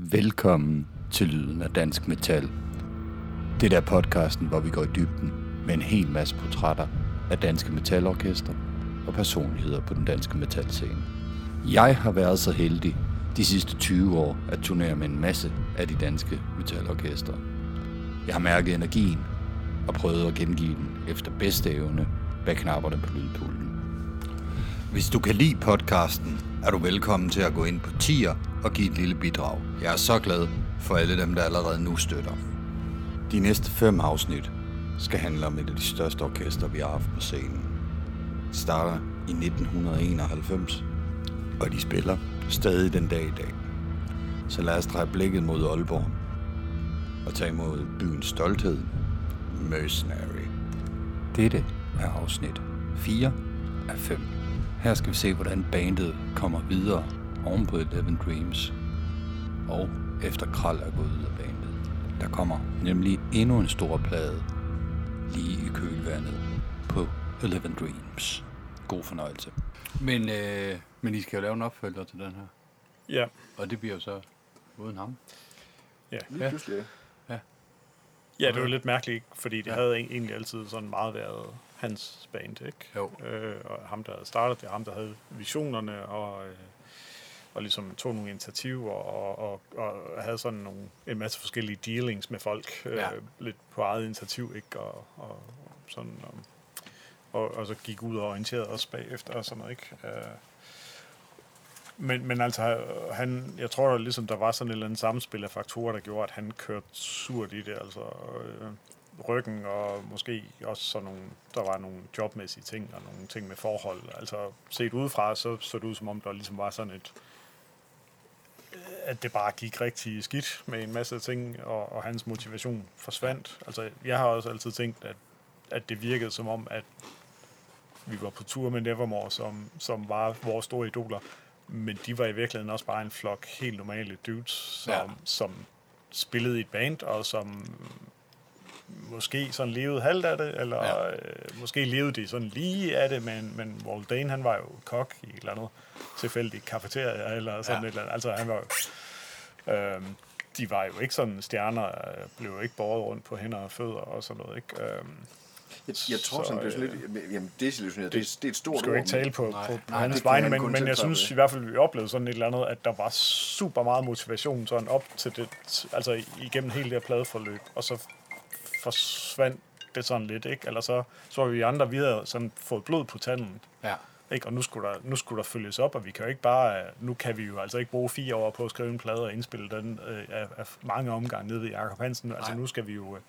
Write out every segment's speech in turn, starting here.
Velkommen til Lyden af Dansk Metal. Det der podcasten, hvor vi går i dybden med en hel masse portrætter af danske metalorkester og personligheder på den danske metalscene. Jeg har været så heldig de sidste 20 år at turnere med en masse af de danske metalorkestre. Jeg har mærket energien og prøvet at gengive den efter bedste evne bag knapperne på lydpulten. Hvis du kan lide podcasten, er du velkommen til at gå ind på tier og give et lille bidrag. Jeg er så glad for alle dem, der allerede nu støtter. De næste fem afsnit skal handle om et af de største orkester, vi har haft på scenen. Det starter i 1991, og de spiller stadig den dag i dag. Så lad os dreje blikket mod Aalborg og tage imod byens stolthed, Mercenary. Dette er afsnit 4 af 5. Her skal vi se, hvordan bandet kommer videre oven på Eleven Dreams. Og efter Kral er gået ud af bandet. Der kommer nemlig endnu en stor plade lige i kølvandet på Eleven Dreams. God fornøjelse. Men, øh, men I skal jo lave en opfølger til den her. Ja, Og det bliver jo så uden ham. ja. Lige pludselig, ja. Ja, det var lidt mærkeligt, fordi det Ja. havde egentlig altid sådan meget været hans band, ikke? Jo. Øh, og ham, der havde startet det, og ham, der havde visionerne, og, øh, og ligesom tog nogle initiativer, og, og, og havde sådan nogle, en masse forskellige dealings med folk, øh, Ja. lidt på eget initiativ, ikke? Og, og sådan, og, og, og så gik ud og orienterede os bagefter, og sådan noget, ikke? Øh, men, men altså, han, jeg tror ligesom, der var sådan et eller andet samspil af faktorer, der gjorde, at han kørte surt i det. Altså øh, ryggen, og måske også sådan nogle, der var nogle jobmæssige ting, og nogle ting med forhold. Altså set udefra, så så det ud som om, der ligesom var sådan et, at det bare gik rigtig skidt med en masse ting, og, og hans motivation forsvandt. Altså, jeg har også altid tænkt, at, at det virkede som om, at vi var på tur med Nevermore, som, som var vores store idoler, men de var i virkeligheden også bare en flok helt normale dudes, som, Ja. som spillede i et band, og som måske sådan levede halvt af det, eller Ja. øh, måske levede de sådan lige af det, men, men Walt Dane, han var jo kok i et eller andet tilfældigt kafeteria, eller sådan Ja. et eller andet. Altså, han var jo, øh, de var jo ikke sådan stjerner, øh, blev jo ikke båret rundt på hænder og fødder og sådan noget, ikke? Øh, Jeg, jeg tror, Så, sådan blev sådan øh, lidt... Jamen, desillusioneret, det, det er et stort skal jo ord, ikke tale på, Nej, på, nej, på det hans vegne, men, men jeg synes i hvert fald, vi oplevede sådan et eller andet, at der var super meget motivation sådan op til det, altså igennem hele det her pladeforløb, og så forsvandt det sådan lidt, ikke? Eller så, så var vi andre, vi havde sådan fået blod på tanden, Ja. ikke? Og nu skulle, der, nu skulle der følges op, og vi kan jo ikke bare, nu kan vi jo altså ikke bruge fire år på at skrive en plade og indspille den øh, af, af, mange omgange nede ved Jacob Hansen. Altså Nej. nu skal vi jo øh,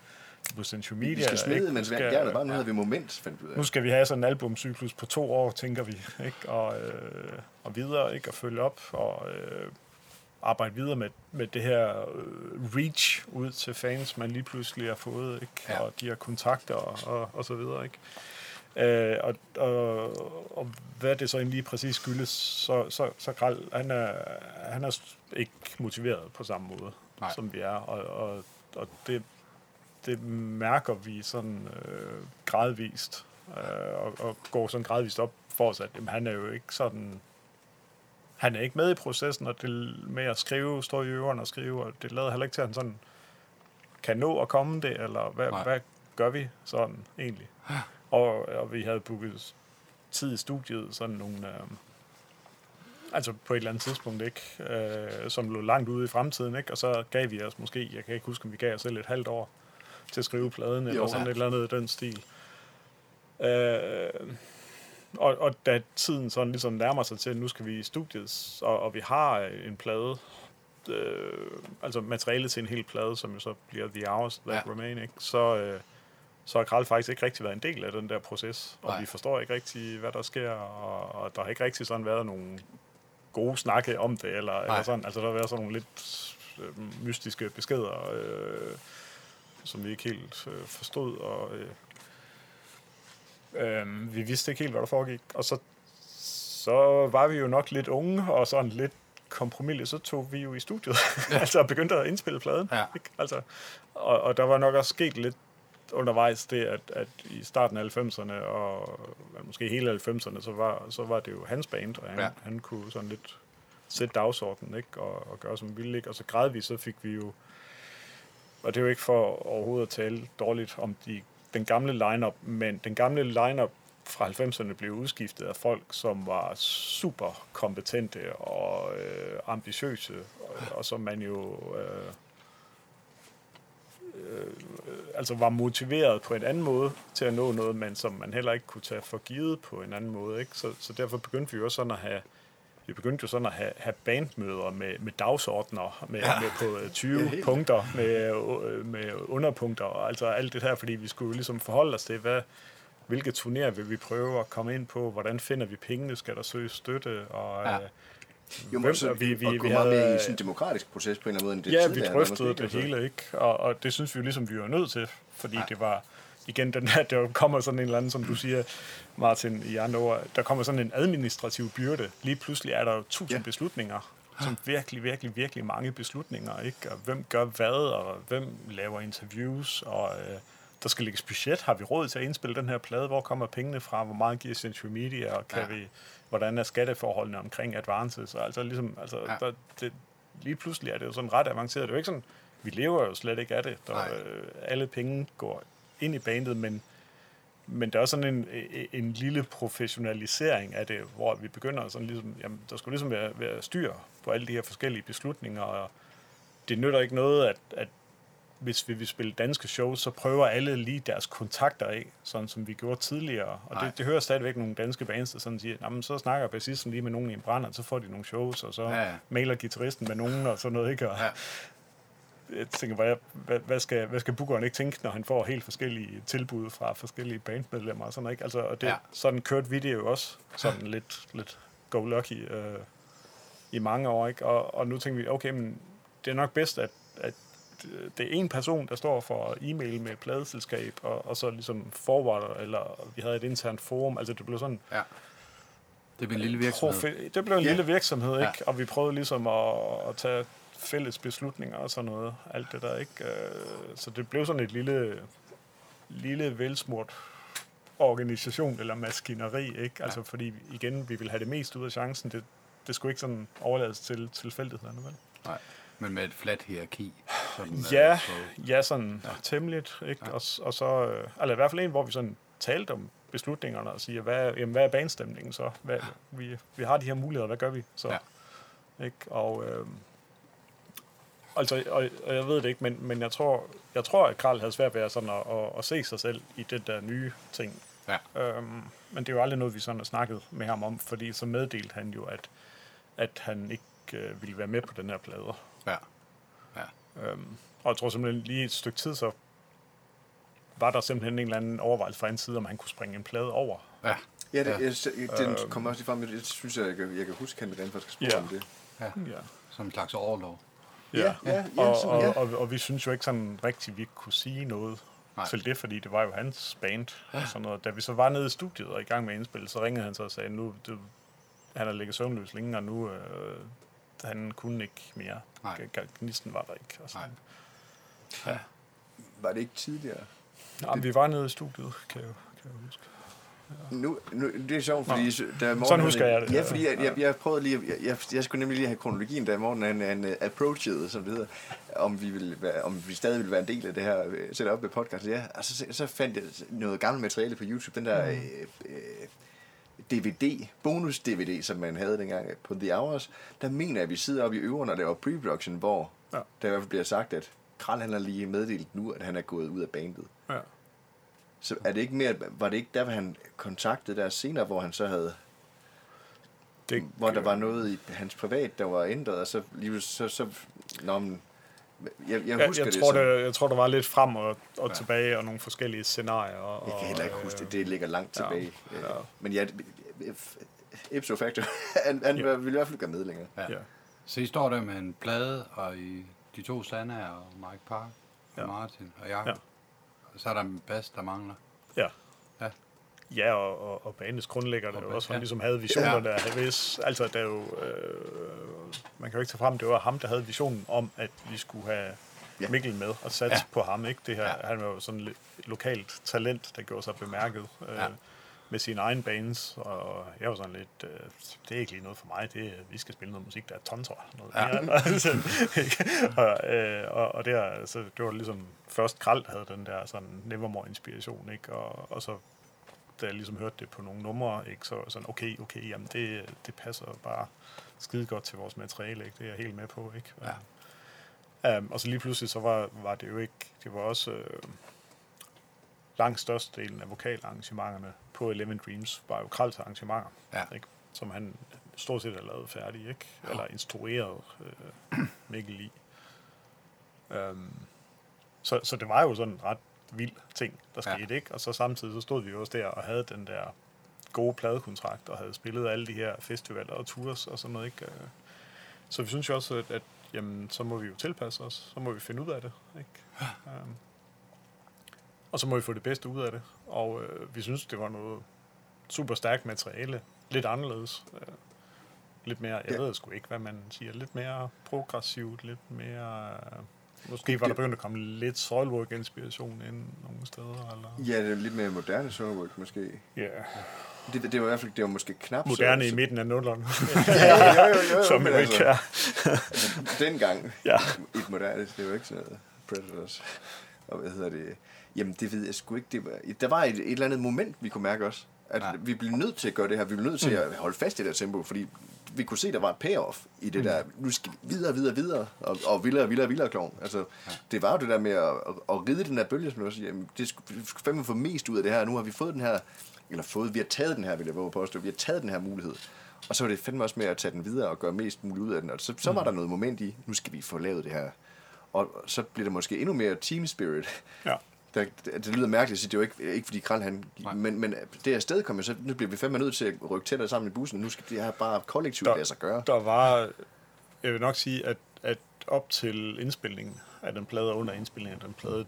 på Central Media. Vi skal smide, vi skal- er bare nu havde vi moment, fandt vi ud af. nu skal vi have sådan en albumcyklus på to år, tænker vi, ikke? Og, øh, og videre, ikke? Og følge op og øh, arbejde videre med, med det her øh, reach ud til fans, man lige pludselig har fået, ikke? Ja. Og de her kontakter og, og, og så videre, ikke? Øh, og, og, og hvad det så egentlig lige præcis skyldes, så, så, så Kral, han er, han er ikke motiveret på samme måde, Nej. Som vi er, og, og, og det, det mærker vi sådan øh, gradvist, øh, og, og går sådan gradvist op for os, at jamen, han er jo ikke sådan, han er ikke med i processen, og det med at skrive, stå i øveren og skrive, og det lader heller ikke til, at han sådan kan nå at komme det, eller hvad, Nej. hvad gør vi sådan egentlig? Og, og vi havde booket tid i studiet, sådan nogle, øh, altså på et eller andet tidspunkt, ikke, øh, som lå langt ude i fremtiden, ikke, og så gav vi os måske, jeg kan ikke huske, om vi gav os selv et halvt år til at skrive pladen, eller Jo. sådan et eller andet i den stil. Øh, og, og da tiden sådan ligesom nærmer sig til, at nu skal vi i studiet, og, og vi har øh, en plade, øh, altså materiale til en hel plade, som jo så bliver The Hours That Ja. ja. Remain, ikke? så, øh, så har Kral faktisk ikke rigtig været en del af den der proces, og Nej. vi forstår ikke rigtig, hvad der sker, og, og der har ikke rigtig sådan været nogen gode snakke om det, eller, eller sådan, altså der har været sådan nogle lidt øh, mystiske beskeder, øh, som vi ikke helt øh, forstod, og øh, øh, vi vidste ikke helt, hvad der foregik, og så, så var vi jo nok lidt unge, og sådan lidt kompromis, så tog vi jo i studiet, ja. altså begyndte at indspille pladen, Ja. ikke? Altså, og, og der var nok også sket lidt undervejs det, at, at i starten af 90'erne, og måske hele 90'erne, så var, så var det jo hans band, og han, Ja. ja. han kunne sådan lidt sætte dagsordenen, ikke? Og, og gøre som vi ville, ikke? Og så gradvist, så fik vi jo, og det er jo ikke for overhovedet at tale dårligt om de, den gamle lineup, men den gamle lineup fra 90'erne blev udskiftet af folk, som var super kompetente og øh, ambitiøse, og, og som man jo øh, øh, altså var motiveret på en anden måde til at nå noget, men som man heller ikke kunne tage for givet på en anden måde. Ikke? Så, så derfor begyndte vi jo sådan at have vi begyndte jo sådan at have, have bandmøder med, med dagsordner, med, ja. med på 20 ja, punkter, med, øh, med underpunkter, og altså alt det her, fordi vi skulle ligesom forholde os til, hvad, hvilke turnéer vil vi prøve at komme ind på, hvordan finder vi pengene, skal der søge støtte, og ja. øh, jo, men så vi, vi, vi meget mere i sådan en demokratisk proces på en eller anden måde, end det Ja, vi drøftede det hele, ikke? Og, og det synes vi jo ligesom, vi var nødt til, fordi ja. det var, igen, den her, der kommer sådan en eller anden, som du siger, Martin, i andre ord, der kommer sådan en administrativ byrde. Lige pludselig er der tusind ja. beslutninger, som virkelig, virkelig, virkelig mange beslutninger, ikke? Og hvem gør hvad, og hvem laver interviews, og øh, der skal lægges budget. Har vi råd til at indspille den her plade? Hvor kommer pengene fra? Hvor meget giver Century Media? Og kan ja. vi, hvordan er skatteforholdene omkring advances? Og altså, ligesom, altså, ja. der, det, lige pludselig er det jo sådan ret avanceret. Det er jo ikke sådan, vi lever jo slet ikke af det. Der, øh, alle penge går ind i bandet, men, men der er også sådan en, en lille professionalisering af det, hvor vi begynder sådan ligesom, jamen, der skulle ligesom være, være styr på alle de her forskellige beslutninger, og det nytter ikke noget, at, at hvis vi vil spille danske shows, så prøver alle lige deres kontakter af, sådan som vi gjorde tidligere. Og det, det hører stadigvæk nogle danske bands, der sådan siger, men så snakker bassisten lige med nogen i en brænder, så får de nogle shows, og så ja, ja. mailer gitarristen med nogen, og sådan noget, ikke? Og, ja jeg tænker, hvad, hvad, hvad, skal, hvad skal bookeren ikke tænke, når han får helt forskellige tilbud fra forskellige bandmedlemmer og sådan, ikke? Altså, og det, ja. sådan kørte vi det jo også, sådan lidt, lidt go lucky øh, i mange år, ikke? Og, og nu tænker vi, okay, men det er nok bedst, at, at det er en person, der står for e-mail med pladeselskab, og, og så ligesom forwarder, eller vi havde et internt forum, altså det blev sådan... Ja. Det blev en lille virksomhed. Det blev en ja. lille virksomhed, ikke? Ja. Og vi prøvede ligesom at, at tage fælles beslutninger og sådan noget. Alt det der, ikke? Øh, så det blev sådan et lille, lille velsmurt organisation eller maskineri, ikke? Ja. Altså fordi, igen, vi vil have det mest ud af chancen. Det, det skulle ikke sådan overlades til tilfældighederne, vel? Nej, men med et fladt hierarki. Sådan, øh, ja, så... ja, sådan ja. tæmmeligt, ikke? Ja. Og, og så, øh, eller i hvert fald en, hvor vi sådan talte om beslutningerne og siger, hvad, jamen, hvad er banestemningen så? Hvad, ja. vi, vi har de her muligheder, hvad gør vi så? Ja. Ikke? Og, øh, altså, og, og jeg ved det ikke, men, men jeg tror, jeg tror, at Karl havde svært ved at, sådan at, at, at se sig selv i det der nye ting. Ja. Øhm, men det er jo aldrig noget, vi sådan har snakket med ham om, fordi så meddelte han jo, at, at han ikke øh, ville være med på den her plade. Ja. ja. Øhm, og jeg tror simpelthen lige et stykke tid, så var der simpelthen en eller anden overvejelse fra en side, om han kunne springe en plade over. Ja. Ja, det, ja. Jeg, den øhm. kommer også lige frem. Jeg synes, jeg, jeg, kan, jeg kan huske, at han rent faktisk spørge ja. om det. Ja. ja. Som en slags overlov. Ja, ja, ja, og, og, ja. Og, og, og vi synes jo ikke sådan rigtigt, vi kunne sige noget Nej. til det, fordi det var jo hans band. Ja. Og sådan noget. Da vi så var nede i studiet og i gang med indspil, så ringede han så og sagde, nu du, han har ligget søvnløs længe, og nu øh, han kunne ikke mere. Nej. Gnisten var der ikke. Og sådan. Nej. Ja. Var det ikke tidligere? Nej, vi var nede i studiet, kan jeg, kan jeg huske. Nu, nu, det er sjovt, fordi... Nå. Da morgen, Sådan husker jeg det. Ja, fordi jeg, jeg, jeg prøvede lige... Jeg, jeg, jeg skulle nemlig lige have kronologien, da morgen han, han uh, approachede, som det hedder, om vi, ville være, om vi stadig ville være en del af det her uh, setup med podcast. Ja, og så, så fandt jeg noget gammelt materiale på YouTube, den der... Mm. Uh, uh, DVD, bonus-DVD, som man havde dengang på The Hours, der mener jeg, at vi sidder oppe i øveren og laver pre-production, hvor ja. der i hvert fald bliver sagt, at Kral han har lige meddelt nu, at han er gået ud af bandet. Ja. Så er det ikke mere, var det ikke der, han kontaktede der senere, hvor han så havde det, hvor der var noget i hans privat, der var ændret, og så lige så, så nå, men, jeg, jeg husker jeg, jeg tror, det, jeg tror, der var lidt frem og, og ja. tilbage, og nogle forskellige scenarier. Og, jeg kan heller ikke huske det, det ligger langt tilbage. Ja, ja. Men ja, ipso facto, han, han ja. ville i hvert fald gøre med længere. Ja. Ja. Så I står der med en plade, og I, de to Sanna og Mike Park og ja. Martin og jeg. Ja. Så er der en bas, der mangler. Ja. Ja. Ja, og, og, og banens grundlægger, der jo også, han ligesom havde visioner, ja. der hvis, altså der jo, øh, man kan jo ikke tage frem, det var ham, der havde visionen om, at vi skulle have ja. Mikkel med og satse ja. på ham, ikke? Det her, ja. han var jo sådan et lokalt talent, der gjorde sig bemærket. Øh, ja. Med sine egne bands, og jeg var sådan lidt, øh, det er ikke lige noget for mig, det vi skal spille noget musik, der er tonser. Noget Ja. mere. Altså, og, øh, og, og der, så det var ligesom, først Krald havde den der sådan Nevermore-inspiration, ikke? Og, og så da jeg ligesom hørte det på nogle numre, ikke, så sådan, okay, okay, jamen det, det passer bare skide godt til vores materiale, ikke? Det er jeg helt med på, ikke? Ja. Um, og så lige pludselig, så var, var det jo ikke, det var også øh, langt størstedelen af vokalarrangementerne på Eleven Dreams, var jo Kralls arrangementer, Ja. ikke? som han stort set har lavet færdig, ikke? eller instrueret øh, Mikkel i. Um, så, så det var jo sådan en ret vild ting, der Ja. skete, ikke? Og så samtidig så stod vi jo også der og havde den der gode pladekontrakt, og havde spillet alle de her festivaler og tours og sådan noget, ikke? Øh, Så vi synes jo også, at, at jamen, så må vi jo tilpasse os, så må vi finde ud af det, ikke? Um, og så må vi få det bedste ud af det. Og øh, vi synes, det var noget super stærkt materiale, lidt anderledes. Øh, lidt mere, jeg Ja. ved sgu ikke, hvad man siger, lidt mere progressivt, lidt mere... Øh, måske var der begyndt at komme lidt soilwork-inspiration ind nogle steder, eller... Ja, det er lidt mere moderne Soilwork måske. Ja, Det, det var i hvert fald det var måske knap moderne så, i midten af nullerne, Ja, jo, jo, jo, jo, som jo ikke er... dengang Ja. et moderne, det var ikke sådan noget Predators. Og hvad hedder det? Jamen, det ved jeg sgu ikke. Det var, der var et, et eller andet moment, vi kunne mærke også. At Ja. vi blev nødt til at gøre det her. Vi blev nødt til at holde fast i det her tempo, fordi vi kunne se, at der var et payoff i det der. Nu skal vi videre, videre, videre. Og, og vildere, vildere, vildere klovn. Altså, ja. det var jo det der med at, at, at ride den der bølge, som du siger. Jamen, det skulle, fandme få mest ud af det her. Nu har vi fået den her, eller fået, vi har taget den her, vil jeg våge påstå. Vi har taget den her mulighed. Og så var det fandme også med at tage den videre og gøre mest muligt ud af den. Og så, så var der noget moment i, nu skal vi få lavet det her. Og så bliver det måske endnu mere team spirit. Ja. Der, det, det lyder mærkeligt at sige, det er jo ikke, ikke fordi Kral han... Nej. Men, men det er sted kommer så nu bliver vi fandme nødt til at rykke tættere sammen i bussen. Nu skal det her bare kollektivt Der- lade sig gøre. Der var, jeg vil nok sige, at, at op til indspilningen af den plade, og under indspilningen af den plade,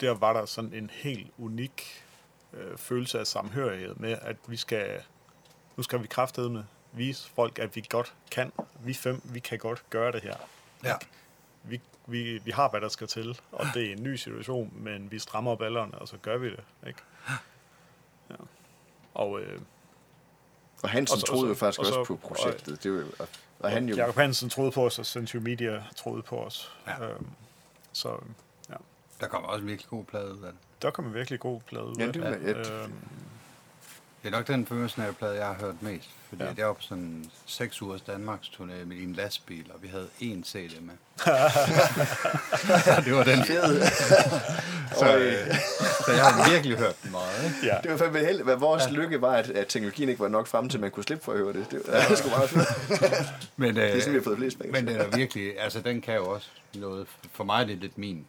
der var der sådan en helt unik øh, følelse af samhørighed med, at vi skal, nu skal vi kraftedeme vise folk, at vi godt kan. Vi fem, vi kan godt gøre det her. Ja. Vi, vi, vi har, hvad der skal til, og det er en ny situation, men vi strammer ballerne, og så gør vi det. Ikke? Ja. Og øh, Og Hansen og så- troede jo og så- faktisk og så- også på projektet. Det var, jo- og, og han jo... Jacob Hansen troede på os, og Century Media troede på os. Ja. Øhm, så ja, Der kommer også en virkelig god plade ud af det. der kom en virkelig god plade ud Ja, af det var- ja. Øhm, Det er nok den følelse plade, jeg har hørt mest. Fordi Ja. ja. det var på sådan en seks ugers Danmarks turné med en lastbil, og vi havde én CD med. det var den. Fed. Så, øh, så jeg har virkelig hørt den meget. Ikke? ja. Det var fandme heldigt. Hvad vores lykke var, at, at teknologien ikke var nok frem til, at man kunne slippe for at høre det. Det var, ja. sgu meget fedt. Men, øh, Det er sådan, vi har fået flest penge. men den er virkelig, altså den kan jo også noget, for mig er det lidt min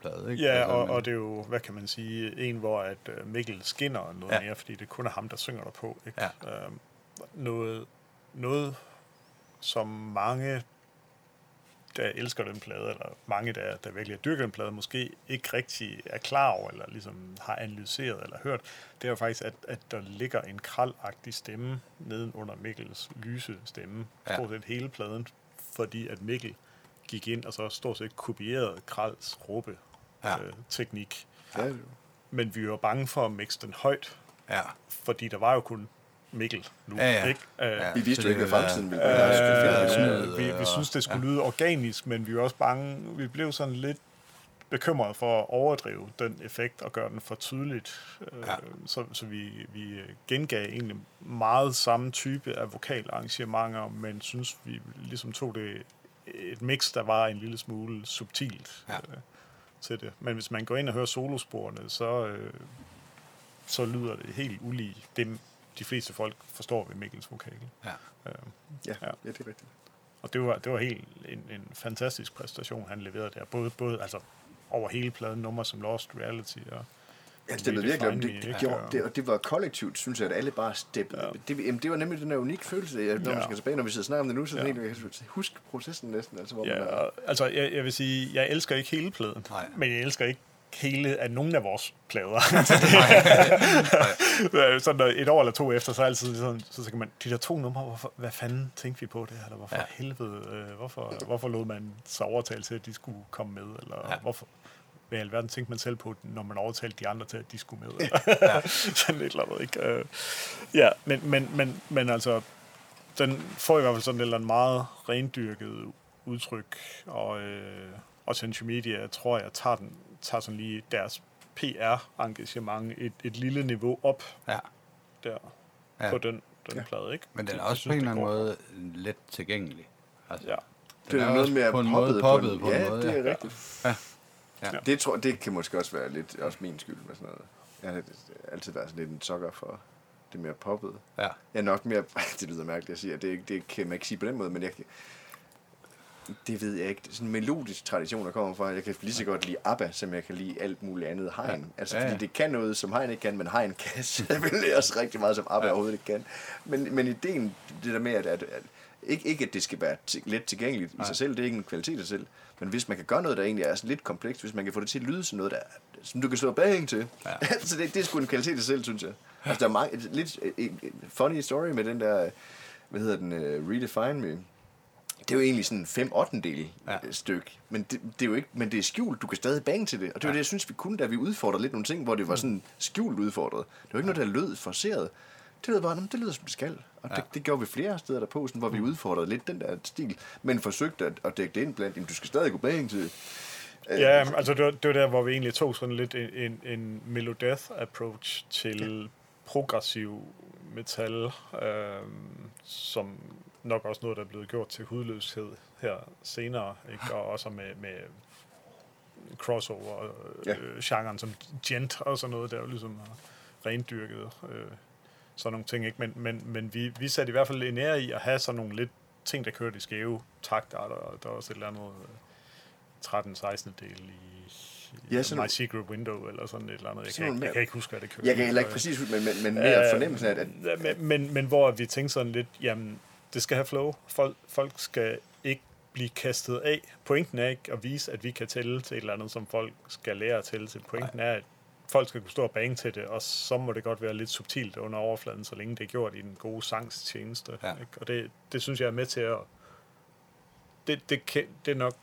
plade ikke? Ja, altså, og, men- og det er jo, hvad kan man sige, en, hvor at øh, Mikkel skinner noget Ja. mere, fordi det kun er ham, der synger der på. Ikke? Ja. Øhm, noget, noget, som mange, der elsker den plade, eller mange, der, der virkelig har dyrket den plade, måske ikke rigtig er klar over, eller ligesom har analyseret eller hørt, det er jo faktisk, at, at der ligger en kralagtig stemme neden under Mikkels lyse stemme, Ja. stort set hele pladen, fordi at Mikkel gik ind og så stort set kopierede Kralls råbe Ja. øh, teknik. Ja, Men vi var bange for at mixe den højt, Ja, fordi der var jo kun Mikkel nu. Ja, ja. Ikke? Øh, Ja. vi vidste jo ikke, hvad fremtiden ville være- Øh, snyd, vi, vi synes, det skulle ja. lyde organisk, men vi var også bange. Vi blev sådan lidt bekymret for at overdrive den effekt og gøre den for tydeligt. Øh, Ja. Så, så vi, vi gengav egentlig meget samme type af vokalarrangementer, men synes, vi ligesom tog det et mix, der var en lille smule subtilt Ja. øh, til det. Men hvis man går ind og hører solosporene, så, øh, så lyder det helt ulige det, de fleste folk forstår ved Mikkels vokal. ja. Øh, Ja, Ja. ja, det er rigtigt. og det var, det var helt en, en fantastisk præstation, han leverede der. Både, både altså, over hele pladen, nummer som Lost Reality og Ja, det stemte virkelig om. Det, det, ikke? gjorde, det, og det var kollektivt, synes jeg, at alle bare steppede. Ja. Ja. Det, jamen, det var nemlig den der unik følelse, at når Ja. man skal tilbage, når vi sidder snakker om det nu, så er det Ja. helt, jeg kan huske processen næsten. Altså, hvor Ja, man er, altså, jeg, jeg vil sige, jeg elsker ikke hele pladen, Nej. men jeg elsker ikke hele af nogen af vores plader. sådan der et år eller to efter, så altid sådan, så tænker man, de der to numre, hvorfor, hvad fanden tænkte vi på det? Eller hvorfor Ja. helvede, øh, hvorfor, hvorfor lod man sig overtale til, at de skulle komme med? Eller Ja. hvorfor, hvad i alverden tænkte man selv på, når man overtalte de andre til, at de skulle med? ja. sådan et eller andet, ikke? Øh, ja, men, men, men, men altså, den får i hvert fald sådan et eller andet meget rendyrket udtryk, og, øh, og Century Media, tror jeg, tager, den, tager sådan lige deres PR-engagement et, et lille niveau op Ja. der Ja. på den, den Ja. plade, ikke? Men den Det- er også synes, på en eller anden måde let tilgængelig. Altså, Ja. Det er er noget mere på en poppet måde på en- poppet på en ja, måde, det er ja. rigtigt. Ja. Ja. Det, tror, det kan måske også være lidt også min skyld med sådan noget. Jeg har altid været sådan lidt en sokker for det mere poppet. Ja. Jeg er nok mere... Det lyder mærkeligt at sige, at det, det kan man ikke sige på den måde, men jeg kan- det ved jeg ikke. Det er sådan en melodisk tradition, der kommer fra. Jeg kan lige så godt lide ABBA, som jeg kan lide alt muligt andet Hein. Ja. Altså, Ja, fordi ja. det kan noget, som Hein ikke kan, men Hein kan selvfølgelig også rigtig meget, som ABBA ja. overhovedet ikke kan. Men, men ideen, det der med, at, at, at ikke, ikke at det skal være let tilgængeligt i Nej. sig selv, det er ikke en kvalitet i sig selv, men hvis man kan gøre noget, der egentlig er sådan lidt komplekst, hvis man kan få det til at lyde som noget, der, som du kan slå bag til, ja. Så det, det er sgu en kvalitet i sig selv, synes jeg. Altså, der er mange, lidt en funny story med den der, hvad hedder den, uh, Redefine Me. Det er jo egentlig sådan en 5 8 del Ja. ja. stykke, men det, det, er jo ikke, men det er skjult, du kan stadig bange til det. Og det var det, jeg synes, vi kunne, da vi udfordrede lidt nogle ting, hvor det var sådan skjult udfordret. Det var ikke noget, der lød forceret. Det lød bare, "Nå, men det lyder som det skal. Og ja. det, det gjorde vi flere steder der på, sådan, hvor vi udfordrede lidt den der stil, men forsøgte at, at dække det ind blandt, jamen, du skal stadig gå bag til. Øh, Ja, altså det var, det var der, hvor vi egentlig tog sådan lidt en, en, en melodeath approach til ja. progressiv metal, øh, som nok også noget, der er blevet gjort til hudløshed her senere, ikke? og også med, med crossover Ja. øh, genren som gent og sådan noget, der jo ligesom rendyrket øh, sådan nogle ting, ikke? Men, men, men vi, vi satte i hvert fald en ære i at have sådan nogle lidt ting, der kørte i skæve takter, og der var også et eller andet øh, 13-16 del i Ja, ja, sådan- My Secret Window, eller sådan et eller andet. Jeg, kan, ikke, jeg kan ikke huske, hvad det kørte. Jeg kan heller ikke præcis men, men, men mere Øh, fornemmelsen af, at, at men, men, men hvor vi tænkte sådan lidt, jamen, det skal have flow. Folk, folk skal ikke blive kastet af. Pointen er ikke at vise, at vi kan tælle til et eller andet, som folk skal lære at tælle til. Pointen er, at folk skal kunne stå og bange til det, og så må det godt være lidt subtilt under overfladen, så længe det er gjort i den gode sangs tjeneste. Ja. Ikke? Og det, det synes jeg er med til at... Det, det, kan, det er nok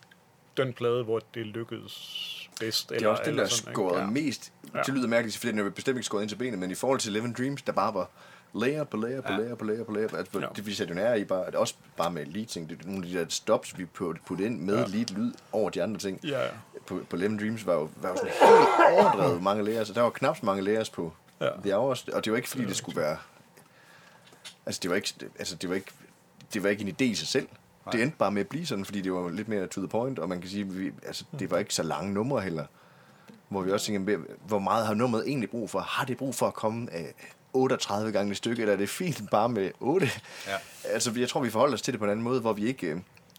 den plade, hvor det lykkedes bedst. det er også den, der er skåret Ja. mest. Det lyder mærkeligt, fordi den er bestemt ikke skåret ind til benet, men i forhold til Eleven Dreams, der bare var layer på layer på Ja. layer på layer på layer. Altså, Ja. Det vi sætter i, bare, også bare med lead ting. Det er nogle af de der stops, vi putte put ind med Ja. ja. lead lyd over de andre ting. Ja, ja. På, på Eleven Dreams var jo, var jo sådan helt overdrevet mange layers, og der var knap så mange layers på Ja. The Hours, og det var ikke fordi, det skulle være... Altså, det var ikke, altså, det var ikke, det var ikke en idé i sig selv. Det endte bare med at blive sådan, fordi det var lidt mere to the point, og man kan sige, vi, altså, det var ikke så lange numre heller. Hvor vi også tænker, hvor meget har nummeret egentlig brug for? Har det brug for at komme øh, 38 gange et stykke, eller er det fint bare med 8? Ja. Altså, jeg tror, vi forholder os til det på en anden måde, hvor vi ikke... Øh,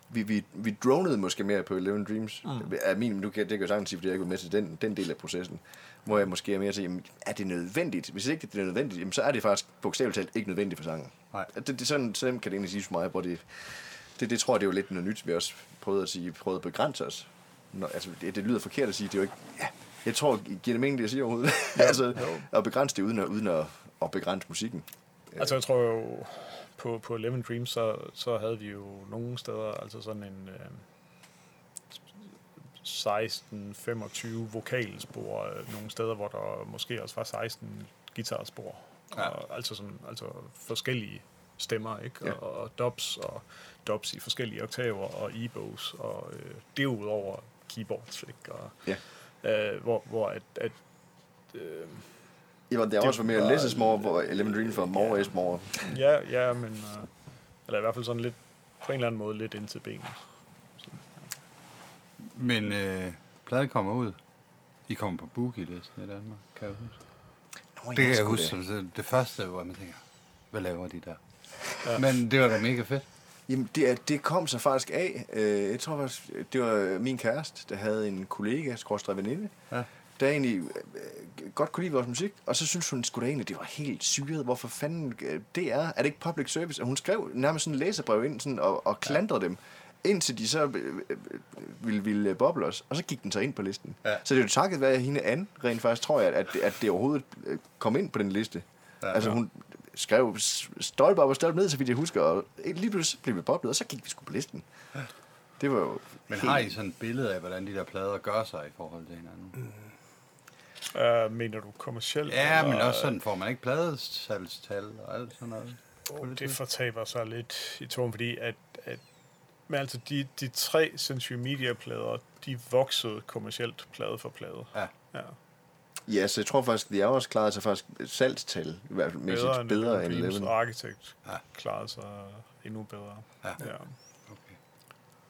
vi, vi, vi dronede måske mere på Eleven Dreams. Mm. Er min, nu kan, det kan jeg sagtens sige, fordi jeg er gået med til den, den del af processen. Hvor jeg måske er mere til, jamen, er det nødvendigt? Hvis ikke det er nødvendigt, jamen, så er det faktisk bogstaveligt talt ikke nødvendigt for sangen. Nej. Det, det, sådan, sådan kan det egentlig siges for mig, hvor det, det, det tror jeg, det er jo lidt noget nyt, vi også prøvede at sige, prøvede at begrænse os. Når, altså, det, det, lyder forkert at sige, det er jo ikke... Ja, jeg tror, giver det mening, det jeg siger overhovedet? altså, at begrænse det uden at, uden at, at begrænse musikken. Altså, jeg tror jo, på, på Lemon Dream, så, så havde vi jo nogle steder, altså sådan en øh, 16-25 vokalspor, øh, nogle steder, hvor der måske også var 16 guitarspor. Ja. Og, altså, sådan, altså forskellige stemmer, ikke? Ja. Og, og dubs, og dubs i forskellige oktaver, og e-bows, og øh, derudover keyboards, ikke? Og, Ja. øh, hvor, hvor at, at øh, Ja, der Det også var mere less is more, hvor Eleven Dreams var more is more. Ja, ja, men... Uh, eller i hvert fald sådan lidt, på en eller anden måde, lidt ind til benet. Men øh, pladen kommer ud. I kommer på Boogie-listen i Danmark, kan jeg huske. Nå, Det kan jeg huske som det, det første, hvor man tænker, hvad laver de der? Ja. Men det var da mega fedt. Jamen, det, det kom så faktisk af. Øh, jeg tror faktisk, det var min kæreste, der havde en kollega, skråstrej veninde, Ja. Der egentlig øh, godt kunne lide vores musik, og så synes hun sgu da egentlig, det var helt syret. Hvorfor fanden øh, det er? Er det ikke public service? Og hun skrev nærmest sådan en læserbrev ind sådan, og, og klandrede dem, indtil de så øh, øh, ville, ville øh, boble os, og så gik den så ind på listen. Ja. Så det er jo takket være hende Anne, rent faktisk, tror jeg, at, at det overhovedet øh, kom ind på den liste. Ja. altså hun skrev stolpe op og stolpe ned, så vidt jeg husker, og lige pludselig blev vi boblet, og så gik vi sgu på listen. Det var jo Men helt- har I sådan et billede af, hvordan de der plader gør sig i forhold til hinanden? Uh, mener du kommercielt? Ja, men eller- også sådan får man ikke pladesalgstal og alt sådan noget. Oh, det fortaber sig lidt i tonen, fordi at, at men altså de, de tre Century Media-plader, de voksede kommercielt plade for plade. Ja. Ja. Ja, så jeg tror faktisk, de har også klaret sig faktisk salgstal, i hvert fald mæssigt Bedre, bedre, bedre end Eleven. Architect Ja. ja. klarede sig endnu bedre. Ja. ja. Okay.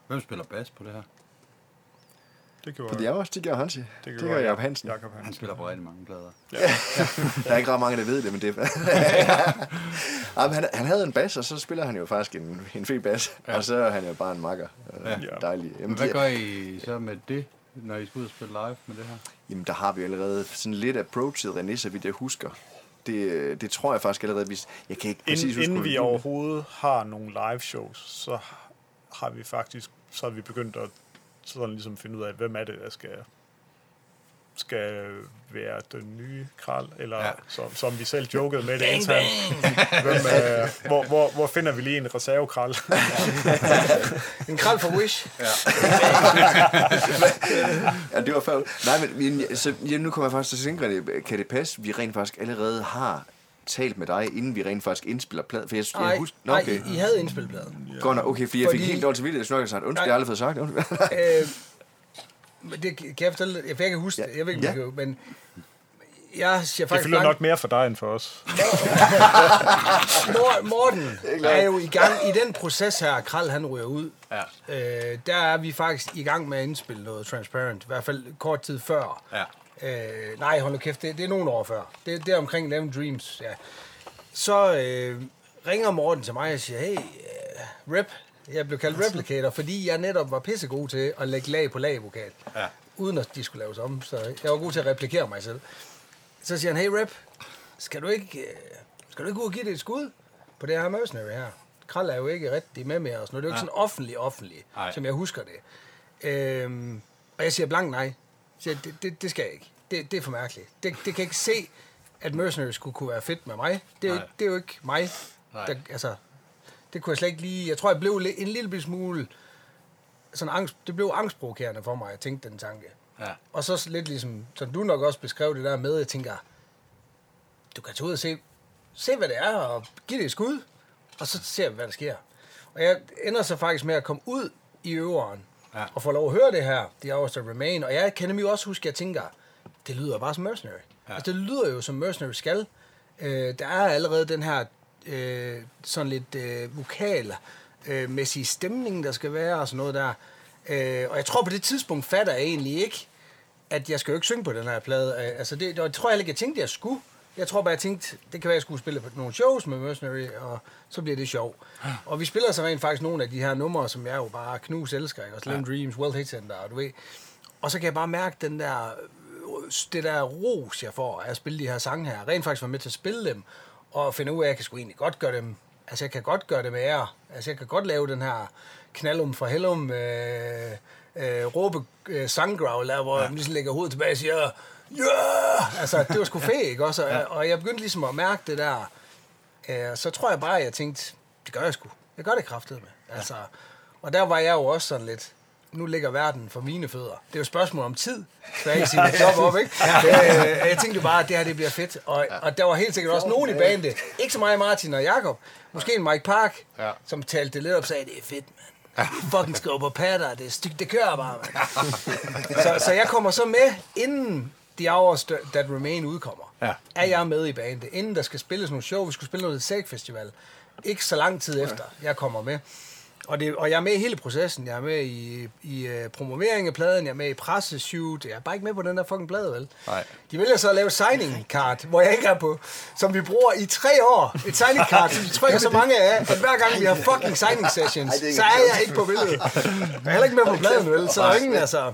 Hvem spiller bas på det her? Det gjorde For de er også, det gør Hansi. Det, det det gør Jacob Hansen. Jacob Han Hansen. spiller på rigtig mange plader. Der er ikke ret mange, der ved det, men det er... ja, men han, han havde en bas, og så spiller han jo faktisk en, en fed bas. Ja. Og så er han jo bare en makker. Ja. Ja. Dejlig. Men Jamen, hvad gør I så med det, når I skal ud og spille live med det her? Jamen, der har vi allerede sådan lidt approachet René, så vidt jeg husker. Det, det tror jeg faktisk allerede, hvis... Jeg kan ikke præcis Inden, huske, inden vi overhovedet har nogle live shows, så har vi faktisk så har vi begyndt at sådan ligesom finde ud af, hvem er det, der skal skal være den nye kral, eller Ja. ja. som, som vi selv jokede med det internt. Hvem, øh, hvor, hvor, hvor finder vi lige en reservekral? En kral for Wish. Ja, det var før. Nej, men men, så, ja, nu kommer jeg faktisk til at tænke, kan det passe, vi rent faktisk allerede har talt med dig, inden vi rent faktisk indspiller plade? For jeg, jeg Nej, husker... Nå, nej, okay. I, I havde indspilpladen. Godt nok, okay, for jeg fik Fordi- helt dårligt til vildt, jeg snakker sagt, undskyld, jeg har aldrig fået sagt. Øh, men det kan jeg fortælle, jeg kan ikke huske Ja. det, jeg ved ikke, Ja. ja. men jeg siger Det faktisk fylder langt- nok mere for dig end for os. Mor- Morten er jo i gang i den proces her, Kral han ryger ud. Ja. Øh, der er vi faktisk i gang med at indspille noget Transparent, i hvert fald kort tid før. Ja. Øh, nej, hold nu kæft, det, det er nogle år før. Det, det er omkring Eleven Dreams, ja. Så øh, ringer Morten til mig og siger, hey, uh, rep, jeg blev kaldt replicator, fordi jeg netop var pissegod til at lægge lag på lag vokal. Ja. Uden at de skulle laves om, så jeg var god til at replikere mig selv. Så siger han, hey rep, skal du ikke, øh, skal du ikke ud og give det et skud på det her mercenary her? Kral er jo ikke rigtig med mere, og sådan noget. Det er jo ikke sådan offentlig offentlig, som jeg husker det. Øhm, og jeg siger blank nej. Jeg siger, det, det, det skal jeg ikke. Det, det er for mærkeligt. Det, det kan ikke se, at mercenary skulle kunne være fedt med mig. Det er, jo, Nej. ikke- det er jo ikke mig. Nej. Der, altså, det kunne jeg slet ikke lige... Jeg tror, jeg blev en lille smule... Sådan angst, det blev angstprovokerende for mig, at tænke den tanke. Ja. Og så lidt ligesom, som du nok også beskrev det der med, jeg tænker, du kan tage ud og se, se hvad det er, og give det et skud, og så ser vi, hvad der sker. Og jeg ender så faktisk med at komme ud i øveren, Ja. og få lov at høre det her, The Hours That Remain, og jeg kan nemlig også huske, at jeg tænker, det lyder bare som Mercenary. Ja. Altså, det lyder jo som Mercenary skal. Øh, der er allerede den her øh, sådan lidt øh, vokal øh, mæssige stemning, der skal være, og sådan noget der. Øh, og jeg tror på det tidspunkt fatter jeg egentlig ikke, at jeg skal jo ikke synge på den her plade. Øh, Altså det, tror jeg heller ikke, jeg tænkte, jeg skulle. Jeg tror bare, jeg tænkte, det kan være, jeg skulle spille på nogle shows med Mercenary, og så bliver det sjov. Og vi spiller så rent faktisk nogle af de her numre, som jeg jo bare knus elsker, ikke? Og Slim ja. Dreams, World Hit Center, og du ved. Og så kan jeg bare mærke den der, det der ros, jeg får af at spille de her sange her. Rent faktisk være med til at spille dem, og finde ud af, at jeg kan sgu egentlig godt gøre dem, altså jeg kan godt gøre det med ære. Altså jeg kan godt lave den her knallum for hellum, øh, øh, råbe øh, sanggrowl, der, hvor ja. jeg ligesom lægger hovedet tilbage og siger! Yeah! Altså, det var sgu fedt, ikke også? Og, og jeg begyndte ligesom at mærke det der. Øh, så tror jeg bare, at jeg tænkte, det gør jeg sgu. Jeg gør det kraftet med. Altså, og der var jeg jo også sådan lidt, nu ligger verden for mine fødder. Det er jo et spørgsmål om tid, så jeg sige job op, ikke? Øh, jeg tænkte bare, at det her det bliver fedt. Og, og der var helt sikkert også nogen i bandet, ikke så meget Martin og Jakob, måske en Mike Park, Ja. som talte det lidt op og sagde, det er fedt, mand. Er fucking på patter, det, er stygt, det kører bare, mand. så, så jeg kommer så med, inden The Hours That Remain udkommer. Ja. Er jeg med i bandet, inden der skal spilles nogle show, vi skulle spille noget Sæk Festival. Ikke så lang tid efter, jeg kommer med. Og, det, og jeg er med i hele processen. Jeg er med i, i uh, promovering af pladen, jeg er med i presseshoot. Jeg er bare ikke med på den der fucking plade, vel? Nej. De vælger så at lave signing card, hvor jeg ikke er på, som vi bruger i tre år. Et signing card, som de trykker så mange af, at hver gang vi har fucking signing sessions, Ej, er så er jeg ikke på billedet. Jeg er heller ikke med på pladen, vel? Så er ingen, altså...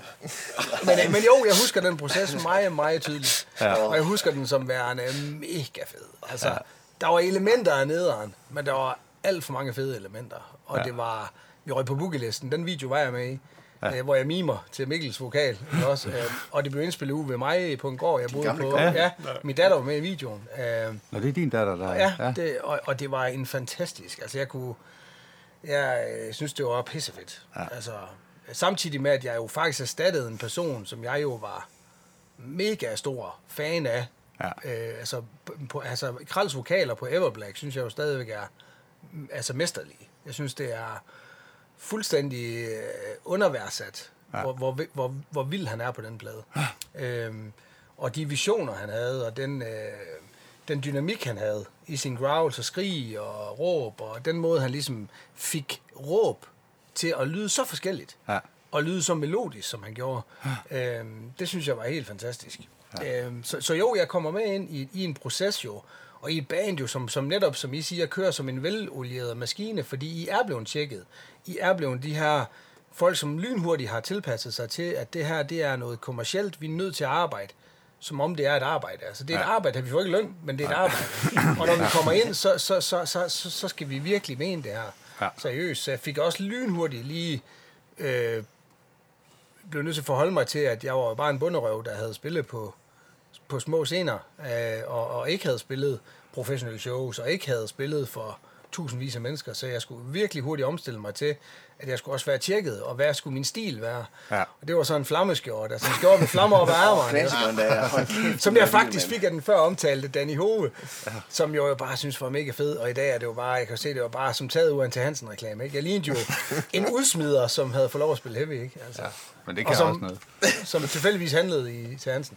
Men, øh, men jo, jeg husker den proces meget, meget tydeligt. Ja. Og jeg husker den som værende mega fed. Altså, ja. der var elementer af nederen, men der var alt for mange fede elementer. Og ja. det var... Vi røg på boogielisten. Den video var jeg med i. Ja. Øh, hvor jeg mimer til Mikkels vokal. ikke Også, øh, og det blev indspillet ude ved mig på en gård, jeg boede på. Ja. ja. Min datter var med i videoen. Øh, Nå, det er din datter, der er. Ja, ja. Det, og, og det var en fantastisk. Altså, jeg kunne... Jeg øh, synes, det var pissefedt. Ja. Altså, samtidig med, at jeg jo faktisk erstattede en person, som jeg jo var mega stor fan af. Ja. Øh, altså, på, altså, Kralls vokaler på Everblack, synes jeg jo stadigvæk er altså mesterlige. Jeg synes, det er fuldstændig øh, underværdsat, ja. Ja. hvor, hvor, hvor, hvor vild han er på den plade. Øhm, og de visioner, han havde, og den, øh, den dynamik, han havde i sin growls og skrig og råb, og den måde, han ligesom fik råb til at lyde så forskelligt, Ja. og lyde så melodisk, som han gjorde, øhm, det synes jeg var helt fantastisk. Ja. Øhm, så, så jo, jeg kommer med ind i, i en proces jo, og i et band jo, som, som netop, som I siger, kører som en velolieret maskine, fordi I er blevet tjekket. I er blevet de her folk, som lynhurtigt har tilpasset sig til, at det her, det er noget kommercielt, vi er nødt til at arbejde som om det er et arbejde. Altså, det er ja. et arbejde, vi får ikke løn, men det er et arbejde. Og når vi kommer ind, så, så, så, så, så, så skal vi virkelig mene det her Ja. seriøst. Så jeg fik også lynhurtigt lige øh, blev nødt til at forholde mig til, at jeg var bare en bunderøv, der havde spillet på, på små scener, øh, og, og ikke havde spillet professionelle shows, og ikke havde spillet for tusindvis af mennesker, så jeg skulle virkelig hurtigt omstille mig til, at jeg skulle også være tjekket, og hvad skulle min stil være. Ja. Og det var så en flammeskjort, altså en skjort med flammer op ad ærmerne. Er. Som jeg faktisk fik af den før omtalte Danny Hove, ja. som jo jeg bare synes var mega fed, og i dag er det jo bare, jeg kan se, det var bare som taget ud af en til Hansen reklame, ikke? Jeg lignede jo en udsmider, som havde fået lov at spille heavy, ikke? Altså, ja. Men det Og kan som- også noget. som tilfældigvis handlede i til Hansen.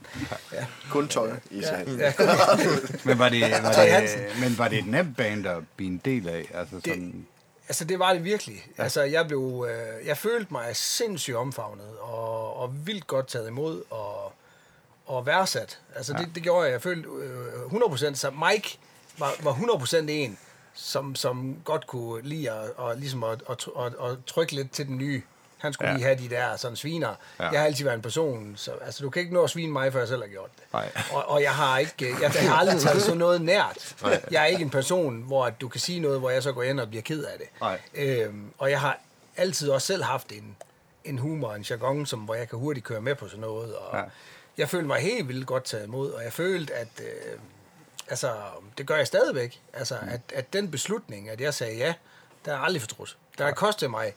Ja. Kun tøj i sig. Ja. Men var det, var det, Hansen. men var det et nemt band at blive en del af? Altså Det- sådan, Altså, det var det virkelig. Ja. Altså, jeg blev... Øh, jeg følte mig sindssygt omfavnet, og, og vildt godt taget imod, og, og værdsat. Altså, ja. det, det gjorde jeg. Jeg følte øh, 100%, så Mike var, var 100% en, som, som godt kunne lide at, og, ligesom at, at, at, at trykke lidt til den nye. Han skulle Ja. lige have de der sådan sviner. Ja. Jeg har altid været en person, så altså, du kan ikke nå at svine mig, før jeg selv har gjort det. Nej. Og, og jeg har ikke, jeg, jeg har aldrig taget sådan noget nært. Jeg er ikke en person, hvor du kan sige noget, hvor jeg så går ind og bliver ked af det. Nej. Øhm, og jeg har altid også selv haft en, en humor, en jargon, som, hvor jeg kan hurtigt køre med på sådan noget. Og ja. Jeg følte mig helt vildt godt taget imod, og jeg følte, at øh, altså, det gør jeg stadigvæk. Altså, Mm. at, at den beslutning, at jeg sagde ja, der er aldrig fortrudt. Der har kostet mig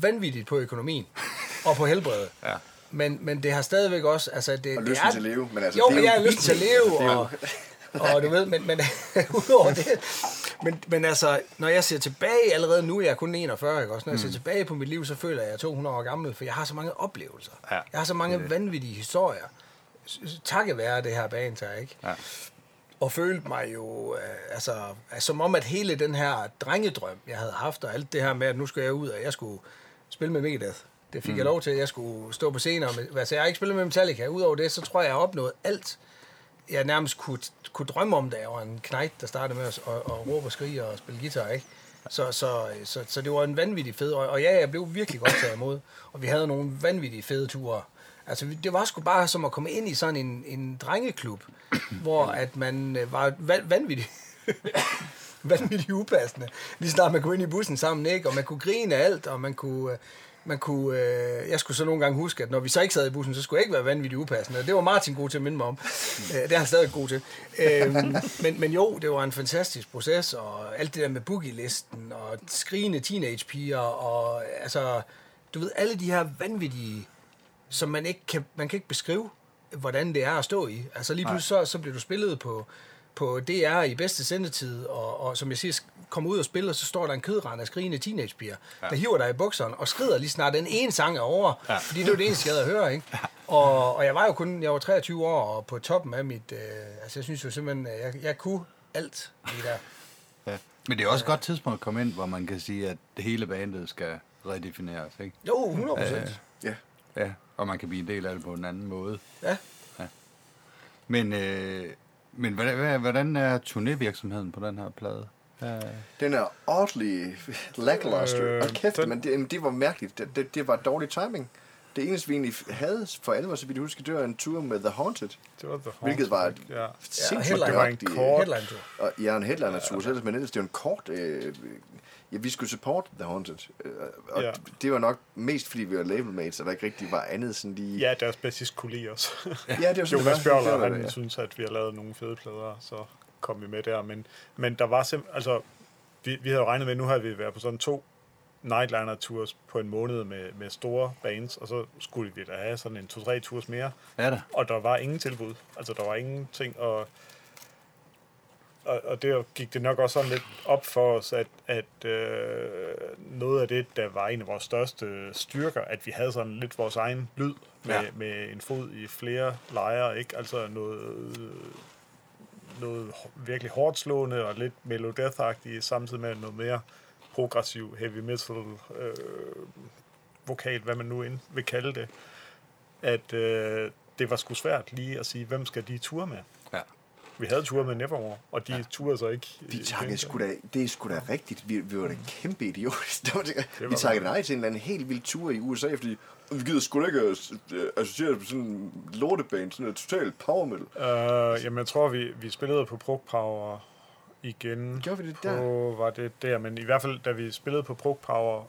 vanvittigt på økonomien og på helbredet. Ja. Men, men det har stadigvæk også... Altså, det, Og det lysten er, til at leve, men altså, jo, det er men jeg har lyst til at leve, Det er og, og du ved, men, men udover det, men, men altså, når jeg ser tilbage, allerede nu er jeg kun 41, ikke også? Når jeg ser Mm. tilbage på mit liv, så føler jeg, at jeg er 200 år gammel, for jeg har så mange oplevelser. Ja, jeg har så mange vanvittige historier. Takket være det her band her, ikke? Ja. Og følte mig jo, øh, altså, altså, som om, at hele den her drengedrøm, jeg havde haft, og alt det her med, at nu skulle jeg ud, og jeg skulle spille med Megadeth. Det fik mm. jeg lov til, jeg skulle stå på scener. Med, altså, jeg har ikke spillet med Metallica. Udover det, så tror jeg, jeg har opnået alt, jeg nærmest kunne, kunne drømme om, da jeg var en knægt, der startede med at, at, at råbe og skrige og spille guitar, ikke? Så, så, så, så det var en vanvittig fed, og, og ja, jeg blev virkelig godt taget imod, og vi havde nogle vanvittige fede ture. Altså, det var sgu bare som at komme ind i sådan en, en drengeklub, hvor at man øh, var va- vanvittig, vanvittigt upassende. Lige snart man kunne ind i bussen sammen, ikke? Og man kunne grine af alt, og man kunne... øh, Man kunne, øh, jeg skulle så nogle gange huske, at når vi så ikke sad i bussen, så skulle jeg ikke være vanvittigt upassende. Det var Martin god til at minde mig om. Øh, det er han stadig god til. Øh, men, men jo, det var en fantastisk proces, og alt det der med boogie-listen, og skrigende teenage-piger, og altså, du ved, alle de her vanvittige, som man ikke kan, man kan ikke beskrive, hvordan det er at stå i. Altså lige pludselig så, så bliver du spillet på, på DR i bedste sendetid, og, og som jeg siger, kommer ud og spiller, så står der en kødrand af skrigende teenagepiger, ja. der hiver dig i bukserne og skrider lige snart den ene sang er over, ja. fordi det var det eneste, jeg havde at høre, ikke? Og, og jeg var jo kun, jeg var 23 år, og på toppen af mit, øh, altså jeg synes jo simpelthen, jeg, jeg kunne alt lige der. Ja. Men det er også et godt tidspunkt at komme ind, hvor man kan sige, at det hele bandet skal redefineres, ikke? Jo, 100 procent. Ja. Ja, og man kan blive en del af det på en anden måde. Ja. Men, øh, men hvordan, hvad- hvordan er turnévirksomheden på den her plade? Ja, Den er oddly lackluster. Øh, og kæft, den- men det, jamen, det var mærkeligt. Det, det, det var dårlig timing. Det eneste, vi egentlig havde for alvor, så vidt jeg husker, det var en tur med The Haunted. Det var The Hvilket var et Haunted, ja. sindssygt headline. Det var en kort- Headline tour. Og ja, en headliner-tur, ja, men ellers det var en kort... Øh, ja, vi skulle support The Haunted. Øh, og Ja. det var nok mest, fordi vi var labelmates, og der ikke rigtig var andet sådan lige... Ja, deres bassist kunne lide os. ja det var sådan, Jonas det var. Bjørler, han det, ja. synes, at vi har lavet nogle fede plader, så kom vi med der. Men, men der var simpelthen, altså, vi, vi havde jo regnet med, at nu havde vi været på sådan to nightliner tours på en måned med, med store bands, og så skulle vi da have sådan en to-tre tours mere. Ja da. Og der var ingen tilbud. Altså, der var ingenting, og, og, og der gik det nok også sådan lidt op for os, at, at øh, noget af det, der var en af vores største styrker, at vi havde sådan lidt vores egen lyd med, Ja. med en fod i flere lejre, ikke? Altså noget, noget virkelig hårdt slående og lidt melodeath-agtigt, samtidig med noget mere progressiv heavy metal øh, vokal, hvad man nu end vil kalde det, at øh, det var sgu svært lige at sige, hvem skal de ture med? Vi havde ture med Nevermore, og de ja. turede så ikke. Vi takkede sgu da, det er sgu da rigtigt. Vi, vi var da kæmpe. Det var det, vi takkede nej til en eller anden helt vild tur i USA, fordi vi gider sgu da ikke øh, associere det med sådan en lortebane, sådan en total power metal. Øh, jamen, jeg tror, vi, vi spillede på Prog Power igen. Gjorde vi det på, der? Var det der, men i hvert fald, da vi spillede på Prog Power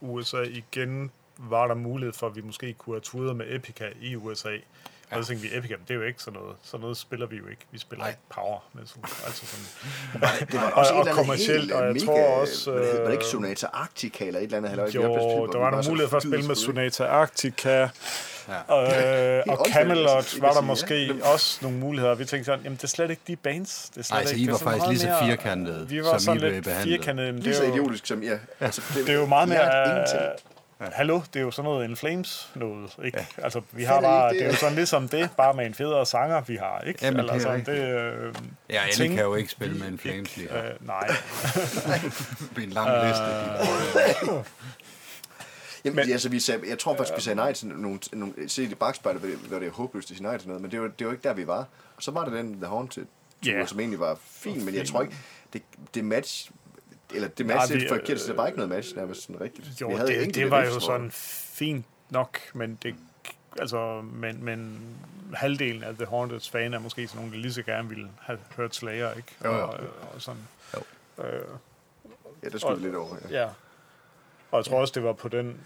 USA igen, var der mulighed for, at vi måske kunne have turet med Epica i USA. Ja. Og så tænkte vi, Epica, det er jo ikke sådan noget. Sådan noget spiller vi jo ikke. Vi spiller Nej. ikke power. Men så, altså sådan, Det var Og- også og et eller kommercielt, og jeg mega, tror også, hedder det øh, ikke Sonata Arctica eller et eller andet? Vi jo, hvor der vi var nogle så muligheder for at spille med ikke. Sonata Arctica. Ja. Og, øh, og Camelot ikke var der måske ja. også nogle muligheder. Vi tænkte sådan, jamen det er slet ikke de bands. Det er slet Ej, så ikke, I det er var sådan faktisk lige så firkantede, Vi var som sådan I blev lidt behandlet. firkantede. men Lige Det så er, jo, idiotisk som, ja. Altså, det er jo meget mere... ingenting. Hallo, det er jo sådan noget In Flames noget, ikke? Ja. Altså, vi har bare, det det? er jo sådan ligesom det, bare med en federe sanger, vi har, ikke? Jamen, det er Eller sådan, det, øh, Ja, alle ting, kan jo ikke spille med en Flames lige her. øh, Nej, Det er en lang liste. de- Jamen, Men- altså, vi sagde, jeg tror faktisk, vi sagde nej til nogle, nogle se i bagspejlet, hvor det, er håbløst at sige nej til noget, men det var, det var ikke der, vi var. Og så var det den The Haunted, Ja. yeah. som egentlig var fin, men jeg tror ikke, det, det match, eller det Nej, match, vi- det er forkert, så det var ikke noget match, nærmest sådan rigtigt. jo, vi havde det, det var jo sådan fint nok, men det altså, men, men halvdelen af The Haunted's fan er måske sådan nogen, der lige så gerne ville have hørt Slayer, ikke? Jo, jo. Og, og sådan. Jo. Øh, Ja, der skulle lidt over. Ja. Ja. Og jeg tror også, det var på den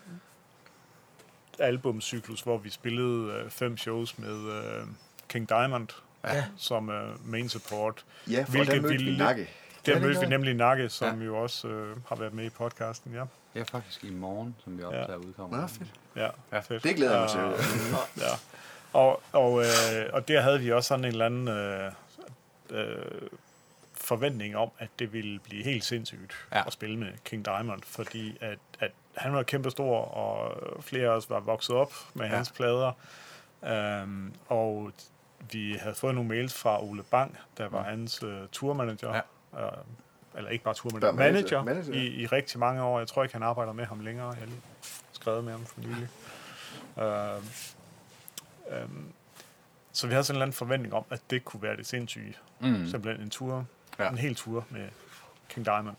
albumcyklus, hvor vi spillede øh, fem shows med øh, King Diamond Ja. som øh, main support. Ja, for Hvilket der mødte vi Nakke. Der det mødte vi nemlig Nakke, som ja. jo også øh, har været med i podcasten. Ja, Ja, faktisk i morgen, som vi optager udkommer. Nå, fedt. ja, ja fedt. Det glæder jeg mig til. Øh, ja. Og, og, øh, og der havde vi også sådan en eller anden øh, øh, forventning om, at det ville blive helt sindssygt Ja. ja. at spille med King Diamond, fordi at, at han var kæmpestor, og flere af os var vokset op med Ja. ja. hans plader. Um, og vi havde fået nogle mails fra Ole Bang, der var hans uh, tourmanager. Ja. Uh, eller ikke bare tourmanager, Bare manager. manager, ja. i, i rigtig mange år. Jeg tror ikke, han arbejder med ham længere. Jeg har lige skrevet med ham for nylig. Uh, um, så vi havde sådan en eller anden forventning om, at det kunne være det sindssyge. Mm. Simpelthen en tur, Ja. ja. en hel tur med King Diamond.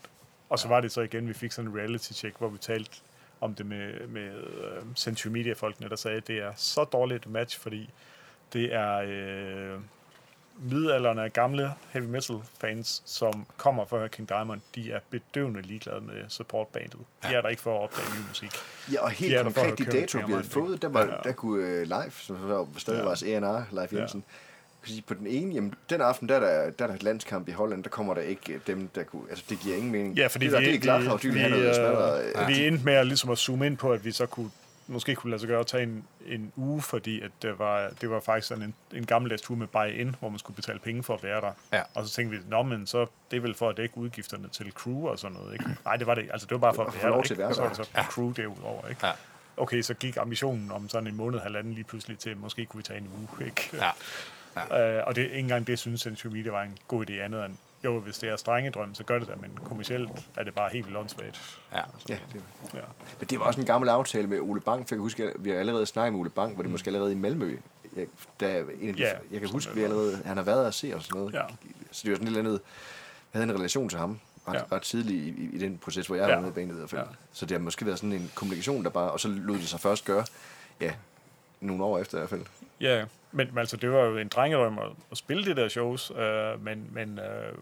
Og så var det så igen, vi fik sådan en reality check, hvor vi talte om det med, med uh, Century Media-folkene, der sagde, at det er så dårligt et match, fordi det er øh, midalderne gamle heavy metal fans, som kommer for at høre King Diamond, de er bedøvende ligeglade med supportbandet. De er der ikke for at opdage ny musik. Ja, og De helt er for konkret, de datoer, vi havde fået, der, var, Ja. der kunne uh, live, som så var stadig Ja. vores A&R, Live Ja. Jensen, fordi på den ene, jamen, den aften, der er der, der er der landskamp i Holland, der kommer der ikke øh, dem, der kunne, altså det giver ingen mening. Ja, fordi det, der, vi, det er klart, at de have noget øh, smadret. øh, vi endte med at, ligesom at zoome ind på, at vi så kunne måske kunne lade sig gøre at tage en, en uge, fordi at det var, det var faktisk sådan en, en gammeldags tur med buy-in, hvor man skulle betale penge for at være der. Ja. Og så tænkte vi, nå, men så det er vel for at dække udgifterne til crew og sådan noget, ikke? Nej, det var det. Altså, det var bare for Det at være der, ikke? at være Og så var det så crew derudover, ikke? Ja. Okay, så gik ambitionen om sådan en måned, halvanden lige pludselig til, måske kunne vi tage en uge, ikke? Ja. Øh, og det, ikke engang det synes Century Media var en god idé andet end, jo, hvis det er strengedrøm, så gør det da, men kommercielt er det bare helt vildt åndssvagt. Ja. Ja, det, Ja. men det var også en gammel aftale med Ole Bang, for jeg kan huske, at vi har allerede snakket med Ole Bang, hvor det måske allerede i Malmø. Jeg, der, er en af de, Ja, jeg kan huske, at vi det. allerede, han har været og se og sådan noget. Ja. Så det var sådan et eller andet, jeg havde en relation til ham ret, Ja. ret tidligt i, i, i, den proces, hvor jeg Ja. var med i banen i hvert fald. Ja. Så det har måske været sådan en kommunikation, der bare, og så lod det sig først gøre, ja, nogle år efter i hvert fald. Ja, men, men altså, det var jo en drengedrøm at, at spille de der shows, øh, men, men øh,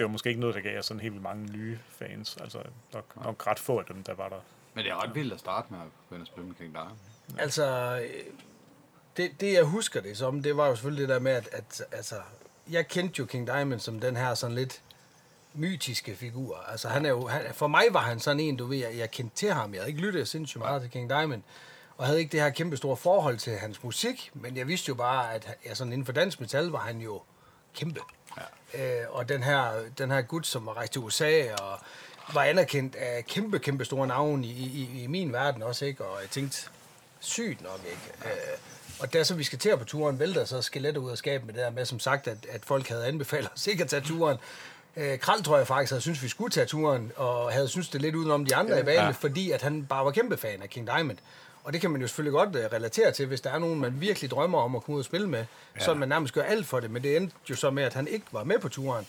det var måske ikke noget, der gav sådan helt vildt mange nye fans. Altså, nok, nok ret få af dem, der var der. Men det er ret vildt at starte med at begynde at spille med King Diamond. Altså, øh, det, det jeg husker det som, det var jo selvfølgelig det der med, at, at altså, jeg kendte jo King Diamond som den her sådan lidt mytiske figur. Altså, han er jo, han, for mig var han sådan en, du ved, jeg, jeg kendte til ham. Jeg havde ikke lyttet sindssygt meget til King Diamond, og havde ikke det her kæmpe store forhold til hans musik, men jeg vidste jo bare, at ja, sådan inden for dansk metal var han jo kæmpe. Øh, og den her, den her gut, som var rejst til USA og var anerkendt af kæmpe, kæmpe store navne i, i, i min verden også, ikke? Og jeg tænkte, sygt nok, ikke? Øh, og da så vi skal til på turen, vælter så skelettet ud af skabet med det der med, som sagt, at, at folk havde anbefalet os ikke at tage turen. Øh, Kral tror jeg faktisk havde syntes, vi skulle tage turen, og havde syntes det lidt udenom de andre ja, i banen, ja. fordi at han bare var kæmpe fan af King Diamond. Og det kan man jo selvfølgelig godt uh, relatere til, hvis der er nogen, man virkelig drømmer om at komme ud og spille med. Ja. Så man nærmest gør alt for det, men det endte jo så med, at han ikke var med på turen.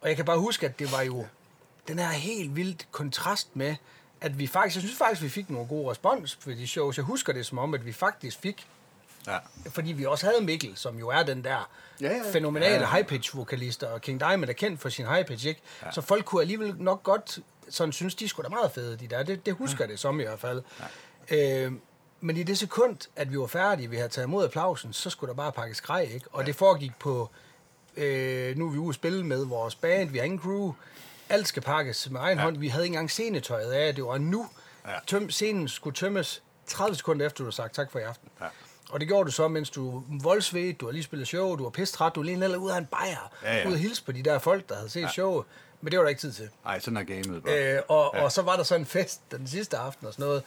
Og jeg kan bare huske, at det var jo den her helt vildt kontrast med, at vi faktisk, jeg synes faktisk, vi fik nogle gode respons for de shows. Jeg husker det som om, at vi faktisk fik Ja. Fordi vi også havde Mikkel, som jo er den der ja, ja. fænomenale ja, ja. high-pitch-vokalist, og King Diamond er kendt for sin high-pitch, ikke? Ja. Så folk kunne alligevel nok godt sådan synes, de skulle da meget fede, de der. Det, det husker ja. det som i hvert fald. Ja. Øh, men i det sekund, at vi var færdige, vi havde taget imod applausen, så skulle der bare pakkes grej, ikke? Og ja. det foregik på, øh, nu er vi ude at spille med vores band, vi har ingen crew, alt skal pakkes med egen ja. hånd. Vi havde ikke engang scenetøjet af, det var nu. Ja. Tøm, scenen skulle tømmes 30 sekunder efter, du har sagt tak for i aften. Ja. Og det gjorde du så, mens du voldsvedt, du har lige spillet show, du var pistret, du lige eller ud af en bajer, ja, ja. ud og hilse på de der folk, der havde set ja. showet. Men det var der ikke tid til. Nej, sådan er gamet bare. Øh, og, ja. og så var der så en fest den sidste aften og sådan noget.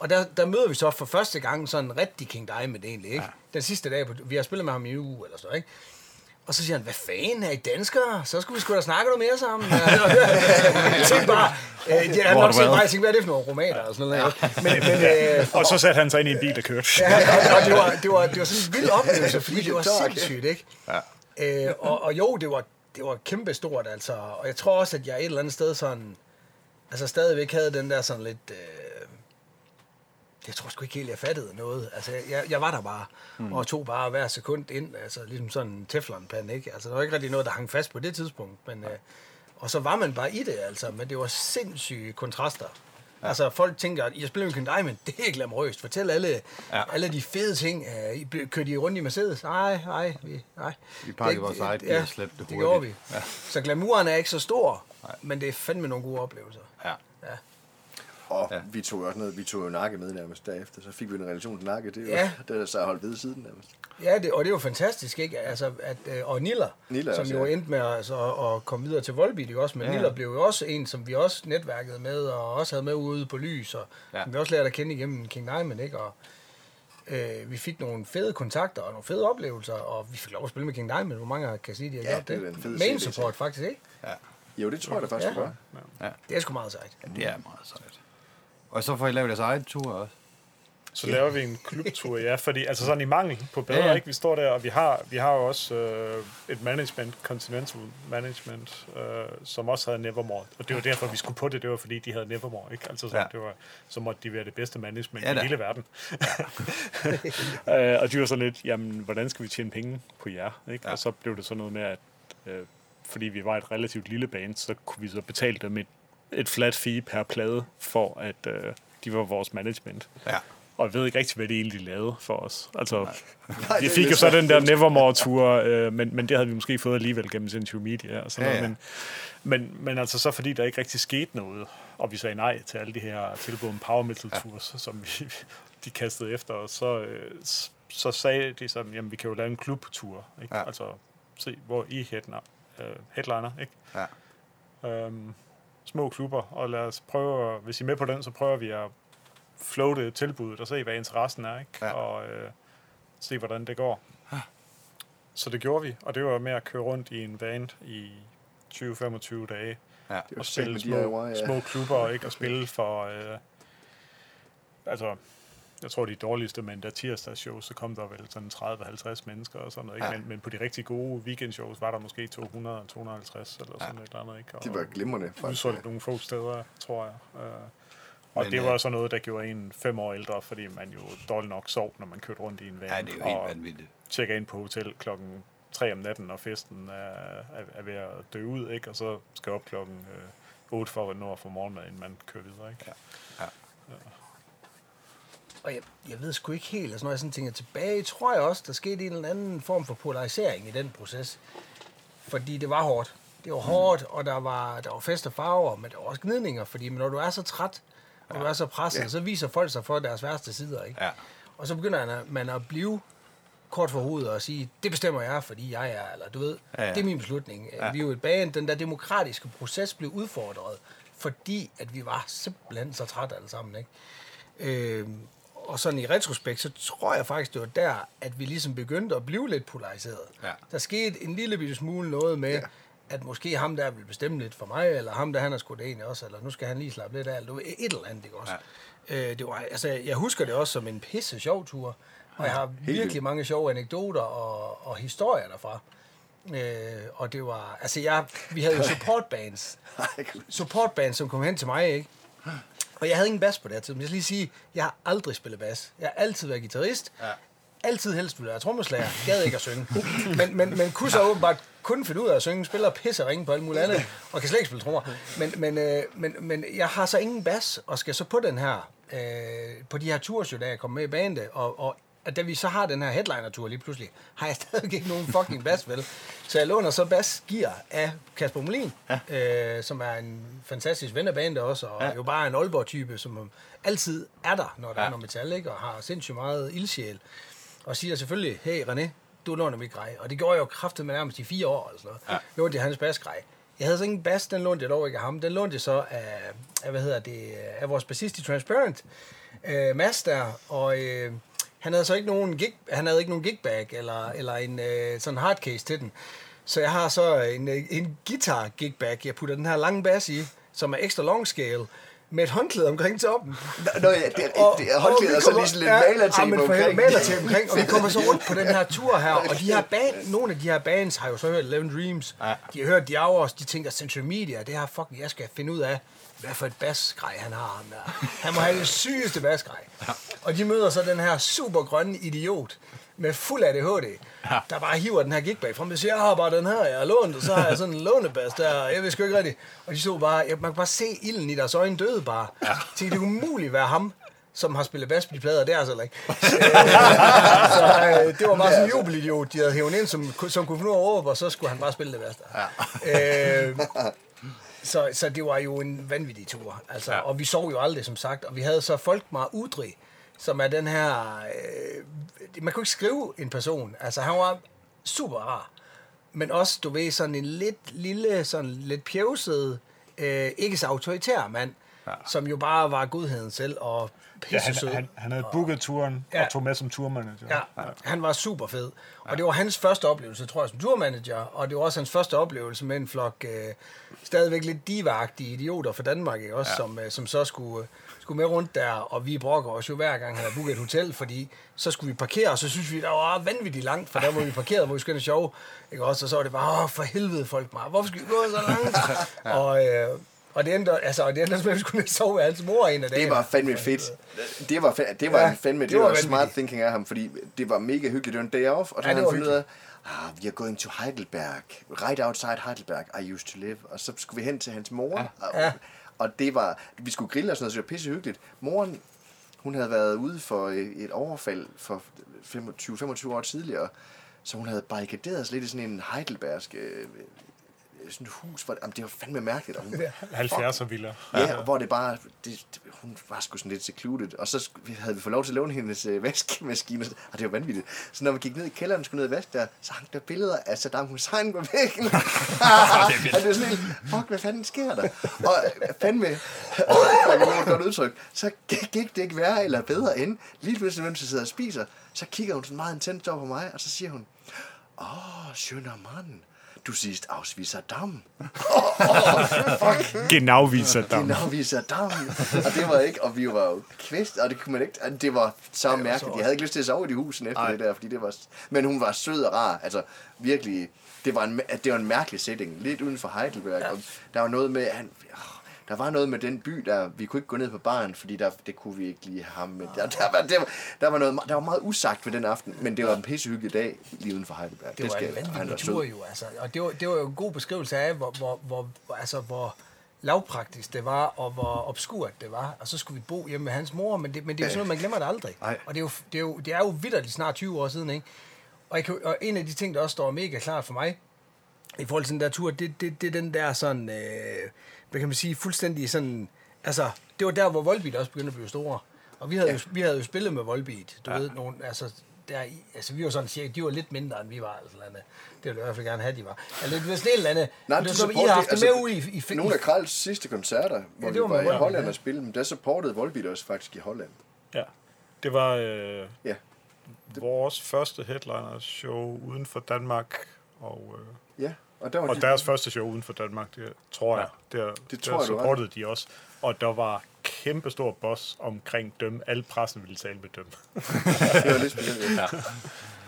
Og der, der møder vi så for første gang sådan en rigtig King Diamond egentlig, ikke? Ja. Den sidste dag, på, vi har spillet med ham i uge eller sådan ikke? Og så siger han, hvad fanden er I danskere? Så skulle vi sgu da snakke noget mere sammen. jeg tænkte bare, øh, jeg har nok set mig, tænkte, hvad er det for nogle romaner og sådan noget. Ja. Men, men, øh, og så satte han sig ind i en bil, der kørte. ja, og, og det, var, det, var, det var sådan en vild oplevelse, fordi det var sindssygt, ikke? Ja. Øh, og, og jo, det var, det var kæmpe stort, altså. Og jeg tror også, at jeg et eller andet sted sådan, altså stadigvæk havde den der sådan lidt... Øh, jeg tror sgu ikke helt, jeg fattede noget. Altså, jeg, jeg var der bare, mm. og tog bare hver sekund ind, altså ligesom sådan en teflonpande, ikke? Altså, der var ikke rigtig noget, der hang fast på det tidspunkt, men... Øh, og så var man bare i det, altså, men det var sindssyge kontraster. Ja. Altså, folk tænker, at har spillet med Diamond, det er glamorøst. Fortæl alle, ja. alle de fede ting. Uh, I, kørte I rundt i Mercedes? Nej, nej, vi, nej. Vi pakkede vores eget ja, det, det gjorde vi. Ja. Så glamouren er ikke så stor, nej. men det er fandme nogle gode oplevelser. Ja. ja. Og ja. vi tog også noget, vi tog jo Nakke med nærmest derefter, så fik vi en relation til Nakke, det er jo, ja. det er så holdt ved siden nærmest. Ja, det, og det er jo fantastisk, ikke? Altså, at, øh, og Niller, Niller som også, jo ja. endte med altså, at komme videre til Volbeat, jo også, men ja. Niller blev jo også en, som vi også netværkede med, og også havde med ude på lys, og ja. som vi også lærte at kende igennem King Diamond, ikke? Og, øh, vi fik nogle fede kontakter og nogle fede oplevelser, og vi fik lov at spille med King Diamond. Hvor mange kan sige, de har ja, gjort det? det? Main support, faktisk, ikke? Ja. Jo, det tror jeg da faktisk, ja. ja. ja. Det er sgu meget sejt. Ja, det er meget sejt. Og så får I lavet deres egen tur også. Så yeah. laver vi en klubtur, ja, fordi altså sådan i mangel på bedre, ja. ikke? Vi står der, og vi har, vi har jo også øh, et management, Continental Management, øh, som også havde Nevermore. Og det var derfor, vi skulle på det, det var fordi, de havde Nevermore, ikke? Altså sådan, ja. det var, så måtte de være det bedste management ja, i hele verden. Ja. øh, og de var sådan lidt, jamen, hvordan skal vi tjene penge på jer, ikke? Ja. Og så blev det sådan noget med, at øh, fordi vi var et relativt lille band, så kunne vi så betale dem et, et flat fee per plade, for at øh, de var vores management. Ja og jeg ved ikke rigtig, hvad det egentlig lavede for os. Altså, Nej. vi fik jo så den der Nevermore-tur, øh, men, men det havde vi måske fået alligevel gennem Century Media og sådan ja, ja. noget. Men, men, men altså så fordi der ikke rigtig skete noget, og vi sagde nej til alle de her tilbud om power metal tours, ja. som vi, de kastede efter os, så, øh, så sagde de så, jamen vi kan jo lave en klubtur, ikke? Ja. Altså se, hvor I headliner, uh, headliner ikke? Ja. Øhm, små klubber, og lad os prøve, hvis I er med på den, så prøver vi at floate tilbuddet og se, hvad interessen er, ikke? Ja. og øh, se, hvordan det går. Ja. Så det gjorde vi, og det var med at køre rundt i en band i 20-25 dage. Ja. Og spille små, DIY, ja. små klubber, ikke? og spille for... Øh, altså, jeg tror, de dårligste, men der tirsdags show, så kom der vel sådan 30-50 mennesker og sådan noget. Ikke? Ja. Men, men på de rigtig gode weekendshows var der måske 200-250 eller sådan ja. et eller andet. Ikke? Og det var glimrende. Udsolgt nogle få steder, tror jeg. Uh, og Men, det var øh, så noget, der gjorde en fem år ældre, fordi man jo dårligt nok sov, når man kørte rundt i en van. Ja, det er jo helt vanvittigt. Tjekker ind på hotel klokken 3 om natten, og festen er, er, er ved at dø ud, ikke? og så skal op klokken øh, 8 for at nå for morgenmad, inden man kører videre. Ikke? Ja. Ja. ja. Og jeg, jeg ved sgu ikke helt, altså når jeg sådan tænker tilbage, tror jeg også, der skete en eller anden form for polarisering i den proces. Fordi det var hårdt. det var hårdt, og der var, der var fest og farver, men der var også gnidninger, fordi når du er så træt, og du er så presset, Ja. så viser folk sig for deres værste sider, ikke? Ja. Og så begynder man at, blive kort for hovedet og sige, det bestemmer jeg, fordi jeg er, eller du ved, Ja, ja, det er min beslutning. Ja. Vi er jo et band, den der demokratiske proces blev udfordret, fordi at vi var simpelthen så trætte alle sammen, ikke? Øhm, og sådan i retrospekt, så tror jeg faktisk, det var der, at vi ligesom begyndte at blive lidt polariseret. Ja. Der skete en lille bitte smule noget med, Ja. at måske ham der vil bestemme lidt for mig, eller ham der, han sgu da egentlig også, eller nu skal han lige slappe lidt af, eller et eller andet, ikke også? Ja. Øh, det var, altså, jeg husker det også som en pisse sjov tur, og jeg har virkelig mange sjove anekdoter og, og historier derfra. Øh, og det var, altså jeg, vi havde jo support bands, support bands, som kom hen til mig, ikke? Og jeg havde ingen bas på det her tid, men jeg skal lige sige, jeg har aldrig spillet bas. Jeg har altid været guitarist. Ja. Altid helst ville være trommeslager. Gad ikke at synge. Men, men, men kunne så åbenbart kun finde ud af at synge, spiller pisse og ringe på alt muligt andet, og kan slet ikke spille trommer. Men, men, øh, men, men jeg har så ingen bas, og skal så på den her, øh, på de her jo, da jeg kom med i bandet, og, og at da vi så har den her headliner-tur lige pludselig, har jeg stadig ikke nogen fucking bas, vel? Så jeg låner så bas gear af Kasper Molin, ja. øh, som er en fantastisk ven af bandet også, og ja. jo bare en Aalborg-type, som altid er der, når der. Ja. er noget metal, ikke? og har sindssygt meget ildsjæl. Og siger selvfølgelig, hey René, du låner mit grej. Og det gjorde jeg jo kraftigt med nærmest i fire år, eller sådan noget. Ja. Lånte jeg hans basgrej. Jeg havde så ingen bas, den lånte jeg dog ikke af ham. Den lånte jeg så af, af hvad hedder det, af vores bassist i Transparent, øh, Mads der, og øh, han havde så ikke nogen gig, han havde ikke nogen gigbag eller, eller en øh, sådan hardcase til den. Så jeg har så en, øh, en guitar gigbag, jeg putter den her lange bass i, som er ekstra long scale, med et håndklæde omkring toppen. Nå, ja, det er, det er håndklæder, og så lige sådan lidt malertape ja, men for omkring. malertape omkring. Og vi kommer så rundt på den her tur her, og de her band, nogle af de her bands har jo så hørt Eleven Dreams. Ja. De har hørt The Hours, de tænker Central Media, det her fucking, jeg skal finde ud af, hvad for et basgrej han har ham der. Han må have det sygeste basgrej. Og de møder så den her super grønne idiot med fuld ADHD, der bare hiver den her gig bag frem og siger, jeg har bare den her, jeg har lånt, og så har jeg sådan en lånebas der, jeg ved sgu ikke rigtigt. Og de så bare, jeg, man kan bare se ilden i deres øjne døde bare. Ja. Tænkte, det kunne umuligt være ham, som har spillet bas på de plader, det er altså ikke. Så øh, det var bare sådan en jubelidiot, de havde hævet ind, som, som kunne finde ud af råbe, og så skulle han bare spille det der. Ja. Øh, så, så det var jo en vanvittig tur. Altså, Ja. Og vi sov jo aldrig, som sagt. Og vi havde så Folkmar Udri, som er den her... Øh, man kunne ikke skrive en person. Altså, han var super rar. Men også, du ved, sådan en lidt lille, sådan lidt pjevset, øh, ikke så autoritær mand, ja. som jo bare var godheden selv og Ja, han, pisse han, han havde booket turen Ja. og tog med som turmanager. Ja, han var super fed. Og det var hans første oplevelse, tror jeg, som turmanager. Og det var også hans første oplevelse med en flok øh, stadigvæk lidt divagtige idioter fra Danmark, ikke? Også, ja. som, øh, som så skulle, øh, skulle med rundt der. Og vi brokker os jo hver gang, han havde booket et hotel, fordi så skulle vi parkere, og så synes vi, der var vanvittigt langt, for der hvor vi parkerede, hvor vi skulle have sjov. Ikke? Også, og så var det bare, åh, for helvede folk mig, hvorfor skal vi gå så langt? og, øh, og det endte, altså, og det endte med, at vi skulle ned og sove ved hans mor en af dagene. Det var fandme fedt. Det var, det var Ja, fandme, det, det var var, smart thinking af ham, fordi det var mega hyggeligt. Det var en day off, og så Ja, han fundet ud af, ah, vi are going to Heidelberg, right outside Heidelberg, I used to live. Og så skulle vi hen til hans mor, ja. Ja. Og, og det var, vi skulle grille og sådan noget, så det var pisse hyggeligt. Moren, hun havde været ude for et et overfald for 25-25 år tidligere, så hun havde barrikaderet sig lidt i sådan en Heidelbergsk øh, sådan et hus, hvor, jamen, det var fandme mærkeligt. Og hun, 70'er vildere. Ja, og hvor det bare, det, det, hun var sgu sådan lidt secluded, og så havde vi fået lov til at låne hendes øh, vaskemaskine, og det var vanvittigt. Så når vi gik ned i kælderen og skulle ned og vaske der, så hang der billeder af Saddam Hussein på væggen. og det var sådan helt, fuck, hvad fanden sker der? Og øh, fandme, og det var et godt udtryk, så gik det ikke værre eller bedre end, lige pludselig, mens vi sidder og spiser, så kigger hun sådan meget intens over på mig, og så siger hun, åh, oh, schöner Mann, du siehst aus Saddam. Genau wie Saddam. Genau wie Saddam. Og det var ikke, og vi var jo kvæst, og det kunne man ikke, det var så mærkeligt. Jeg havde ikke lyst til at sove i de husen efter Ej. det der, fordi det var, men hun var sød og rar, altså virkelig, det var en, det var en mærkelig setting, lidt uden for Heidelberg, og der var noget med, han, åh, der var noget med den by, der vi kunne ikke gå ned på baren, fordi der, det kunne vi ikke lige have ham med. Der, der, var, der, var, der, var noget, der var meget usagt ved den aften, men det var en pissehyggelig dag lige uden for Heidelberg. det var skal, en han var vanvittig sød. tur jo, altså. Og det var, det var jo en god beskrivelse af, hvor, hvor, hvor, altså, hvor lavpraktisk det var, og hvor obskurt det var. Og så skulle vi bo hjemme med hans mor, men det, men det er jo sådan noget, man glemmer det aldrig. Nej. Og det er jo, det er jo, det er jo vidderligt snart 20 år siden, ikke? Og, jeg kan, og en af de ting, der også står mega klart for mig, i forhold til den der tur, det, det, det er den der sådan, øh, hvad kan man sige, fuldstændig sådan, altså, det var der, hvor Volbeat også begyndte at blive store. Og vi havde, ja. jo, vi havde jo spillet med Volbeat, du ja. ved, nogle, altså, der, i- altså, vi var sådan cirka, de var lidt mindre, end vi var, altså, andet. det ville jeg i hvert fald gerne have, de var. Altså, det var sådan et eller andet, Nej, det var de som, I har haft det altså, med ude i, i, i, Nogle af Kralls sidste koncerter, hvor det ja, var vi var i Holland ja. og spille, men der supportede Volbeat os faktisk i Holland. Ja. Det var øh, Ja. vores første headliner-show uden for Danmark, og, øh, Ja, og der var og de, deres første show uden for Danmark, det tror jeg. Der, Det der tror jeg, du har supportede de også. Og der var kæmpe stor boss omkring dem. Alle pressen ville tale med dem. det var lidt specielt. Ja.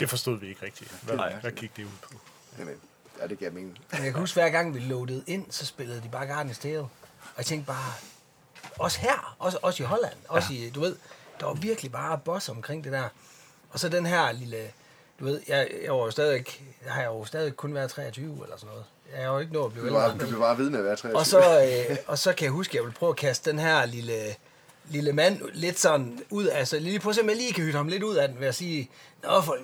Det forstod vi ikke rigtigt. Hvad, Nej. hvad gik det ud på? Men, øh, ja, det gav mening. Men jeg kan huske, hver gang vi loadede ind, så spillede de bare Garden Tale. Og jeg tænkte bare, også her, også, også i Holland, også i, du ved, der var virkelig bare boss omkring det der. Og så den her lille, du ved, jeg, jeg var jo stadig, jeg har jo stadig kun været 23 eller sådan noget. Jeg har jo ikke nået at blive Du, var, ældre. du blev bare vidne at være 23. Og så, øh, og så kan jeg huske, at jeg vil prøve at kaste den her lille, lille mand lidt sådan ud, altså lige prøve at se, om jeg lige kan hytte ham lidt ud af den, ved at sige, Nå, folk,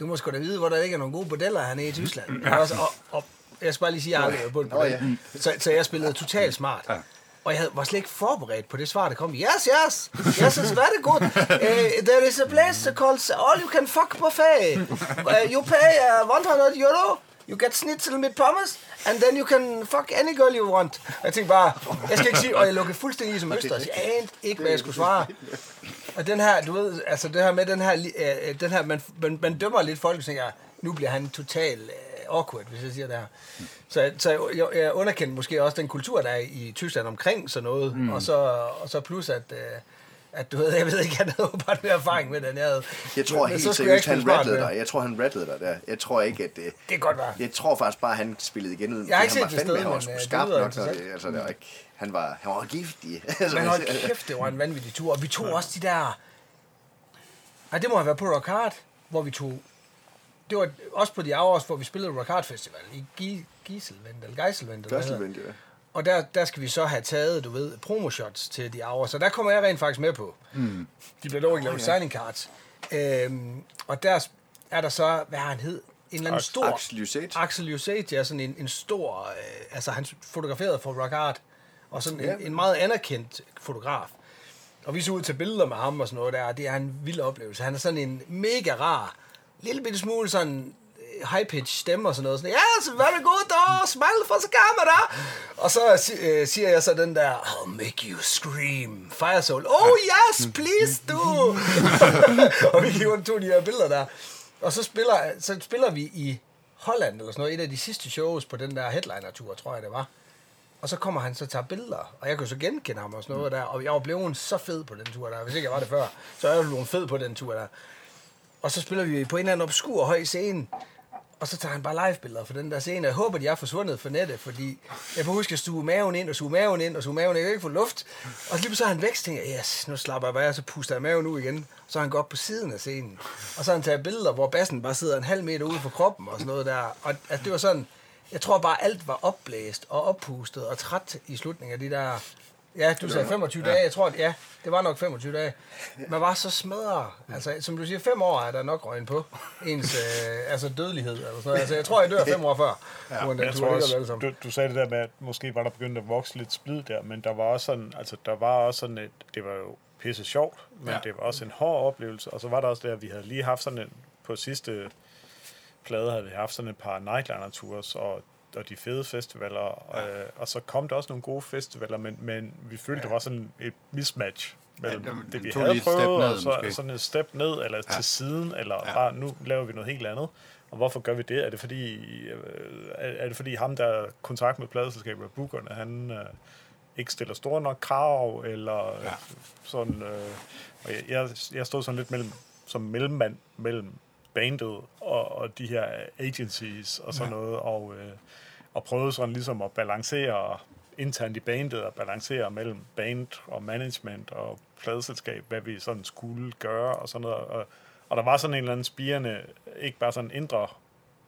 du må sgu da vide, hvor der ikke er nogen gode bordeller hernede i Tyskland. Og, også, og, og jeg skal bare lige sige, at jeg aldrig har på en Nå, bordel. Så, så jeg spillede totalt smart. Og jeg var slet ikke forberedt på det svar, der kom. Yes, yes, yes, it's very good. Uh, there is a place called All You Can Fuck Buffet. Uh, you pay uh, 100 euro, you get schnitzel med pommes, and then you can fuck any girl you want. Og jeg tænkte bare, jeg skal ikke sige, og jeg lukkede fuldstændig i som østers. Jeg anede ikke, hvad jeg skulle svare. Og den her, du ved, altså det her med den her, øh, den her man, man, man dømmer lidt folk, og tænker, nu bliver han total øh, awkward, hvis jeg siger det her. Så, så jeg, jeg, underkendte måske også den kultur, der er i Tyskland omkring sådan noget, mm. og, så, og så plus at, øh, at du ved, jeg ved ikke, han havde åbenbart mere erfaring med det, end jeg havde. Jeg tror Men- helt seriøst, han rattlede dig. Jeg tror, han rattlede dig der. Jeg tror ikke, at... Øh, Det kan godt være. jeg tror faktisk bare, han spillede igen ud. Jeg har ikke han set var det sted, Han var men, sgu øh, det skarp nok. Når det, altså, det var ikke, han, var, han var giftig. Altså, Men hold kæft, det var en vanvittig tur. Og vi tog også de der... Ej, det må have været på Rock Hard, hvor vi tog... Det var også på de hours, hvor vi spillede Rock Hard Festival i Gi- Giselvent, eller Geiselvent. eller ja. Og der, der skal vi så have taget, du ved, promoshots til de hours. Så der kommer jeg rent faktisk med på. Mm. De bliver dog ikke lavet signing cards. Øhm, og der er der så, hvad han hed? En eller anden stor... Axel Usage. Axel Usage er sådan en, en stor... Øh, altså, han fotograferede for Rock Art. Og sådan Ja. en, en meget anerkendt fotograf. Og vi så ud til billeder med ham og sådan noget der, og det er en vild oplevelse. Han er sådan en mega rar, lille bitte smule sådan øh, high-pitch stemme og sådan noget. Sådan, yes, very good, oh, smile for the camera. Og så si- øh, siger jeg så den der, I'll make you scream, Fire Soul. Oh yes, please do. og vi og tog de her billeder der. Og så spiller, så spiller vi i Holland, eller sådan noget, et af de sidste shows på den der headliner-tur, tror jeg det var. Og så kommer han så og tager billeder, og jeg kunne så genkende ham og sådan noget der, og jeg var blevet så fed på den tur der. Hvis ikke jeg var det før, så er jeg blevet fed på den tur der. Og så spiller vi på en eller anden obskur høj scene, og så tager han bare live-billeder for den der scene. Jeg håber, de er forsvundet for nettet, fordi jeg kan huske at suge maven ind, og suge maven ind, og suge maven ind. Jeg kan ikke få luft. Og så lige så er han væk, så tænker jeg, yes, nu slapper jeg bare, og så puster jeg maven ud igen. Så er han går op på siden af scenen. Og så har han taget billeder, hvor bassen bare sidder en halv meter ude for kroppen og sådan noget der. Og altså, det var sådan, jeg tror bare, alt var opblæst og oppustet og træt i slutningen af de der... Ja, du sagde 25 dage. Jeg tror, at ja, det var nok 25 dage. Man var så smadret. Altså, som du siger, fem år er der nok røgn på ens øh, altså dødelighed. Eller sådan. Altså, jeg tror, jeg dør fem år før. Ja, Men jeg tror også, du, du sagde det der med, at måske var der begyndt at vokse lidt splid der, men der var også sådan, altså der var også sådan et, det var jo pisse sjovt, men ja. det var også en hård oplevelse, og så var der også det, at vi havde lige haft sådan en, på sidste plade havde vi haft sådan et par nightliner tours, og og de fede festivaler, ja. øh, og så kom der også nogle gode festivaler, men, men vi følte, ja. det var sådan et mismatch mellem Ja, den- det, den vi havde prøvet, ned, og så måske. sådan et step ned, eller ja. til siden, eller Ja. bare nu laver vi noget helt andet. Og hvorfor gør vi det? Er det fordi, øh, er, det fordi ham, der er kontakt med pladeselskabet og bookerne, han øh, ikke stiller store nok krav, eller. Ja. sådan... Øh, og jeg, jeg, jeg stod sådan lidt mellem, som mellemmand mellem bandet og, og de her agencies og sådan ja. noget, og, øh, og prøvede sådan ligesom at balancere internt i bandet og balancere mellem band og management og pladeselskab, hvad vi sådan skulle gøre og sådan noget. Og, og der var sådan en eller anden spirende, ikke bare sådan indre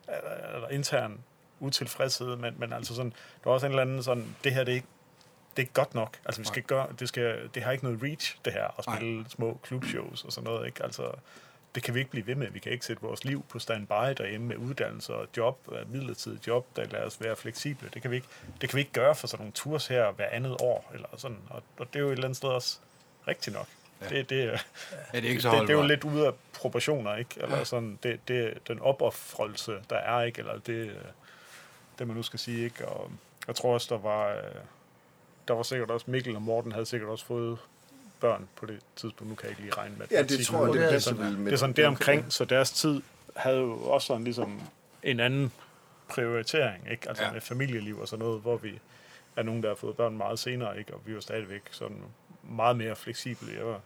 eller, intern utilfredshed, men, men altså sådan, der var også en eller anden sådan, det her det er ikke det er ikke godt nok. Altså, vi skal gøre, det, skal, det har ikke noget reach, det her, at spille Nej. små klubshows og sådan noget, ikke? Altså, det kan vi ikke blive ved med. Vi kan ikke sætte vores liv på standby derhjemme med uddannelse og job, øh, midlertidigt job, der lader os være fleksible. Det kan vi ikke, det kan vi ikke gøre for sådan nogle tours her hver andet år. Eller sådan. Og, og det er jo et eller andet sted også rigtigt nok. Ja. Det, det, Ja, det er ikke så det, det er jo lidt ude af proportioner, ikke? Eller sådan, det, det, den opoffrelse, der er, ikke? Eller det, øh, det, man nu skal sige, ikke? Og jeg tror også, der var, øh, der var sikkert også, Mikkel og Morten havde sikkert også fået børn på det tidspunkt. Nu kan jeg ikke lige regne med Ja, det tror jeg, det det er passer sådan- med. det er sådan det omkring, så deres tid havde jo også sådan ligesom en anden prioritering, ikke? Altså Ja. med familieliv og sådan noget, hvor vi er nogen, der har fået børn meget senere, ikke? Og vi var stadigvæk sådan meget mere fleksible. Jeg var,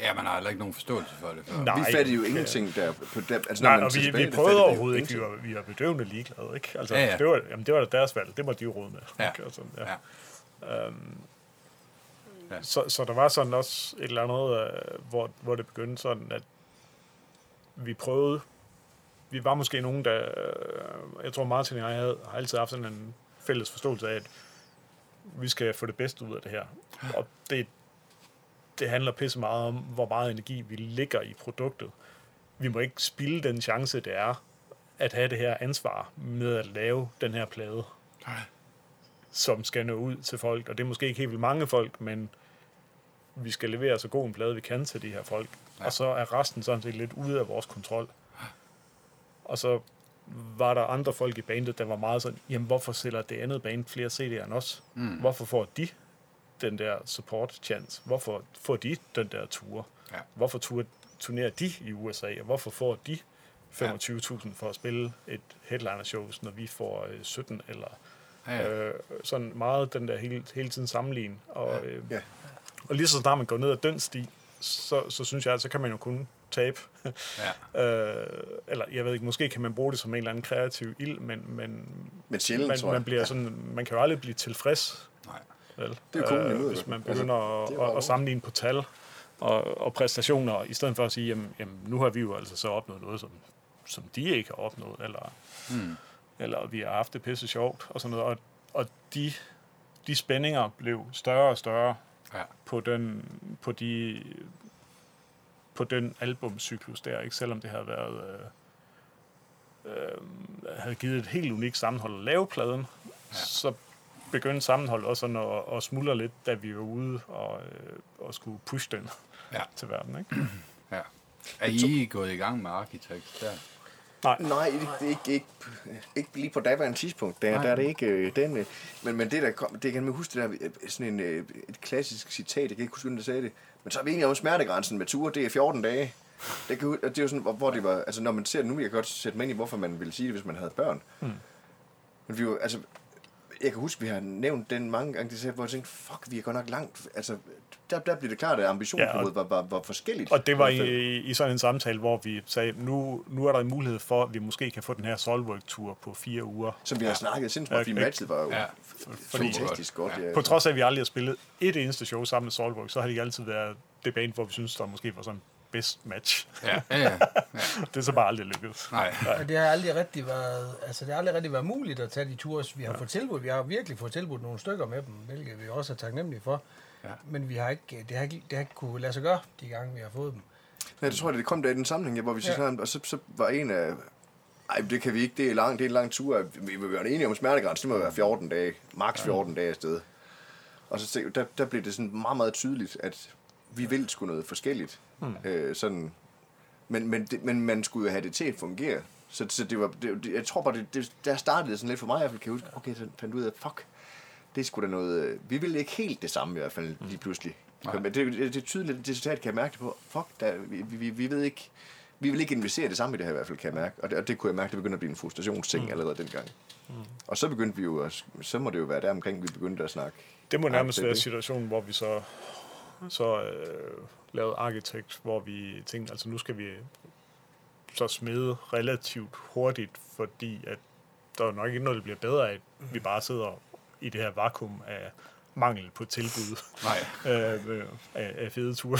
Ja, man har heller ikke nogen forståelse for det. Før. Nej. Vi fattede jo ingenting der. På der altså, når Nej, man og vi, tilbage, vi prøvede overhovedet ikke. Vi var, vi var bedøvende ligeglade, ikke? Altså, Ja, ja. Det, var, jamen, det var deres valg. Det må de jo råde med. Ja. Ikke? Altså, ja. Ja. Ja. Så, så der var sådan også et eller andet, øh, hvor, hvor det begyndte sådan, at vi prøvede, vi var måske nogen, der, øh, jeg tror Martin og jeg havde, har altid haft sådan en fælles forståelse af, at vi skal få det bedste ud af det her. Og det, det handler pisse meget om, hvor meget energi vi lægger i produktet. Vi må ikke spilde den chance, det er, at have det her ansvar med at lave den her plade Nej. Som skal nå ud til folk. Og det er måske ikke helt vildt mange folk, men vi skal levere så god en plade, vi kan til de her folk. Ja. Og så er resten sådan set lidt ude af vores kontrol. Og så var der andre folk i bandet, der var meget sådan, jamen hvorfor sælger det andet band flere CD'er end os? Mm. Hvorfor får de den der support chance? Hvorfor får de den der tur? Ja. Hvorfor tur, turnerer de i USA? Og hvorfor får de 25.000 for at spille et headliner shows, når vi får øh, 17 eller Ja, ja. Øh, sådan meget den der hele, hele tiden sammenligning. Og, øh, Ja. og lige så snart man går ned ad den sti, så, så synes jeg, at så kan man jo kun tabe. ja. øh, eller jeg ved ikke, måske kan man bruge det som en eller anden kreativ ild, men, men Men sjældent, man, man, bliver sådan, man kan jo aldrig blive tilfreds. Nej. Vel? Øh, Det er i hovedet, hvis man altså, begynder det at, at, jo- at sammenligne på tal og, og præstationer, i stedet for at sige, jamen, jamen nu har vi jo altså så opnået noget, som, som de ikke har opnået, eller, Hmm. Eller vi har haft det pisse sjovt, og sådan noget. Og, og de, de spændinger blev større og større Ja. på den, på de, på den albumcyklus der, ikke? selvom det havde været øh, øh, havde givet et helt unikt sammenhold at lave pladen, ja. så begyndte sammenholdet også sådan at, at smuldre lidt, da vi var ude og, øh, og skulle pushe den Ja. til verden. Ikke? ja. Er I gået i gang med Architects der? Nej, ikke, ikke, ikke, ikke lige på daværende tidspunkt. Der, Nej. der er det ikke øh, den med. Men, men det der kom, det kan man huske, det der, øh, sådan en, øh, et klassisk citat, jeg kan ikke huske, hvem der sagde det. Men så er vi egentlig om smertegrænsen med ture, det er 14 dage. Det, kan, det er jo sådan, hvor, hvor det var, altså når man ser det nu, jeg kan godt sætte mig ind i, hvorfor man ville sige det, hvis man havde børn. Hmm. Men vi var, altså, jeg kan huske, vi har nævnt den mange gange, det sagde, hvor jeg tænkte, fuck, vi er godt nok langt. Altså, der, der blev det klart, at ambitionsniveauet Ja, var, var, var forskelligt. Og det var I i, sådan en samtale, hvor vi sagde, nu, nu er der en mulighed for, at vi måske kan få den her Solwork-tur på fire uger. Som vi har snakket sindssygt, Ja, fordi matchet var jo Ja, fordi- fantastisk godt. Ja. På trods af, at vi aldrig har spillet et eneste show sammen med Solwork, så har det ikke altid været det band, hvor vi synes, der måske var sådan best match. Ja, ja, ja. Det er så bare aldrig lykkedes. Nej. Og det har aldrig rigtig været, altså det har aldrig rigtig været muligt at tage de tours, vi har fået tilbudt. Vi har virkelig fået tilbudt nogle stykker med dem, hvilket vi også er taknemmelige for. Ja. Men vi har ikke, det har ikke, det har ikke kunne lade sig gøre, de gange vi har fået dem. Ja, det tror jeg, det kom der i den sammenhæng, ja, hvor vi så Ja. sådan, og så, så var en af, ej, det kan vi ikke, det er, lang, det er en lang tur, vi vil være enige om smertegrænsen, det må være 14 dage, maks 14 dage afsted. Og så der, der blev det sådan meget, meget tydeligt, at vi vil sgu noget forskelligt. Hmm. Øh, sådan, men, men, det, men man skulle jo have det til at fungere. Så, så det var, det, jeg tror bare, det, det, der startede det sådan lidt for mig, i hvert fald kan jeg huske, okay, så fandt ud af, fuck, det sgu da noget, øh, vi vil ikke helt det samme i hvert fald lige pludselig. Nej. Men det, det, det er tydeligt, det citat kan jeg mærke det på, fuck, der, vi, vi, vi ved ikke, vi vil ikke investere det samme i det her i hvert fald, kan jeg mærke. Og det, og det kunne jeg mærke, det begyndte at blive en frustrationsting mm. allerede dengang. Mm. Og så begyndte vi jo, at, så må det jo være der omkring, vi begyndte at snakke. Det må nærmest være situationen, hvor vi så, så øh, lavede Architect, hvor vi tænkte, altså nu skal vi så smede relativt hurtigt, fordi at der er nok ikke noget, der bliver bedre af, at vi bare sidder i det her vakuum af mangel på tilbud Nej. øh, øh, af, af fede ture.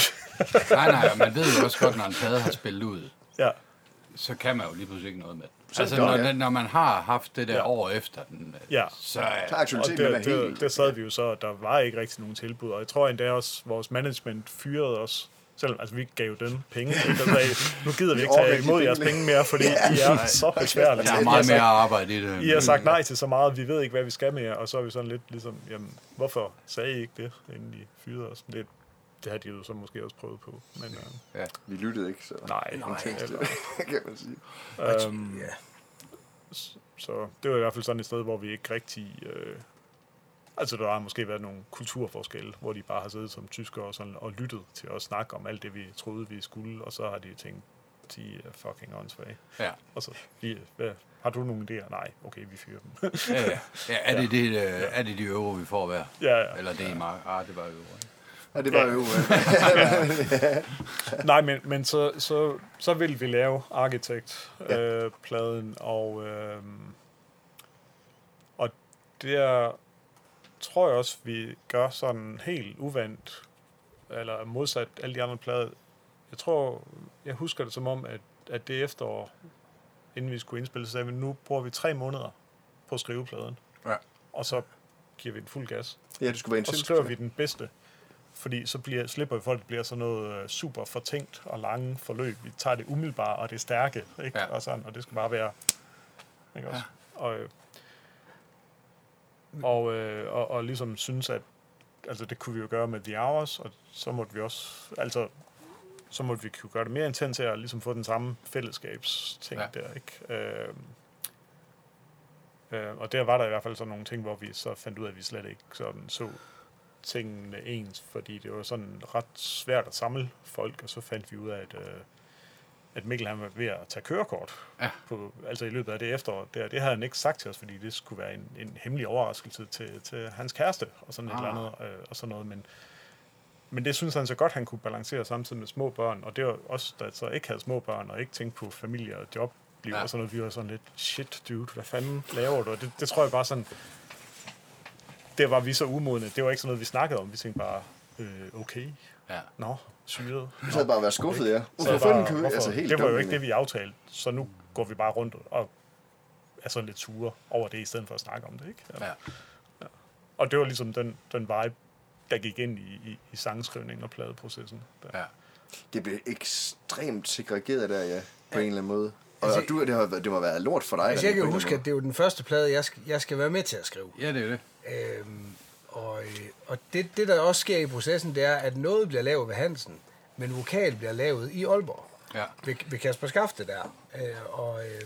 nej, nej, og man ved jo også godt, når en plade har spillet ud, ja, så kan man jo lige pludselig ikke noget med. Så Altså, når, den, når man har haft det der Ja. år efter den, Ja. så Så er og det, det, helt... det sad vi jo så, og der var ikke rigtig nogen tilbud. Og jeg tror endda også, vores management fyrede os Selvom altså, vi gav den penge. Ikke? Altså, nu gider vi ikke tage imod jeres penge mere, fordi I er så besværlige. Der er meget mere arbejde i det. I har sagt nej til så meget, vi ved ikke, hvad vi skal med jer, og så er vi sådan lidt ligesom, jamen, hvorfor sagde I ikke det, inden I fyrede os? Det, det har de jo så måske også prøvet på. Men, øh, Ja, vi lyttede ikke, så nej, Nej, eller, kan man sige. øhm, Ja. så det var i hvert fald sådan et sted, hvor vi ikke rigtig... Øh, altså, der har måske været nogle kulturforskelle, hvor de bare har siddet som tyskere og, sådan, og lyttet til at snakke om alt det, vi troede, vi skulle, og så har de tænkt, de er fucking åndssvage. Ja. Og så, vi, hvad, har du nogle idéer? Nej, okay, vi fyrer dem. Ja, ja. ja er, det, det, øh, er det de euro, vi får hver? ja, ja. Eller det er i mark? Ah, det var ikke? Ja, det var jo... Nej, men, men så, så, så vil vi lave Architect-pladen, Ja. øh, pladen, og, øh, og der tror jeg også, vi gør sådan helt uvandt, eller modsat alle de andre plader. Jeg tror, jeg husker det som om, at, at det efterår, inden vi skulle indspille, så sagde vi, nu bruger vi tre måneder på at skrive pladen, Ja. og så giver vi den fuld gas. ja, det skulle være Og så skriver vi den bedste. Fordi så bliver, slipper vi folk, det bliver sådan noget øh, super fortænkt og lange forløb. Vi tager det umiddelbare og det stærke, ikke? Ja. Og, sådan, og det skal bare være... Ikke også? Og, øh, og, øh, og, og ligesom synes, at altså det kunne vi jo gøre med The Hours, og så måtte vi også, altså så måtte vi kunne gøre det mere intens at ligesom få den samme fællesskabsting Ja. ja. der, ikke? Øh, øh, og der var der i hvert fald sådan nogle ting, hvor vi så fandt ud af, at vi slet ikke sådan så tingene ens, fordi det var sådan ret svært at samle folk, og så fandt vi ud af, at, øh, at Mikkel han var ved at tage kørekort. Ja. På, altså i løbet af det efterår. Der, det havde han ikke sagt til os, fordi det skulle være en, en hemmelig overraskelse til, til hans kæreste, og sådan et Ah. eller andet, øh, og sådan noget. Men, men det synes han så godt, han kunne balancere samtidig med små børn, og det var os, der så ikke havde små børn, og ikke tænkte på familie og job, liv Ja. sådan noget. Vi var sådan lidt, shit dude, hvad fanden laver du? Og det, det tror jeg bare sådan, der var vi så umodne. Det var ikke sådan noget, vi snakkede om. Vi tænkte bare, øh, okay, Ja. nå, syret. Du sad bare at være skuffet, ja. Så Hvorfor bare, kan vi... hvorfor? Altså, helt det var jo ikke det, vi aftalte. Så nu går vi bare rundt og er sådan lidt sure over det, i stedet for at snakke om det. Ikke? ja. Og det var ligesom den, den vibe, der gik ind i, i, i sangskrivningen og pladeprocessen. Der. ja. Det blev ekstremt segregeret der, ja. På en eller anden måde. Og, Altså, og du, det, har, det må have været lort for dig. Altså, jeg kan huske, at det er jo den første plade, jeg skal, jeg skal være med til at skrive. Ja, det er det. Øhm, og øh, og det, det, der også sker i processen, det er, at noget bliver lavet ved Hansen, men vokal bliver lavet i Aalborg. Ja. Ved, ved Kasper Skafte der. Øh, og, øh,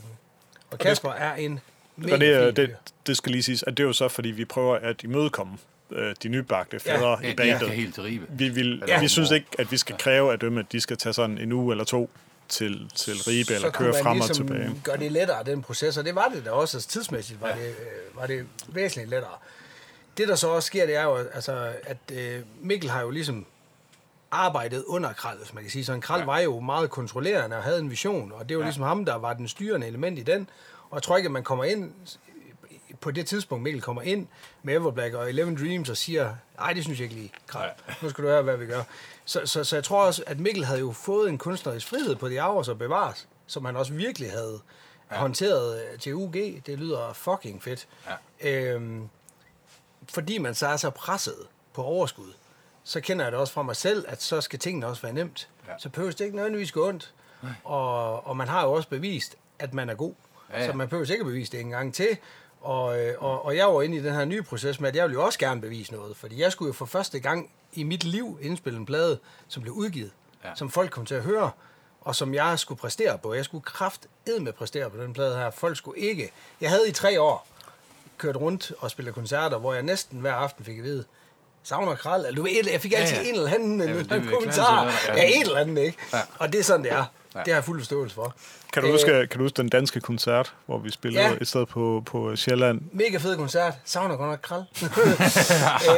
og Kasper er en mega Og det, er- fin fyr. det, det skal lige siges, at det er jo så, fordi vi prøver at imødekomme øh, de nybagte fædre Ja, i bandet. skal helt til Ribe. Vi, vil, ja. vi synes ikke, at vi skal kræve af dem, at de skal tage sådan en uge eller to til, til Ribe, eller så køre frem og ligesom tilbage. gøre det lettere, den proces, og det var det da også, altså tidsmæssigt var, ja. det, øh, var det væsentligt lettere. Det, der så også sker, det er jo, altså, at øh, Mikkel har jo ligesom arbejdet under Kral, hvis man kan sige. Så en Kral ja. var jo meget kontrollerende og havde en vision, og det var ja. ligesom ham, der var den styrende element i den. Og jeg tror ikke, at man kommer ind på det tidspunkt, Mikkel kommer ind med Everblack og Eleven Dreams og siger, nej, det synes jeg ikke lige, Kral. Nu skal du høre, hvad vi gør. Så, så, så jeg tror også, at Mikkel havde jo fået en kunstnerisk frihed på de hours og bevares, som han også virkelig havde ja. håndteret til UG. Det lyder fucking fedt. Ja. Øhm, fordi man så er så presset på overskud, så kender jeg det også fra mig selv, at så skal tingene også være nemt. Ja. Så behøver det ikke nødvendigvis gå ondt. Og, og man har jo også bevist, at man er god. Ja, Ja. Så man behøver ikke at bevise det en gang til. Og, øh, og, og jeg var inde i den her nye proces med, at jeg ville jo også gerne bevise noget. Fordi jeg skulle jo for første gang i mit liv indspille en plade, som blev udgivet. Ja. Som folk kom til at høre. Og som jeg skulle præstere på. Jeg skulle kraft med præstere på den plade her. Folk skulle ikke. Jeg havde i tre år kørt rundt og spillet koncerter, hvor jeg næsten hver aften fik at vide, savner kral. Eller, du ved, jeg fik altid Ja, ja, en eller anden, Ja, vil jeg kommentar. klare sig Ja, en eller anden, ikke? Ja. Og det er sådan, det er. Ja. Det har jeg fuld forståelse for. Kan du, Øh, huske, kan du huske den danske koncert, hvor vi spillede Ja. et sted på, på Sjælland? Mega fed koncert. Savner godt nok kral.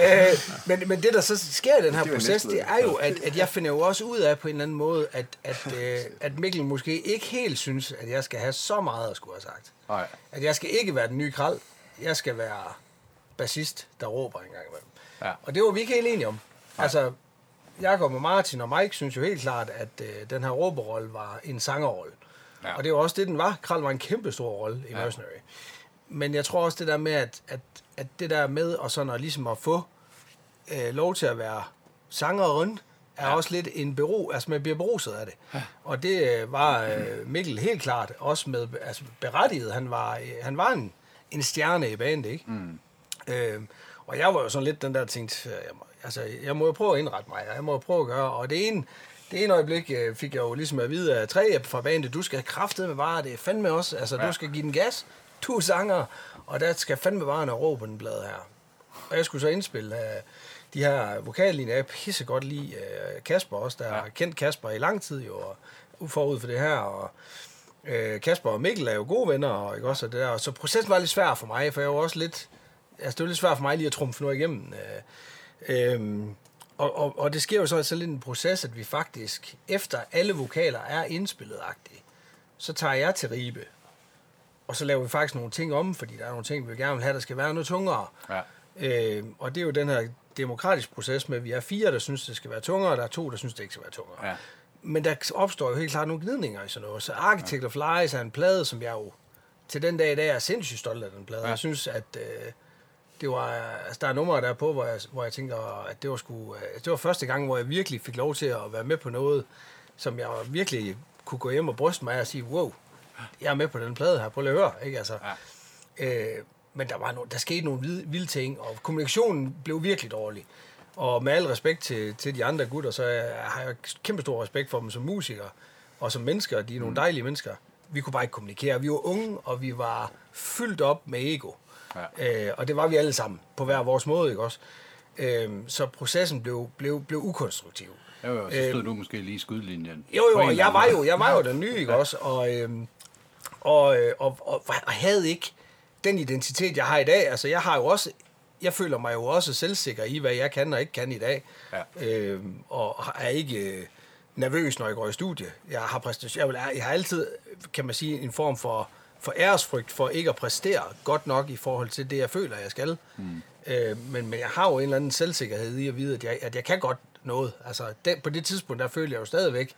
øh, men, men det, der så sker i den her Det proces, det er jo, at, at jeg finder jo også ud af på en eller anden måde, at, at, øh, at Mikkel måske ikke helt synes, at jeg skal have så meget at skulle have sagt. Nej. At jeg skal ikke være den nye kral. Jeg skal være bassist, der råber en gang imellem. Ja. Og det var vi ikke helt enige om. Altså, Jakob og Martin og Mike synes jo helt klart, at øh, den her råberrolle var en sangerrolle. Ja. Og det var også det, den var. Kral var en kæmpe stor rolle i ja. Ja. Mercenary. Men jeg tror også det der med, at, at, at det der med og sådan at, ligesom at få øh, lov til at være sangeren, er ja. også lidt en bero, altså man bliver beruset af det. Ja. Og det øh, var øh, Mikkel helt klart også med altså berettiget. Han var, øh, han var en, en stjerne i bandet, ikke? Mm. Øh, og jeg var jo sådan lidt den der tænkt, jeg må, altså jeg må jo prøve at indrette mig, jeg må jo prøve at gøre, og det ene, det ene øjeblik øh, fik jeg jo ligesom at vide af tre fra bandet, du skal kraftet med vare, det er fandme også, altså ja. du skal give den gas, to sanger, og der skal fandme vare en ro på den blad her. Og jeg skulle så indspille uh, de her vokallinjer. Jeg pisse godt lide uh, Kasper også, der ja. har kendt Kasper i lang tid jo, og forud for det her, og uh, Kasper og Mikkel er jo gode venner, og, ikke også, og det der. så processen var lidt svær for mig, for jeg var også lidt, altså det var lidt svært for mig lige at trumfe noget igennem. Uh, um, og, og, og det sker jo så altså lidt en proces, at vi faktisk, efter alle vokaler er indspillet så tager jeg til Ribe, og så laver vi faktisk nogle ting om, fordi der er nogle ting, vi gerne vil have, der skal være noget tungere. Ja. Øh, og det er jo den her demokratisk proces med, at vi er fire, der synes, det skal være tungere, og der er to, der synes, det ikke skal være tungere. Ja. Men der opstår jo helt klart nogle gnidninger i sådan noget. Så Architect ja. of Lies er en plade, som jeg jo til den dag i dag er sindssygt stolt af den plade. Ja. Jeg synes, at øh, det var, altså, der er numre der på, hvor jeg, hvor jeg tænker, at det var, sgu, øh, det var første gang, hvor jeg virkelig fik lov til at være med på noget, som jeg virkelig kunne gå hjem og bryste mig og sige, wow, jeg er med på den plade her, prøv lige at høre. Ikke? Altså, ja. øh, men der, var no, der skete nogle vilde, vilde ting, og kommunikationen blev virkelig dårlig. Og med al respekt til, til de andre gutter, så har jeg kæmpe stor respekt for dem som musikere og som mennesker. De er nogle mm. dejlige mennesker. Vi kunne bare ikke kommunikere. Vi var unge, og vi var fyldt op med ego. Ja. Øh, og det var vi alle sammen, på hver vores måde, ikke også? Øh, så processen blev, blev, blev ukonstruktiv. Jo, jo, så stod øh, du måske lige i skudlinjen. Jo, jo, og jeg var jo, jeg var jo den nye, ikke også? Og, øh, og, og, og, og havde ikke den identitet, jeg har i dag. Altså, jeg har jo også, jeg føler mig jo også selvsikker i, hvad jeg kan og ikke kan i dag. Ja. Øh, og er ikke øh, nervøs, når jeg går i studie. Jeg har, præstation, jeg, vil, jeg har altid, kan man sige, en form for, for æresfrygt for ikke at præstere godt nok i forhold til det, jeg føler, jeg skal. Mm. Øh, men, men jeg har jo en eller anden selvsikkerhed i at vide, at jeg, at jeg kan godt noget. Altså, den, på det tidspunkt, der føler jeg jo stadigvæk,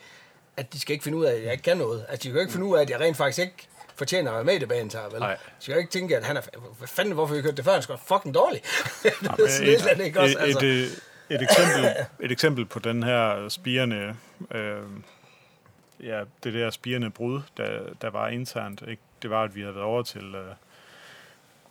at de skal ikke finde ud af, at jeg ikke kan noget. Altså, de kan jo ikke finde ud af, at jeg rent faktisk ikke fortjener at være med i det banen her, vel? Nej. Så jeg ikke tænke, at han er... Hvad fanden, hvorfor vi kørte det før? Han skal fucking dårlig. det er sådan et, ikke også? Altså. Et, et, et, eksempel, et eksempel på den her spirende... Øh, ja, det der spirende brud, der, der var internt, ikke? det var, at vi havde været over til... Øh,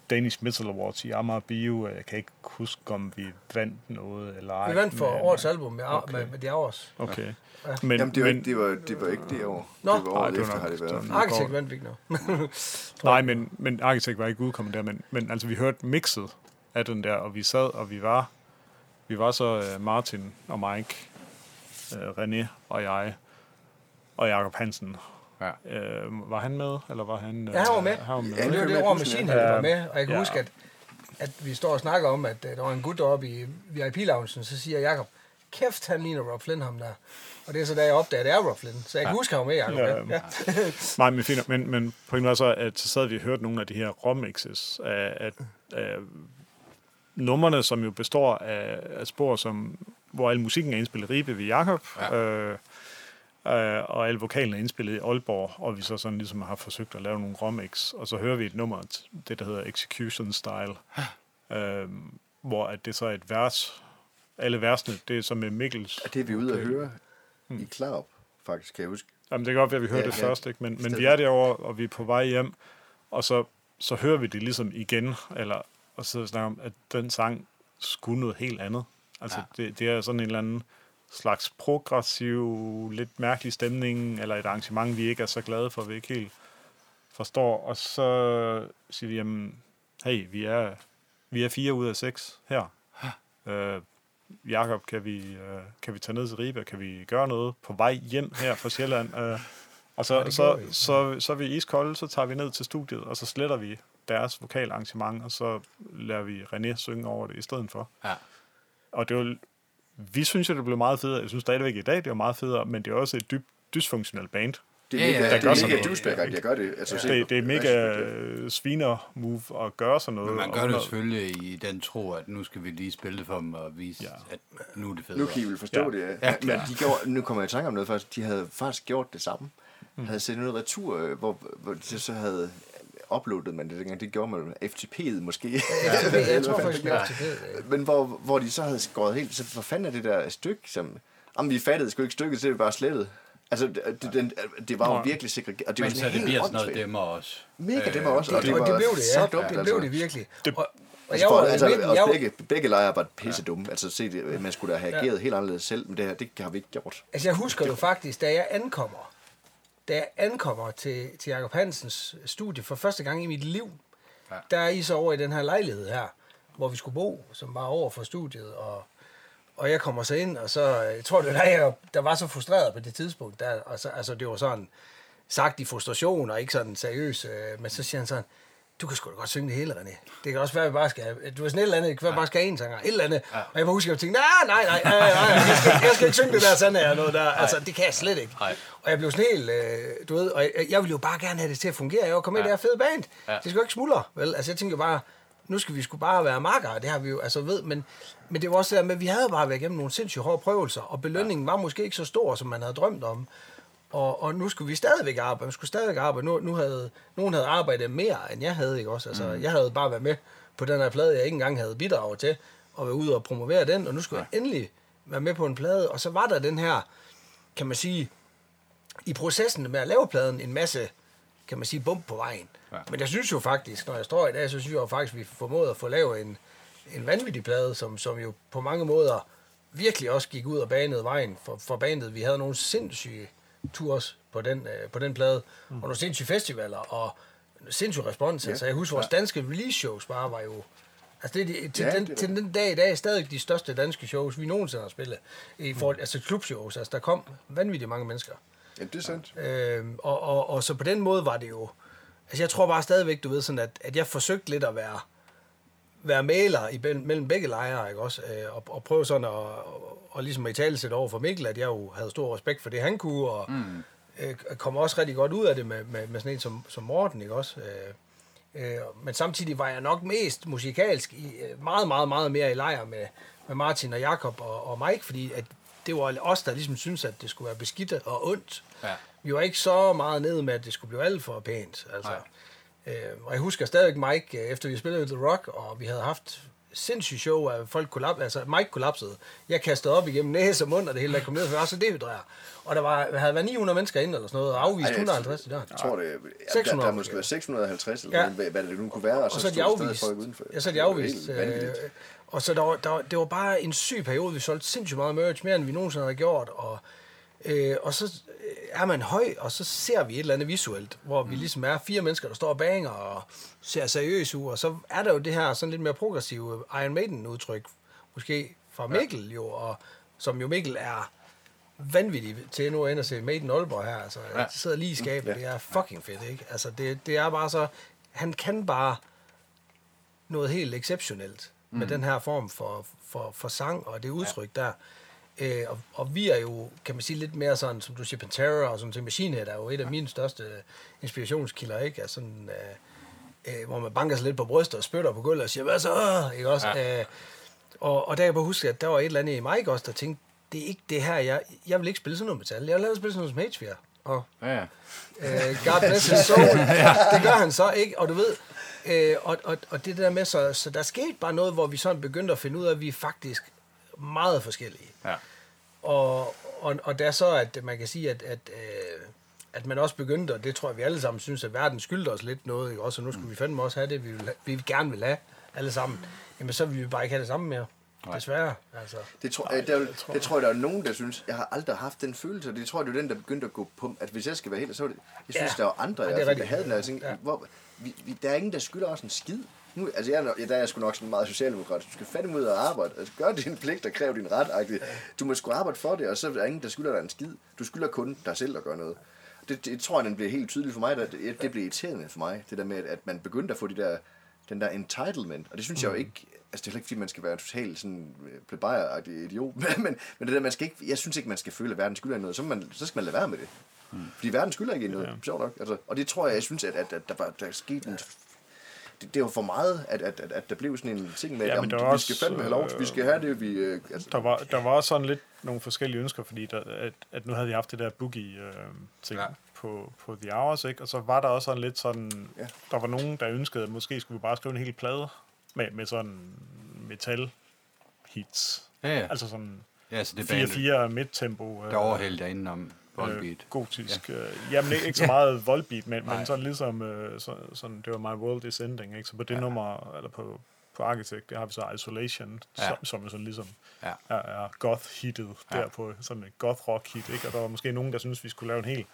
Danish Metal Awards i Amager Bio. Jeg kan ikke huske, om vi vandt noget eller ej. Vi vandt for men, årets album med, okay. med, med de Hours. Okay. Ja. Men, Jamen, det var, men, ikke, det, var, det var ikke det år. Nå. Det var året Nej, efter, har det været. Architect vandt vi ikke noget. Nej, men, men Architect var ikke udkommet der, men, men altså, vi hørte mixet af den der, og vi sad, og vi var, vi var så uh, Martin og Mike, uh, René og jeg, og Jakob Hansen Ja. Øh, var han med, eller var han... Ja, han var med. Øh, han var med. Ja, det var det år, Machine han var med, og jeg kan ja. huske, at, at vi står og snakker om, at der var en gut deroppe i VIP-loungen, så siger Jakob, kæft, han ligner Rob Flynn, ham der. Og det er så da jeg opdagede, at det er Rob Flynn. Så jeg kan ja. huske, han var med, Jacob. Ja, ja. Nej, men fint. Men, men pointen var så, at så sad vi og hørte nogle af de her rommixes af, af, af numrene, som jo består af, af spor, som, hvor al musikken er indspillet Ribe ved Jakob. Ja. Øh, øh, og alle vokalen er indspillet i Aalborg, og vi så sådan ligesom har forsøgt at lave nogle remix, og så hører vi et nummer, det der hedder Execution Style, øh, hvor at det så er et vers, alle versene, det er så med Mikkels. Er det, vi er ude at høre hmm. i Klarup, faktisk, kan jeg huske? Jamen, det kan godt være, at vi hører ja, det ja. først, ikke? Men, men vi er derovre, og vi er på vej hjem, og så, så hører vi det ligesom igen, eller, og så snakker om, at den sang skulle noget helt andet. Altså, ja. det, det er sådan en eller anden slags progressiv, lidt mærkelig stemning, eller et arrangement, vi ikke er så glade for, vi ikke helt forstår. Og så siger vi, jamen, hey, vi er, vi er fire ud af seks her. Øh, Jakob, kan vi, øh, kan vi tage ned til Ribe? Kan vi gøre noget på vej hjem her fra Sjælland? Øh, og så, ja, så, så, så, så er vi iskolde, så tager vi ned til studiet, og så sletter vi deres vokalarrangement, og så lader vi René synge over det i stedet for. Ja. Og det var vi synes, at det blev meget federe. Jeg synes stadigvæk i dag, det er meget federe, men det er også et dybt dysfunktionelt band. Det er mega, ja, ja, det er mega douchebag, jeg gør det. Altså, ja. det, det er mega sviner move at gøre sådan noget. Men man gør det selvfølgelig i den tro, at nu skal vi lige spille det for dem og vise, ja. at nu er det fedt. Nu kan I vel forstå ja. det. Ja. Ja, men de gjorde, nu kommer jeg i tanke om noget faktisk. De havde faktisk gjort det samme. Mm. Havde sendt noget retur, øh, hvor, hvor de så havde uploadede man det dengang. Det gjorde man FTP'et måske. Ja, jeg, jeg tror faktisk, det FTP. Men hvor, hvor de så havde skåret helt... Så hvor fanden er det der stykke, som... Jamen, vi fattede sgu ikke stykket til, det bare slettet. Altså, det, det, den, det var jo virkelig sikkert. Og det var Men så sådan det bliver sådan noget demmer også. Mega demmer også. Og det, og det var blev det, så ja. dumt, det altså. blev det virkelig. Det- og, og Altså, jeg for, var, altså, altså, også jeg, var- begge, begge lejre var pisse dumme. Altså, se det, man skulle da have ageret helt anderledes selv, men det her, det har vi ikke gjort. altså, jeg husker jo faktisk, da jeg ankommer, da jeg ankommer til, til Jacob Hansens studie for første gang i mit liv, Ja. der er I så over i den her lejlighed her, hvor vi skulle bo, som var over for studiet, og, og jeg kommer så ind, og så, jeg tror det var der, der var så frustreret på det tidspunkt, der, og så, altså det var sådan, sagt i frustration, og ikke sådan seriøs, øh, men så siger han sådan, du kan sgu da godt synge det hele, René. Det kan også være, at vi bare skal du er sådan et eller andet, det kan være, at vi bare skal have en sanger, et eller andet. Ja. Og jeg bare husker, at jeg tænkte, nej, nej, nej, nej, nej, jeg, skal, jeg skal ikke synge det der sådan her noget der. Altså, det kan jeg slet ikke. Nej. Og jeg blev sådan helt, øh, du ved, og jeg, jeg ville jo bare gerne have det til at fungere. Jeg var kommet ja. i det her fede band. Ja. Ja. Det skal jo ikke smuldre, vel? Altså, jeg tænker bare, nu skal vi sgu bare være markere, det har vi jo, altså ved, men, men det var også det der med, at vi havde bare været igennem nogle sindssygt hårde prøvelser, og belønningen var måske ikke så stor, som man havde drømt om. Og, og nu skulle vi stadigvæk arbejde, man skulle stadigvæk arbejde. Nu, nu havde, nogen havde arbejdet mere, end jeg havde, ikke også? Altså, mm. jeg havde bare været med på den her plade, jeg ikke engang havde bidraget til, og være ude og promovere den, og nu skulle jeg endelig være med på en plade, og så var der den her, kan man sige, i processen med at lave pladen, en masse, kan man sige, bump på vejen. Ja. Ja. Men jeg synes jo faktisk, når jeg står i dag, så synes jeg jo faktisk, at vi formåede at få lavet en, en vanvittig plade, som, som jo på mange måder virkelig også gik ud og banede vejen for, for bandet. Vi havde nogle sindssyge tours på den, øh, på den plade, mm. og nogle sindssyge festivaler, og sindssyg respons. Ja. Altså, jeg husker, vores danske release shows bare var jo... Altså, det, er til, Ja, ja, den, det til den dag i dag stadig de største danske shows, vi nogensinde har spillet. I forhold, Altså klubshows. Altså, der kom vanvittigt mange mennesker. Ja, det er sandt. Øhm, og, og, og så på den måde var det jo... Altså jeg tror bare stadigvæk, du ved, sådan at, at jeg forsøgte lidt at være, være maler i, mellem begge lejre, ikke også? Øh, og, og prøve sådan at og, og ligesom at i tale sætte over for Mikkel, at jeg jo havde stor respekt for det, han kunne, og mm. øh, kom også rigtig godt ud af det med, med, med sådan en som, som Morten, ikke også? Øh, øh, men samtidig var jeg nok mest musikalsk, i, øh, meget, meget, meget mere i lejr med, med Martin og Jakob og, og Mike, fordi at det var os, der ligesom syntes, at det skulle være beskidt og ondt. Ja. Vi var ikke så meget nede med, at det skulle blive alt for pænt. Altså. Øh, og jeg husker stadigvæk Mike, øh, efter vi spillede The Rock, og vi havde haft sindssygt show, at folk kollapsede. Altså, Mike kollapsede. Jeg kastede op igennem næse og mund, og det hele, der kom ned, for jeg var så dehydreret. Og der var, der havde været 900 mennesker inde, eller sådan noget, og afvist Ej, jeg- 150 i døren. Jeg tror, det, ja, der, 600 der måske være 650, eller Ja. hvad, hvad det nu kunne være, og så, og så er de der afvist. folk udenfor. Ja, så de afvist. Øh, og så der der, det var bare en syg periode. Vi solgte sindssygt meget merch, mere end vi nogensinde havde gjort. Og, øh, og så øh, er man høj, og så ser vi et eller andet visuelt, hvor vi ligesom er fire mennesker, der står og banger og ser seriøse ud. Og så er der jo det her sådan lidt mere progressive Iron Maiden-udtryk, måske fra Mikkel jo, og som jo Mikkel er vanvittig til nu at se Maiden Aalborg her. Altså. Ja. de sidder lige i skabet. Ja. Det er fucking fedt, ikke? Altså, det, det er bare så... Han kan bare noget helt exceptionelt mm. med den her form for, for, for sang og det udtryk ja. der. Øh, og, og vi er jo, kan man sige, lidt mere sådan, som du siger, Pantera og sådan ting. Machine Head er jo et af mine største inspirationskilder, ikke? Altså sådan, øh, øh, hvor man banker sig lidt på brystet og spytter på gulvet og siger, hvad så? Ikke også? Ja. Øh, og, og der kan jeg bare huske, at der var et eller andet i mig også, der tænkte, det er ikke det her, jeg, jeg vil ikke spille sådan noget metal. Jeg vil hellere spille sådan noget som Hatesphere. Og Ja, ja. øh, God bless his soul. Det gør han så ikke, og du ved, øh, og, og, og det der med, så, så der skete bare noget, hvor vi sådan begyndte at finde ud af, at vi er faktisk meget forskellige. ja. Og, og, og der så, at man kan sige, at, at, øh, at man også begyndte, og det tror jeg, vi alle sammen synes, at verden skylder os lidt noget, ikke? også, og nu skulle vi fandme også have det, vi, vil, vi gerne vil have, alle sammen. Jamen, så vil vi bare ikke have det samme mere. Desværre, altså. Det tror, jeg, der, det, det tror jeg, der er nogen, der synes, jeg har aldrig haft den følelse, og det tror jeg, det er den, der begyndte at gå på, at hvis jeg skal være helt, så var det, jeg synes, Ja. der var andre, Ja, jeg, det er der rigtigt. havde den, og jeg tænkte, Ja. hvor, vi, vi, der er ingen, der skylder os en skid. Nu, altså jeg, ja, der er jeg sgu nok sådan meget socialdemokrat. Du skal fandme ud og arbejde. Altså, gør din pligt og kræv din ret. -agtigt. Du må sgu arbejde for det, og så er der ingen, der skylder dig en skid. Du skylder kun dig selv at gøre noget. Det, det tror jeg, den bliver helt tydelig for mig. Der, det, det bliver irriterende for mig, det der med, at, man begyndte at få de der, den der entitlement. Og det synes mm. jeg jo ikke, altså det er ikke, fordi man skal være totalt sådan øh, plebejer idiot, men, men, det der, man skal ikke, jeg synes ikke, man skal føle, at verden skylder noget, så, man, så skal man lade være med det. Mm. Fordi verden skylder ikke noget, ja. sjovt nok. Altså, og det tror jeg, jeg synes, at, at, at der, var, der er sket en det, det var for meget, at, at, at, at der blev sådan en ting med, Ja, ja, at der vi skal fandme have lov, vi skal have det, vi... Øh, altså, Der var, der var også sådan lidt nogle forskellige ønsker, fordi der, at, at nu havde jeg haft det der boogie-ting Ja. øh, på, på The Hours, ikke? og så var der også sådan lidt sådan, Ja. der var nogen, der ønskede, at måske skulle vi bare skrive en hel plade med, med sådan metal hits. Ja, ja. Altså sådan, Ja, så det bandet, 4-4 midttempo. der overhældte jeg indenom Volbeat. Øh, gotisk. Ja. Øh, jamen, ikke, så meget Volbeat, men, Nej. men sådan ligesom, øh, så, sådan, det var My World is Ending, ikke? Så på det ja. nummer, eller på, på Architect, der har vi så Isolation, Ja. ja. som, som er sådan ligesom Ja. er, er goth-hittet Ja. ja. der på sådan et goth-rock-hit, ikke? Og der var måske nogen, der synes vi skulle lave en helt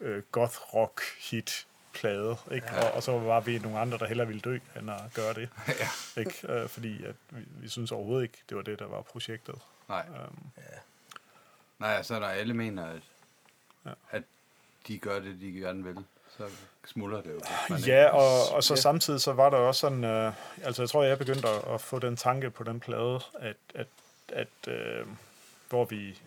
øh, goth-rock-hit plade, ikke? Ja. Og, og, så var vi nogle andre, der hellere ville dø, end at gøre det, ja. ikke? Øh, fordi at vi, vi synes overhovedet ikke, det var det, der var projektet. Nej. Um, Nej, så er der alle mener, at, Ja. at de gør det, de gerne vil. Så smuldrer det jo. Ja, ikke- og, og så Ja. samtidig så var der også sådan, øh, altså jeg tror, jeg begyndte at, at få den tanke på den plade, at, at, at øh, hvor vi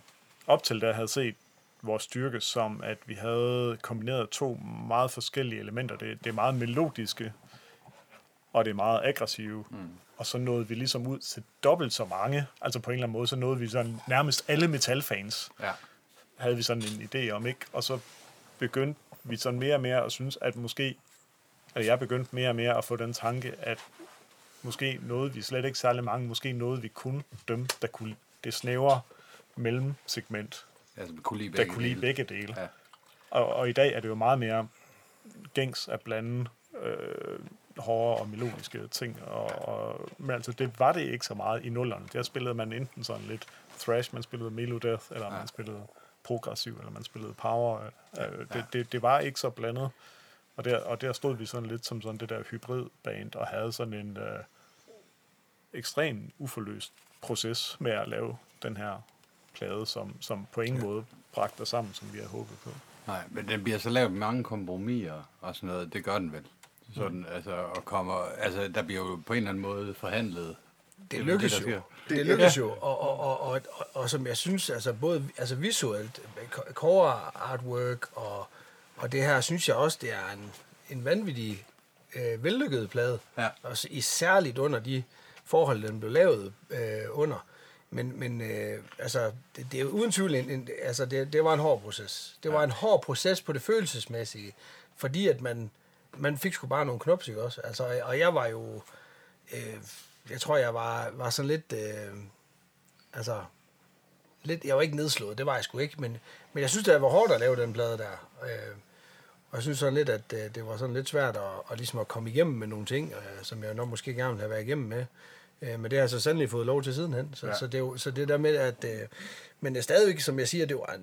op til der havde set vores styrke som, at vi havde kombineret to meget forskellige elementer. Det, det er meget melodiske, og det er meget aggressive. Mm. Og så nåede vi ligesom ud til dobbelt så mange. Altså på en eller anden måde, så nåede vi sådan nærmest alle metalfans Ja. Havde vi sådan en idé om, ikke? Og så begyndte vi sådan mere og mere at synes, at måske, eller jeg begyndte mere og mere at få den tanke, at måske nåede vi slet ikke særlig mange, måske nåede vi kun dem, der kunne det snævre mellemsegment, Altså, kunne lide der kunne lide begge dele. Ja. Og, og i dag er det jo meget mere gængs at blande øh, hårde og melodiske ting. Og, og, men altså, det var det ikke så meget i nullerne. Der spillede man enten sådan lidt thrash, man spillede melodeath, eller Ja. man spillede progressiv, eller man spillede power. Øh, det, det, det var ikke så blandet. Og der, og der stod vi sådan lidt som sådan det der hybridband, og havde sådan en øh, ekstrem uforløst proces med at lave den her plade, som, som på ingen måde bragte os sammen, som vi havde håbet på. Nej, men den bliver så lavet med mange kompromiser og sådan noget. Det gør den vel. Sådan, Mm. altså, og kommer, altså, der bliver jo på en eller anden måde forhandlet. Det lykkes jo. Det lykkes jo, og, og, og, og, og, og som jeg synes, altså både altså visuelt, core artwork og, og det her, synes jeg også, det er en, en vanvittig øh, vellykket plade. Ja. Og særligt under de forhold, den blev lavet øh, under. Men, men øh, altså, det, det er uden tvivl, en, en, altså det, det var en hård proces. Det var Ja. en hård proces på det følelsesmæssige, fordi at man, man fik sgu bare nogle knops, ikke også? Altså, og jeg var jo, øh, jeg tror, jeg var, var sådan lidt, øh, altså, lidt, jeg var ikke nedslået, det var jeg sgu ikke, men, men jeg synes, det var hårdt at lave den plade der. Øh, og jeg synes sådan lidt, at øh, det var sådan lidt svært at, at, ligesom at komme igennem med nogle ting, øh, som jeg nok måske gerne ville have været igennem med. Øh, men det har jeg så sandelig fået lov til sidenhen. Så, Ja. så, det, så det der med, at... Øh, men stadigvæk, som jeg siger, det var,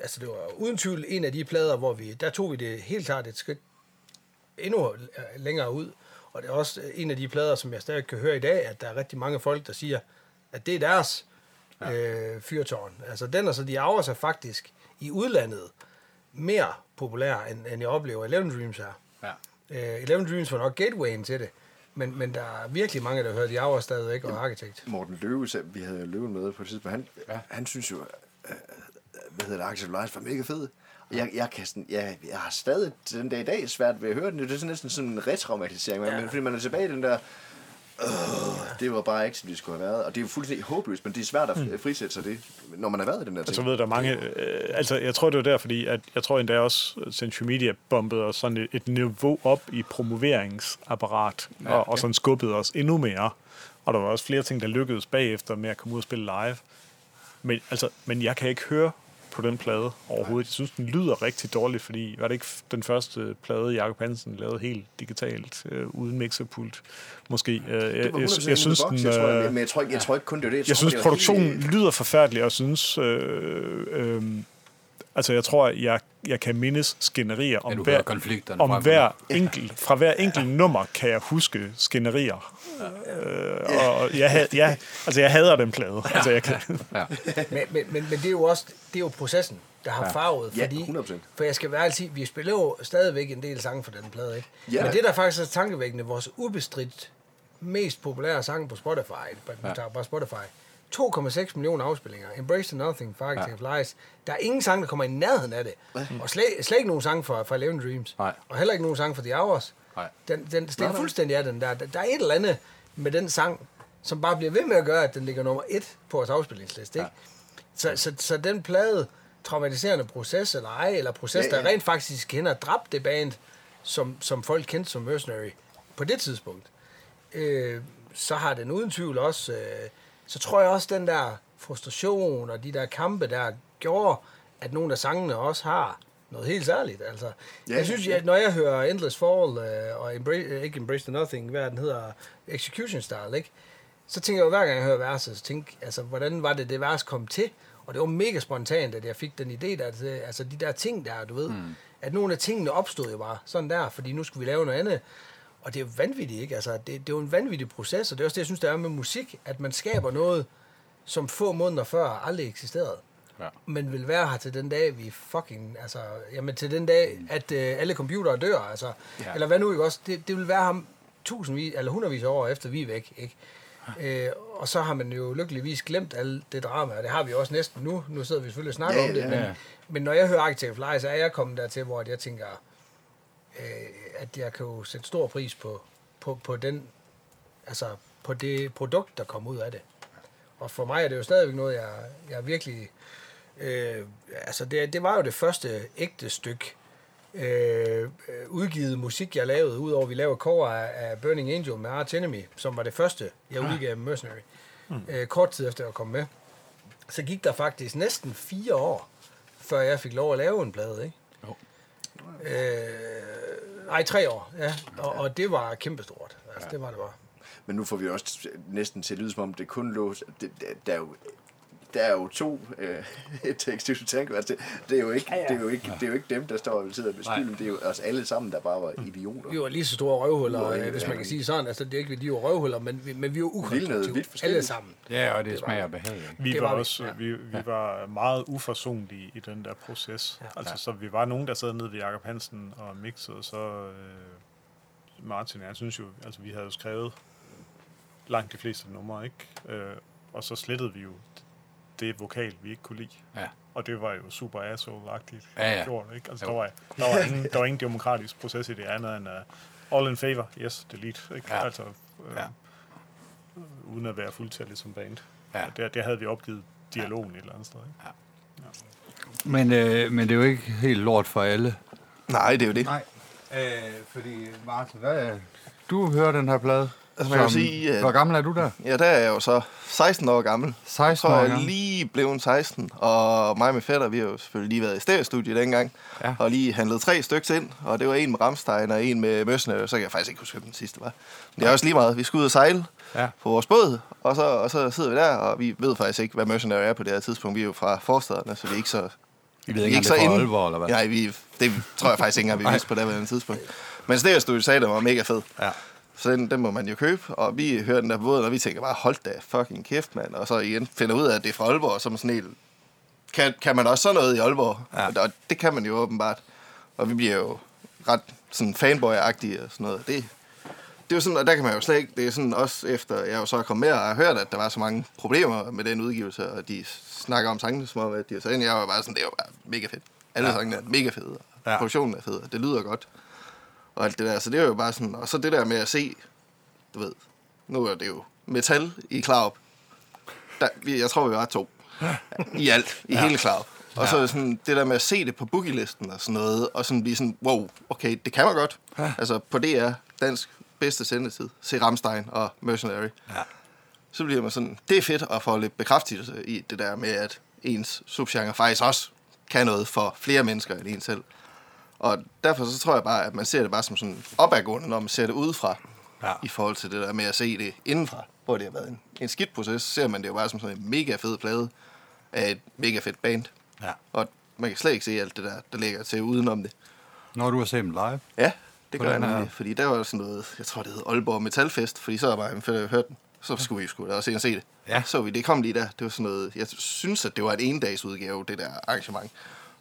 altså det var uden tvivl en af de plader, hvor vi, der tog vi det helt klart et skridt endnu længere ud. Og det er også en af de plader, som jeg stadig kan høre i dag, at der er rigtig mange folk, der siger, at det er deres ja. øh, fyrtårn. Altså den og så de Hours er faktisk i udlandet mere populær, end, end jeg oplever Eleven Dreams er. Ja. Øh, Eleven Dreams var nok gatewayen til det. Men, men der er virkelig mange, der hører de Hours stadigvæk, og Architect. Morten Løve, vi havde Løven med på et tidspunkt, han, Ja. han synes jo, øh, hvad hedder det, Axel Lions var mega fed. Jeg, jeg, kan sådan, jeg, jeg har stadig den dag i dag svært ved at høre den. Det er sådan næsten sådan en retraumatisering, ja. men fordi man er tilbage i den der, øh, det var bare ikke, som det skulle have været. Og det er jo fuldstændig håbløst, men det er svært at mm. frisætte sig det, når man har været i den der Altså ting. ved der er mange, øh, altså jeg tror det var der, fordi at jeg tror endda også at Century Media bombede os sådan et, et niveau op i promoveringsapparat, ja, og, og sådan skubbede os endnu mere. Og der var også flere ting, der lykkedes bagefter med at komme ud og spille live. Men, altså, men jeg kan ikke høre på den plade overhovedet. Jeg synes, den lyder rigtig dårligt, fordi var det ikke den første plade, Jacob Hansen lavede helt digitalt, øh, uden mixerpult, måske. Øh, jeg, det var jeg, 100% jeg, synes, den, jeg tror, øh, jeg, men jeg tror, ikke, jeg tror ikke kun, det var det. jeg tror, synes, produktionen helt- lyder forfærdelig, og synes... Øh, øh, altså, jeg tror, jeg, jeg kan mindes skænderier om hver, om hver enkelt, fra hver enkelt nummer kan jeg huske skænderier. Øh, og jeg, had, jeg, altså, jeg hader den plade. Altså, jeg kan, Ja. Men, men, men, men det er jo også det er jo processen, der har farvet. Ja, Fordi, 100%. For jeg skal være ærlig sige, vi spiller jo stadigvæk en del sange for den plade, ikke? Ja. Men det, der faktisk er tankevækkende, vores ubestridt mest populære sang på Spotify, Ja. på Spotify, 2,6 millioner afspillinger. Embrace the Nothing, for Architect ja. of Lies. Der er ingen sang, der kommer i nærheden af det. Og slet, slet ikke nogen sang fra, fra Eleven Dreams. Nej. Og heller ikke nogen sang fra The Hours. Nej. Den, den stikker fuldstændig af den der. Der er et eller andet med den sang, som bare bliver ved med at gøre, at den ligger nummer et på vores afspillingsliste. Ikke? Så, så, så den plade, traumatiserende proces eller ej, eller proces, Ja, ja, ja. ja. der rent faktisk hen og dræbt det band, som, som folk kendte som Mercenary på det tidspunkt, øh, så har den uden tvivl også, øh, så tror jeg også, den der frustration og de der kampe, der gjorde, at nogle af sangene også har noget helt særligt. Altså, Ja, jeg synes, at når jeg hører Endless Fall øh, og Embrace, øh, ikke Embrace the Nothing, hvad den hedder, Execution Style, ikke? så tænker jeg jo hver gang jeg hører verset, så tænker, altså, hvordan var det, det vers kom til? Og det var mega spontant, at jeg fik den idé der, til, altså de der ting der, du ved, mm. at nogle af tingene opstod jo bare sådan der, fordi nu skulle vi lave noget andet. Og det er jo vanvittigt, ikke? Altså, det, det er jo en vanvittig proces, og det er også det, jeg synes, der er med musik, at man skaber noget, som få måneder før aldrig eksisterede. Ja. Men vil være her til den dag, vi fucking, altså, jamen til den dag, at øh, alle computere dør, altså, Ja. eller hvad nu, ikke også? Det, det vil være ham tusindvis, eller hundredvis af år efter, vi er væk, ikke? Øh, og så har man jo lykkeligvis glemt alt det drama, og det har vi også næsten nu. Nu sidder vi selvfølgelig og snakker Ja, om det, ja, men, ja. men når jeg hører Architect Lies, så er jeg kommet dertil, hvor jeg tænker, øh, at jeg kan jo sætte stor pris på, på, på den, altså på det produkt, der kommer ud af det. Og for mig er det jo stadigvæk noget, jeg, jeg virkelig... Øh, altså, det, det var jo det første ægte stykke øh, øh, udgivet musik, jeg lavede, udover vi lavede cover af, af Burning Angel med Arch Enemy, som var det første, jeg udgav med Mercenary. Mm. Øh, kort tid efter jeg kom med. Så gik der faktisk næsten fire år, før jeg fik lov at lave en plade, ikke? Jo. Øh, nej, tre år, ja. Og, og det var kæmpestort. Altså, det var det bare. Men nu får vi også næsten til at lyde, som om det kun lå... Det, det, der, er jo, der er jo to øh, tekstiver tanker. Altså, det, det, er jo ikke, det, er jo ikke, det er jo ikke dem, der står og sidder med skylden. Det er jo os alle sammen, der bare var idioter. Vi var lige så store røvhuller, Jo, øh, ja, hvis ja. man kan sige sådan. Altså, det er ikke, de var røvhuller, men vi, men vi var ukonstruktive. Alle sammen. Ja, og det smager behag. Vi Det var, var vi, også, ja. vi, vi var meget uforsonlige i den der proces. Ja. Altså, så vi var nogen, der sad nede ved Jakob Hansen og mixede, så øh, Martin, jeg synes jo, altså vi havde jo skrevet langt de fleste numre, ikke? Øh, og så slettede vi jo det vokal, vi ikke kunne lide. Ja. Og det var jo super asshole-agtigt Ja, ja. gjort, ikke? Altså, Jo. der var, der, var ingen, der var ingen demokratisk proces i det andet end uh, all in favor, yes, delete, ikke? Ja. Altså, øh, Ja. uden at være fuldtændig som band. Ja. Og Der, der havde vi opgivet dialogen et eller andet sted, ikke? Men, øh, men det er jo ikke helt lort for alle. Nej, det er jo det. Nej. Øh, fordi, Martin, hvad, du hører den her plade. Altså, man kan jo sige, at- Hvor gammel er du der? Ja, der er jeg jo så 16 år gammel. 16 Så år er jeg gammel. lige blevet 16, og mig med fætter, vi har jo selvfølgelig lige været i stereostudiet dengang, Ja. og lige handlet tre stykker ind, og det var en med Ramstein og en med Mercenary, så kan jeg faktisk ikke huske, hvem den sidste var. Men det er også lige meget. Vi skal ud og sejle Ja. på vores båd, og så, og så sidder vi der, og vi ved faktisk ikke, hvad Mercenary er på det her tidspunkt. Vi er jo fra forstederne, så vi er ikke så... I ved ikke, er om det er alvor, eller hvad? Nej, vi, det tror jeg faktisk ikke engang, vi vidste på det her tidspunkt. Men stereostudiet sagde, den var mega fed. Ja. Så den, den må man jo købe, og vi hører den der båden, og vi tænker bare, hold da fucking kæft, mand. Og så igen finder ud af, at det er fra Aalborg, er man sådan helt, kan, kan man også sådan noget i Aalborg? Ja. Og det kan man jo åbenbart. Og vi bliver jo ret sådan fanboy-agtige og sådan noget. Det, det er jo sådan, og der kan man jo slet ikke, det er sådan også efter, jeg jo så kom med og har hørt, at der var så mange problemer med den udgivelse, og de snakker om sangene som om, at de har ind. Jeg var bare sådan, det er jo bare mega fedt. Alle Ja. sangene er mega fede, og ja. produktionen er fed, og det lyder godt. Og alt det der, så det er jo bare sådan, og så det der med at se, du ved, nu er det jo metal i Klaup. Der, jeg tror, vi var to. I alt, i ja. hele Klaup. Og så er det sådan, det der med at se det på boogie-listen og sådan noget, og sådan blive sådan, wow, okay, det kan man godt. Ja. Altså på DR, dansk bedste sendetid, se Ramstein og Mercenary. Ja. Så bliver man sådan, det er fedt at få lidt bekræftelse i det der med, at ens subgenre faktisk også kan noget for flere mennesker end en selv. Og derfor så tror jeg bare, at man ser det bare som sådan opadgående, når man ser det udefra, Ja. i forhold til det der med at se det indenfra, hvor det har været en, en skidt proces, så ser man det jo bare som sådan en mega fed plade af et mega fedt band. Ja. Og man kan slet ikke se alt det der, der ligger til udenom det. Når du har set dem live. Ja, det gør jeg nemlig, fordi der var sådan noget, jeg tror det hed Aalborg Metalfest, fordi så var bare, før jeg hørte den, så skulle vi sgu da også ind og se det. Ja. Så vi, det kom lige der, det var sådan noget, jeg synes, at det var en endags udgave, det der arrangement.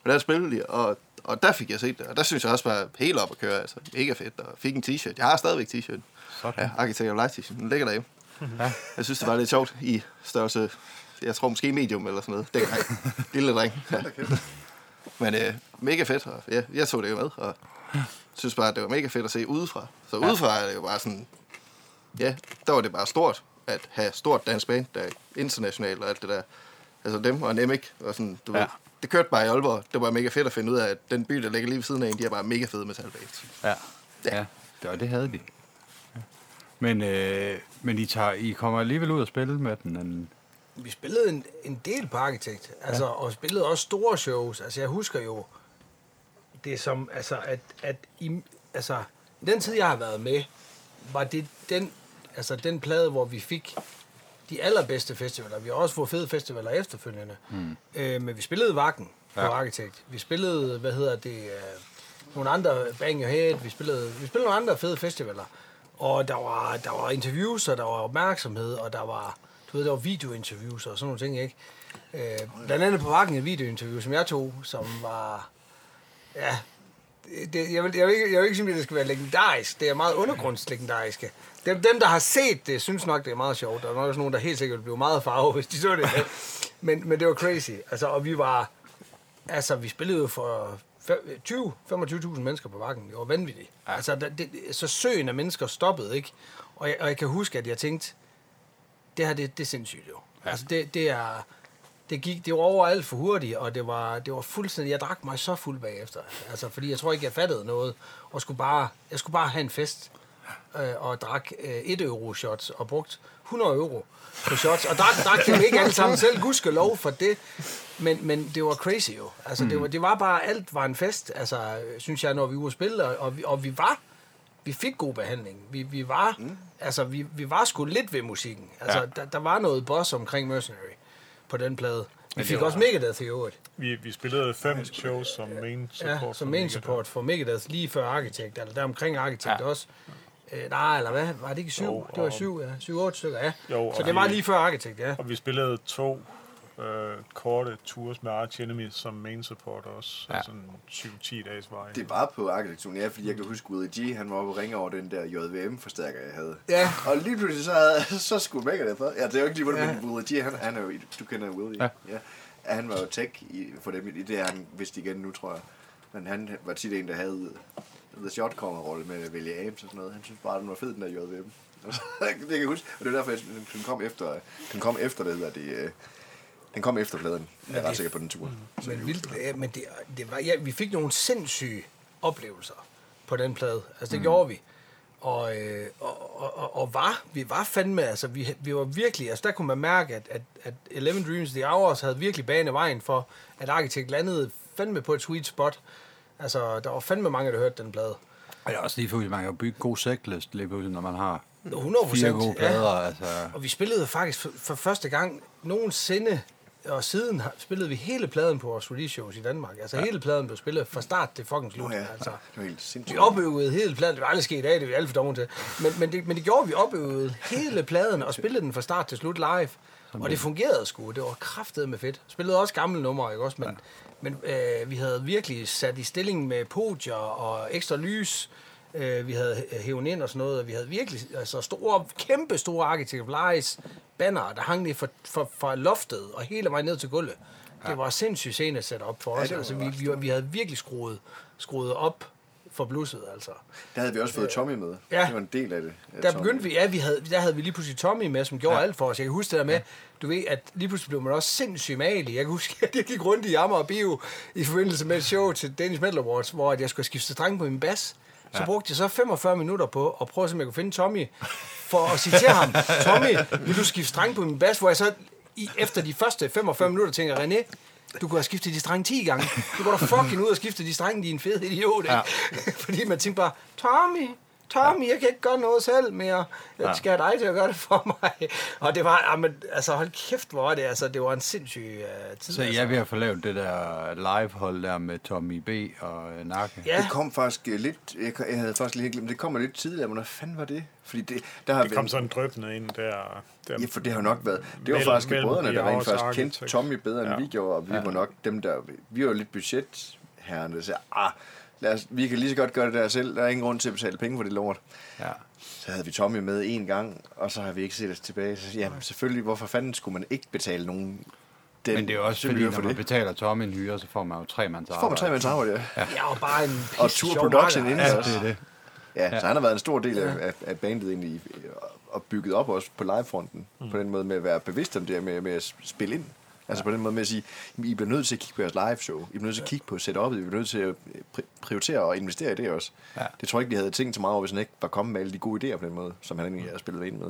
Og der spillede de, og, og der fik jeg set det, og der synes jeg også var helt op at køre, altså mega fedt, og fik en t-shirt. Jeg har stadigvæk t-shirt. Sådan. Ja, Architect of Light t-shirt, den ligger derhjemme. Ja. Jeg synes, det var lidt sjovt i størrelse, jeg tror måske medium eller sådan noget, dengang. Lille dreng. Ja. Men øh, mega fedt, og ja, jeg tog det jo med, og synes bare, at det var mega fedt at se udefra. Så udefra er det jo bare sådan, ja, der var det bare stort at have stort dansk band, der er internationalt og alt det der. Altså dem og Nemik, og sådan, du ja. ved, det kørte bare i Aalborg. Det var mega fedt at finde ud af, at den by, der ligger lige ved siden af en, de er bare mega fede metalbands. Ja. Ja, det, var, det havde de. Ja. Men, øh, men I, tager, I kommer alligevel ud og spille med den en, vi spillede en, en del på Arkitekt, altså, ja. og spillede også store shows. Altså, jeg husker jo, det som, altså, at, at i, altså, den tid, jeg har været med, var det den, altså, den plade, hvor vi fik de allerbedste festivaler. Vi har også fået fede festivaler efterfølgende. Mm. Øh, men vi spillede Vakken på Ja. Arkitekt. Vi spillede, hvad hedder det, øh, nogle andre, Bang Your Head, vi spillede, vi spillede nogle andre fede festivaler. Og der var, der var interviews, og der var opmærksomhed, og der var, du ved, der var videointerviews og sådan nogle ting, ikke? Øh, blandt andet på Vakken et videointerview, som jeg tog, som var, ja, det, jeg, vil, jeg, vil ikke, jeg vil ikke sige, at det skal være legendarisk. Det er meget undergrundslegendariske. Dem, dem, der har set det, synes nok, det er meget sjovt. Der er nok også nogen, der helt sikkert blive meget farve, hvis de så det. men, men det var crazy. Altså, og vi var... Altså, vi spillede jo for fe- 20 25.000 mennesker på vakken. Det var vanvittigt. Ja. Altså, der, det, så søen af mennesker stoppede, ikke? Og jeg, og jeg kan huske, at jeg tænkte, det her, det, det er sindssygt jo. Ja. Altså, det, det er... Det, gik, det var over alt for hurtigt, og det var, det var fuldstændig... Jeg drak mig så fuld bagefter. Altså, fordi jeg tror ikke, jeg fattede noget. Og skulle bare, jeg skulle bare have en fest. Øh, og drak øh, 1 euro shots og brugt 100 euro på shots. Og drak, drak dem ikke alle sammen selv. Gudske lov for det. Men, men det var crazy jo. Altså, det, var, det var bare... Alt var en fest, altså, synes jeg, når vi var spille. Og, og, vi, og vi var vi fik god behandling. Vi, vi var mm. altså vi, vi var sgu lidt ved musikken. Altså ja. der, der var noget boss omkring Mercenary på den plade. Vi fik også Megadeth i øvrigt. Vi, vi spillede fem shows som main support. Ja, som main support for Megadeth lige før Architect, eller der omkring Architect ja. også. Øh, nej, eller hvad? Var det ikke syv? Jo, det var syv, ja. Syv-otte stykker, ja. Jo, Så det var lige før Architect, ja. Og vi spillede to øh, korte tours med Arch Enemy som main support også. Ja. Sådan 7-10 dages vej. Det er bare på arkitekturen, ja, fordi jeg kan huske, Willie G, han var oppe og ringe over den der JVM-forstærker, jeg havde. Ja. Og lige pludselig så, havde, så skulle Megadeth for. Ja, det er jo ikke lige, Ja. ja. Willie G, han, han er jo, du kender Willie. Ja. ja. Han var jo tech i, for dem, i det er han vist igen nu, tror jeg. Men han var tit en, der havde The Shot rolle med Willie Ames og sådan noget. Han synes bare, den var fed, den der JVM. det kan jeg huske, og det er derfor, jeg, den kom efter, den kom efter det, hedder det, øh, den kom efter pladen. Jeg er ret sikker på den tur. Men, vildt, ja, men det, det var, ja, vi fik nogle sindssyge oplevelser på den plade. Altså, det mm. gjorde vi. Og, øh, og, og, og, var, vi var fandme, altså, vi, vi var virkelig, altså, der kunne man mærke, at, at, at Eleven Dreams The Hours havde virkelig banet vejen for, at Architect landede fandme på et sweet spot. Altså, der var fandme mange, der hørte den plade. Og det er også lige for, at man kan bygge god sæklist lige pludselig, når man har 100 fire gode ja. plader. Altså, Og vi spillede faktisk for, for første gang nogensinde, og siden har, spillede vi hele pladen på vores release shows i Danmark. Altså ja. hele pladen blev spillet fra start til fucking slut. Nå ja, altså, det var helt sindssygt. vi opøvede hele pladen. Det var aldrig sket i dag, det er vi alt for dogne til. Men, men, det, men det gjorde vi opøvede hele pladen og spillede den fra start til slut live. Og det fungerede sgu. Det var kraftet med fedt. Spillede også gamle numre, ikke også? Men, ja. men øh, vi havde virkelig sat i stilling med podier og ekstra lys. Øh, vi havde hævet ind og sådan noget, og vi havde virkelig altså store, kæmpe store Lies banner, der hang lige fra, fra, fra loftet og hele vejen ned til gulvet. Ja. Det var sindssygt scene sat op for os. det var altså, vi, vi, vi havde virkelig skruet, skruet op for blusset, altså. Der havde vi også fået Tommy med. Ja. Det var en del af det. af Der Tommy. begyndte vi, ja, vi havde, der havde vi lige pludselig Tommy med, som gjorde ja. alt for os. Jeg kan huske det der med, du ved, at lige pludselig blev man også sindssygt malig. Jeg kan huske, at jeg gik rundt i Amager Bio i forbindelse med et show til Danish Metal Awards, hvor jeg skulle skifte streng på min bas. Så ja. brugte jeg så 45 minutter på at prøve, om jeg kunne finde Tommy, for at sige til ham, Tommy, vil du skifte streng på min bas? Hvor jeg så i, efter de første 45 minutter tænker, René, du kunne have skiftet de strenge 10 gange. Du går da fucking ud og skifte de strenge, din fede idiot. Ikke? Ja. Fordi man tænker bare, Tommy, Tommy, jeg kan ikke gøre noget selv mere. Jeg skal have dig til at gøre det for mig. Og det var, jamen, altså hold kæft, hvor var det, altså, det var en sindssyg uh, tid. så altså. jeg er ved at få lavet det der livehold der med Tommy B. og øh, Nakke. Ja, Det kom faktisk øh, lidt, jeg, jeg havde faktisk lige glemt, det kommer lidt tidligere, men hvad fanden var det? Fordi det, der har Det kom sådan drøbende ind der. der Ja, for det har nok været. Det var Mellem- faktisk mellem brødrene, der de rent faktisk kendte Tommy bedre, end Ja. vi gjorde, og vi var nok dem, der... Vi var lidt budgetherrende, så ah, lad os, vi kan lige så godt gøre det der selv. Der er ingen grund til at betale penge for det lort. Ja. Så havde vi Tommy med en gang, og så har vi ikke set os tilbage. Så jamen, selvfølgelig, hvorfor fanden skulle man ikke betale nogen den Men det er også fordi, når man betaler Tommy en hyre, så får man jo tre mands Så får man tre mands arbejde, ja. jeg var bare en Og Tour Production inden Ja, også. det er det. Ja, ja, så han har været en stor del af, af, af bandet egentlig, og bygget op også på livefronten, mm. på den måde med at være bevidst om det her med, med at spille ind. Altså på den måde med at sige, "Jamen, I bliver nødt til at kigge på jeres live show. I bliver nødt til at kigge på setup'et. I bliver nødt til at pri- prioritere og investere i det også. Ja. Det tror jeg ikke, vi havde tænkt så meget over, hvis han ikke var kommet med alle de gode idéer på den måde, som han egentlig har spillet ind med.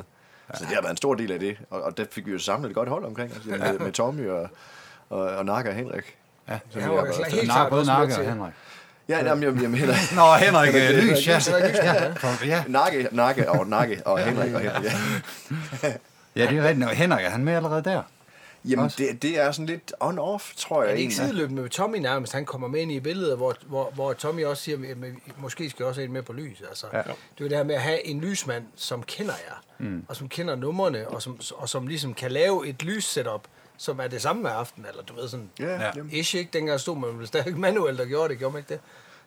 Ja. Så det har været en stor del af det, og, og der fik vi jo samlet et godt hold omkring os, ja. med, med Tommy og, og, og Naga og Henrik. Ja. Som Ja, altså været- helt klart både også med Nakke og Henrik. Ja, jamen, jamen, jamen, Henrik. Nå, Henrik Henrik, øh, Lys, ja. Ja. Ja. Nakke, Nakke og Nakke og Henrik og Henrik. Ja. Ja, det er rigtigt. Henrik, er han med allerede der? Jamen, Også. det, det er sådan lidt on-off, tror jeg Er det ikke sideløbende med Tommy nærmest? Han kommer med ind i billedet, hvor, hvor, hvor Tommy også siger, at vi- måske skal jeg også have en med på lys. Altså, Ja. Det er det her med at have en lysmand, som kender jer, mm. og som kender numrene, og som, og som ligesom kan lave et lyssetup, som er det samme hver aften, eller du ved sådan, Ja, Ja. ish ikke, dengang stod man vel stadig manuelt og gjorde det, gjorde man ikke det?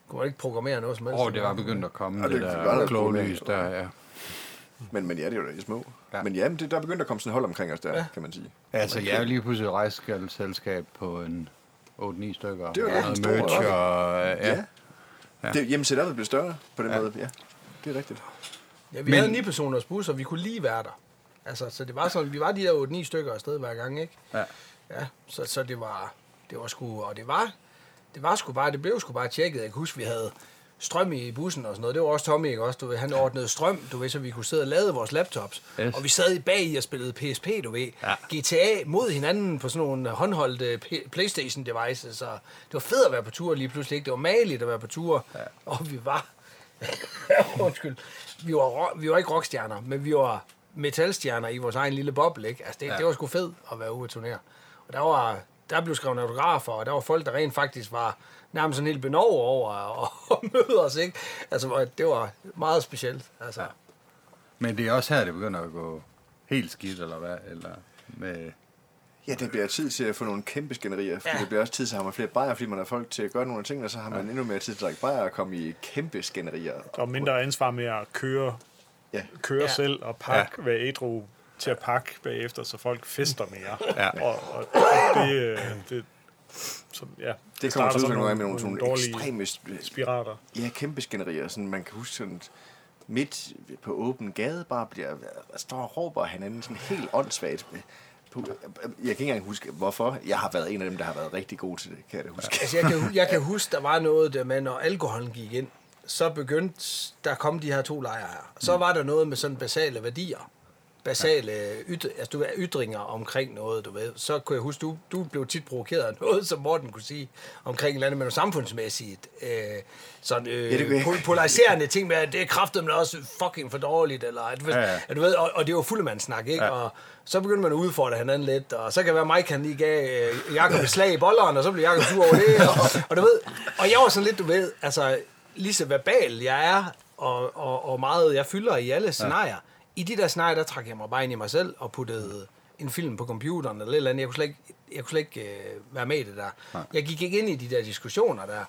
Kunne man ikke programmere noget som helst? Åh, oh, det var begyndt at komme, Ja, det, det der kloge lys der, ja. Men, men ja, det er jo da små. Ja. Ja. Men ja, men det, der er begyndt at komme sådan et hold omkring os der, ja. kan man sige. Altså, jeg er jo lige pludselig rejseselskab på en 8-9 stykker. Det er jo noget stort. merch og... Ja. Ja. ja. ja. Det, jamen, setupet blev større på den Ja. ja. måde. Ja, det er rigtigt. Ja, vi Men- havde ni personers bus, og vi kunne lige være der. Altså, så det var sådan, vi var de der 8-9 stykker afsted hver gang, ikke? Ja. Ja, så, så det var, det var sgu, og det var, det var sgu bare, det blev sgu bare tjekket. Jeg kan huske, vi havde strøm i bussen og sådan noget. Det var også Tommy, ikke også? Du ved, han ordnede strøm, du ved, så vi kunne sidde og lade vores laptops. Yes. Og vi sad i bag i og spillede PSP, du ved. Ja. GTA mod hinanden på sådan nogle håndholdte P- Playstation devices. Så det var fedt at være på tur lige pludselig, ikke? Det var mageligt at være på tur. Ja. Og vi var, undskyld, vi var, vi var ikke rockstjerner, men vi var metalstjerner i vores egen lille boble, ikke? Altså, det, Ja. det var sgu fedt at være ude at turnere. Og der var, der blev skrevet autografer, og der var folk, der rent faktisk var nærmest sådan helt benov over at møde os, ikke? Altså, det var meget specielt, altså. Ja. Men det er også her, det begynder at gå helt skidt, eller hvad? Eller med... Ja, det bliver tid til at få nogle kæmpe skænderier, fordi ja. Det bliver også tid til at have man flere bajer, fordi man har folk til at gøre nogle ting, og så har man ja. endnu mere tid til at drikke bajer og komme i kæmpe skænderier. Der er mindre ansvar med at køre, Ja. køre Ja. selv og pakke, ja. være ædru til at pakke bagefter, så folk fester mere. Ja. Og, og det, øh, det, så, ja, Det kommer starter til udtryk nogle gange med nogle, nogle dårlige ekstreme sp- spirater. ja, kæmpe skænderier. Sådan, man kan huske sådan, midt på åben gade bare bliver, står og råber hinanden sådan helt åndssvagt. På- Jeg kan ikke engang huske, hvorfor. Jeg har været en af dem, der har været rigtig god til det, kan jeg da huske. Altså, jeg kan, jeg kan huske, der var noget der med, når alkoholen gik ind, så begyndte der kom de her to lejre her. Så var der noget med sådan basale værdier. Basale yt, altså, du ved, ytringer omkring noget, du ved. Så kunne jeg huske, du, du blev tit provokeret af noget, som Morten kunne sige omkring et eller andet med noget samfundsmæssigt. Øh, sådan øh, Ja, det pol- polariserende ting med, at det er kraftet men også fucking for dårligt, eller at, Ja, ja. at du ved, og, og det var fuldemandssnak, ikke? Ja. Og så begyndte man at udfordre hinanden lidt, og så kan det være, Mike han lige gav øh, Jacob et slag i bolleren, og så blev Jacob sur over det, og, og du ved, og jeg var sådan lidt, du ved, altså, lige så verbal jeg er, og, og, og meget jeg fylder i alle scenarier. I de der scenarier, der trak jeg mig bare ind i mig selv, og puttede en film på computeren, eller et eller andet. Jeg kunne slet ikke, jeg kunne slet ikke øh, være med i det der. Nej. Jeg gik ikke ind i de der diskussioner der,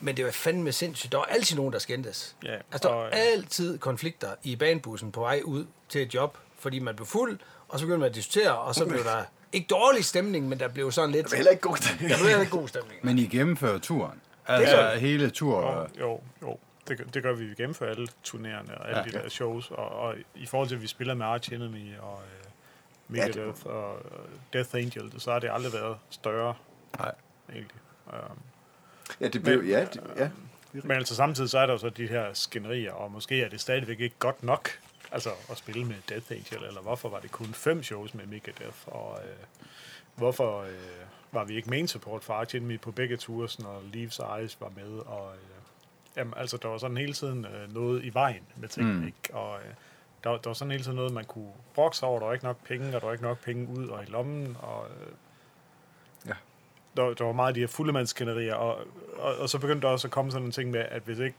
men det var fandme sindssygt. Der var altid nogen, der skændtes. Ja, altså, der var og- altid konflikter i banebussen på vej ud til et job, fordi man blev fuld, og så begyndte man at diskutere, og så blev der ikke dårlig stemning, men der blev sådan lidt... Det er heller ikke god stemning. Der blev heller ikke god stemning. Men I gennemfører turen. Altså vi. hele tur. Jo, jo, jo. Det, gør- det gør vi. Vi gennemfører alle turnerende og alle Ja. ja. de der shows. Og, og i forhold til, at vi spiller med Arch Enemy og øh, Megadeth og øh, Death Angel, så har det aldrig været større, Nej. egentlig. Um, Ja, det blev, Men- ja, det, ja. men altså samtidig så er der jo så de her skænderier, og måske er det stadigvæk ikke godt nok altså at spille med Death Angel, eller hvorfor var det kun fem shows med Megadeth, og øh, hvorfor øh, var vi ikke main support for Arch Enemy på begge ture, når Leaves Eyes var med, og øh, jamen, altså der var sådan hele tiden øh, noget i vejen med tingene, Mm. ikke? og øh, der, der var sådan hele tiden noget, man kunne brokse over, der var ikke nok penge, og der var ikke nok penge ud og i lommen, og øh, Ja. der, der var meget af de her fuldemandskænderier, og, og, og så begyndte der også at komme sådan en ting med, at hvis ikke,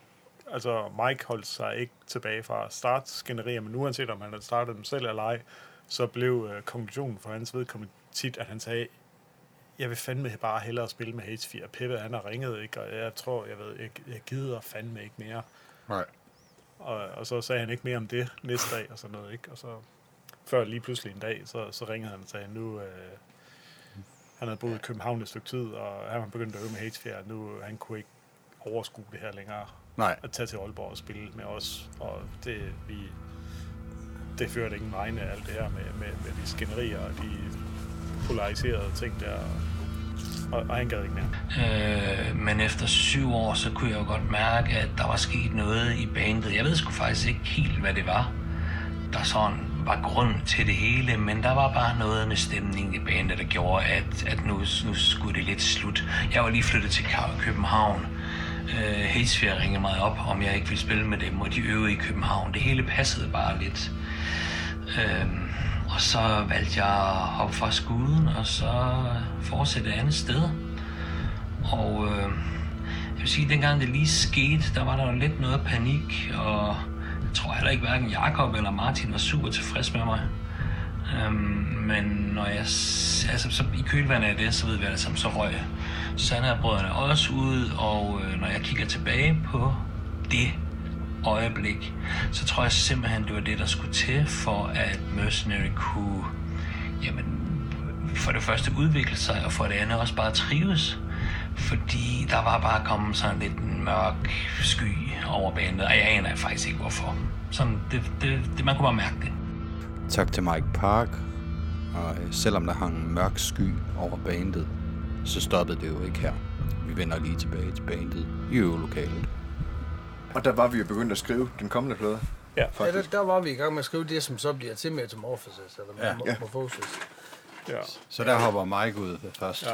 altså Mike holdt sig ikke tilbage fra at starte skænderier, men uanset om han havde startet dem selv eller ej, så blev øh, konklusionen for hans vedkommende tit, at han sagde, jeg vil fandme bare hellere spille med H4. Peppe, han har ringet, ikke? og jeg tror, jeg ved, jeg, jeg gider fandme ikke mere. Nej. Og, og så sagde han ikke mere om det næste dag og sådan noget, ikke? Og så før lige pludselig en dag, så, så ringede han og sagde, nu, øh, han havde boet i København et stykke tid, og han var begyndt at øve med H4, nu han kunne ikke overskue det her længere, Nej. at tage til Aalborg og spille med os, og det, vi, det førte ingen vegne af alt det her med, med, med de skænderier og de polariserede ting der, og, og han gad ikke mere. Øh, men efter syv år, så kunne jeg jo godt mærke, at der var sket noget i bandet. Jeg ved sgu faktisk ikke helt, hvad det var, der sådan var grunden til det hele, men der var bare noget med stemningen i bandet, der gjorde, at, at nu, nu skulle det lidt slut. Jeg var lige flyttet til København. Øh, Hedsfjær ringede mig op, om jeg ikke ville spille med dem, og de øvede i København. Det hele passede bare lidt. Øh, og så valgte jeg at hoppe fra skuden, og så fortsætte et andet sted. Og øh, jeg vil sige, dengang det lige skete, der var der jo lidt noget panik, og jeg tror heller ikke, hverken Jakob eller Martin var super tilfreds med mig. Øhm, men når jeg, altså så i kølvandet af det, så ved vi alle sammen, så røg Sandherbrødrene også ud, og øh, når jeg kigger tilbage på det øjeblik, så tror jeg simpelthen, det var det, der skulle til, for at Mercenary kunne, jamen, for det første udvikle sig, og for det andet også bare trives. Fordi der var bare kommet sådan lidt en mørk sky over bandet, og jeg aner faktisk ikke hvorfor. Sådan, det, det, det, man kunne bare mærke det. Tak til Mike Park. Og øh, selvom der hang en mørk sky over bandet, så stoppede det jo ikke her. Vi vender lige tilbage til bandet i øvelokalet. Og der var vi jo begyndt at skrive den kommende plade. Ja. Ja, der, der var vi i gang med at skrive det, som så bliver til Metamorphosis, eller Ja. Metamorphosis. Ja. Så der hopper Mike ud først. ja.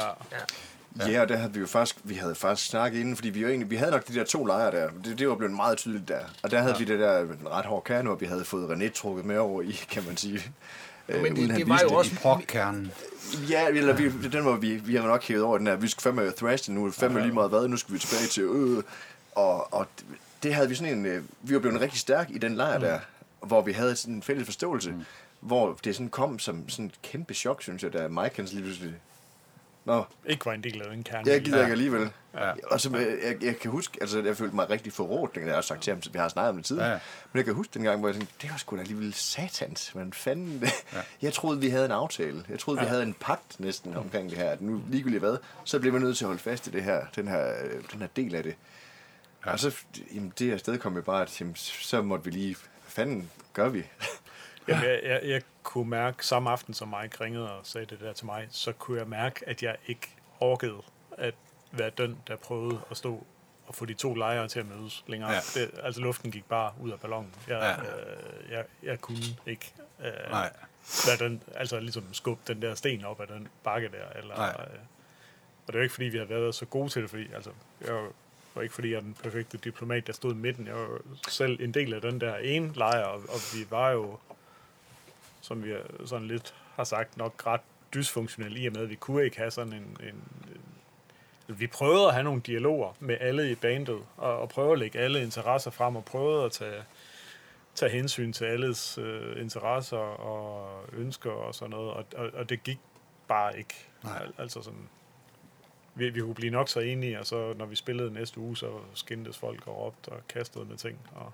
Ja. Ja, og der havde vi jo faktisk, vi havde faktisk snakket inden, fordi vi, jo egentlig, vi havde nok de der to lejre der. Det, det var blevet meget tydeligt der. Og der havde ja. vi det der en ret hård kerne, og vi havde fået René trukket med over i, kan man sige. Øh, Men det- uden han det var jo også- I prokkernen. Ja, eller vi, den var vi, vi har nok hævet over den her, vi skal fandme thrash det nu, er det fandme lige meget hvad, nu skal vi tilbage til øh, og, og det- det havde vi sådan en, øh, vi var blevet rigtig stærk i den lejr der, hvor vi havde sådan en fælles forståelse, mm. hvor det sådan kom som sådan et kæmpe chok, synes jeg, da Mike lige pludselig, Nå, Ikke var en del af den kerne. jeg gider ikke alligevel. Ja. Og så, øh, jeg, jeg, kan huske, altså jeg følte mig rigtig forrådt, dengang jeg har sagt til ham, så vi har snakket om det tidligere. Ja. Ja. Men jeg kan huske dengang, hvor jeg tænkte, det var sgu da alligevel satans. Men fanden, ja. jeg troede, vi havde en aftale. Jeg troede, vi havde en pagt næsten omkring det her. At nu ligegyldigt hvad, så blev man nødt til at holde fast i det her, den her, øh, den her del af det. Ja. Og så, jamen, det her sted kom jeg bare, at jamen, så måtte vi lige, hvad fanden gør vi? Jamen, jeg, jeg, jeg kunne mærke, samme aften som Mike ringede og sagde det der til mig, så kunne jeg mærke, at jeg ikke orkede at være den, der prøvede at stå og få de to lejre til at mødes længere. Ja. Det, altså luften gik bare ud af ballonen. Jeg, Ja. øh, jeg, jeg kunne ikke øh, Nej. være den, altså ligesom skubbe den der sten op af den bakke der. Eller, Nej. øh, og det er jo ikke, fordi vi har været så gode til det, fordi altså, jeg var ikke fordi, jeg er den perfekte diplomat, der stod i midten. Jeg var jo selv en del af den der ene lejr, og, og vi var jo, som vi sådan lidt har sagt, nok ret dysfunktionelle i og med, at vi kunne ikke have sådan en, en, en vi prøvede at have nogle dialoger med alle i bandet, og, og prøve at lægge alle interesser frem, og prøvede at tage, tage hensyn til alles øh, interesser og ønsker og sådan noget, og, og, og det gik bare ikke. Nej. Al, altså sådan, vi, vi kunne blive nok så enige, og så når vi spillede næste uge, så skændtes folk og råbte og kastede med ting, og,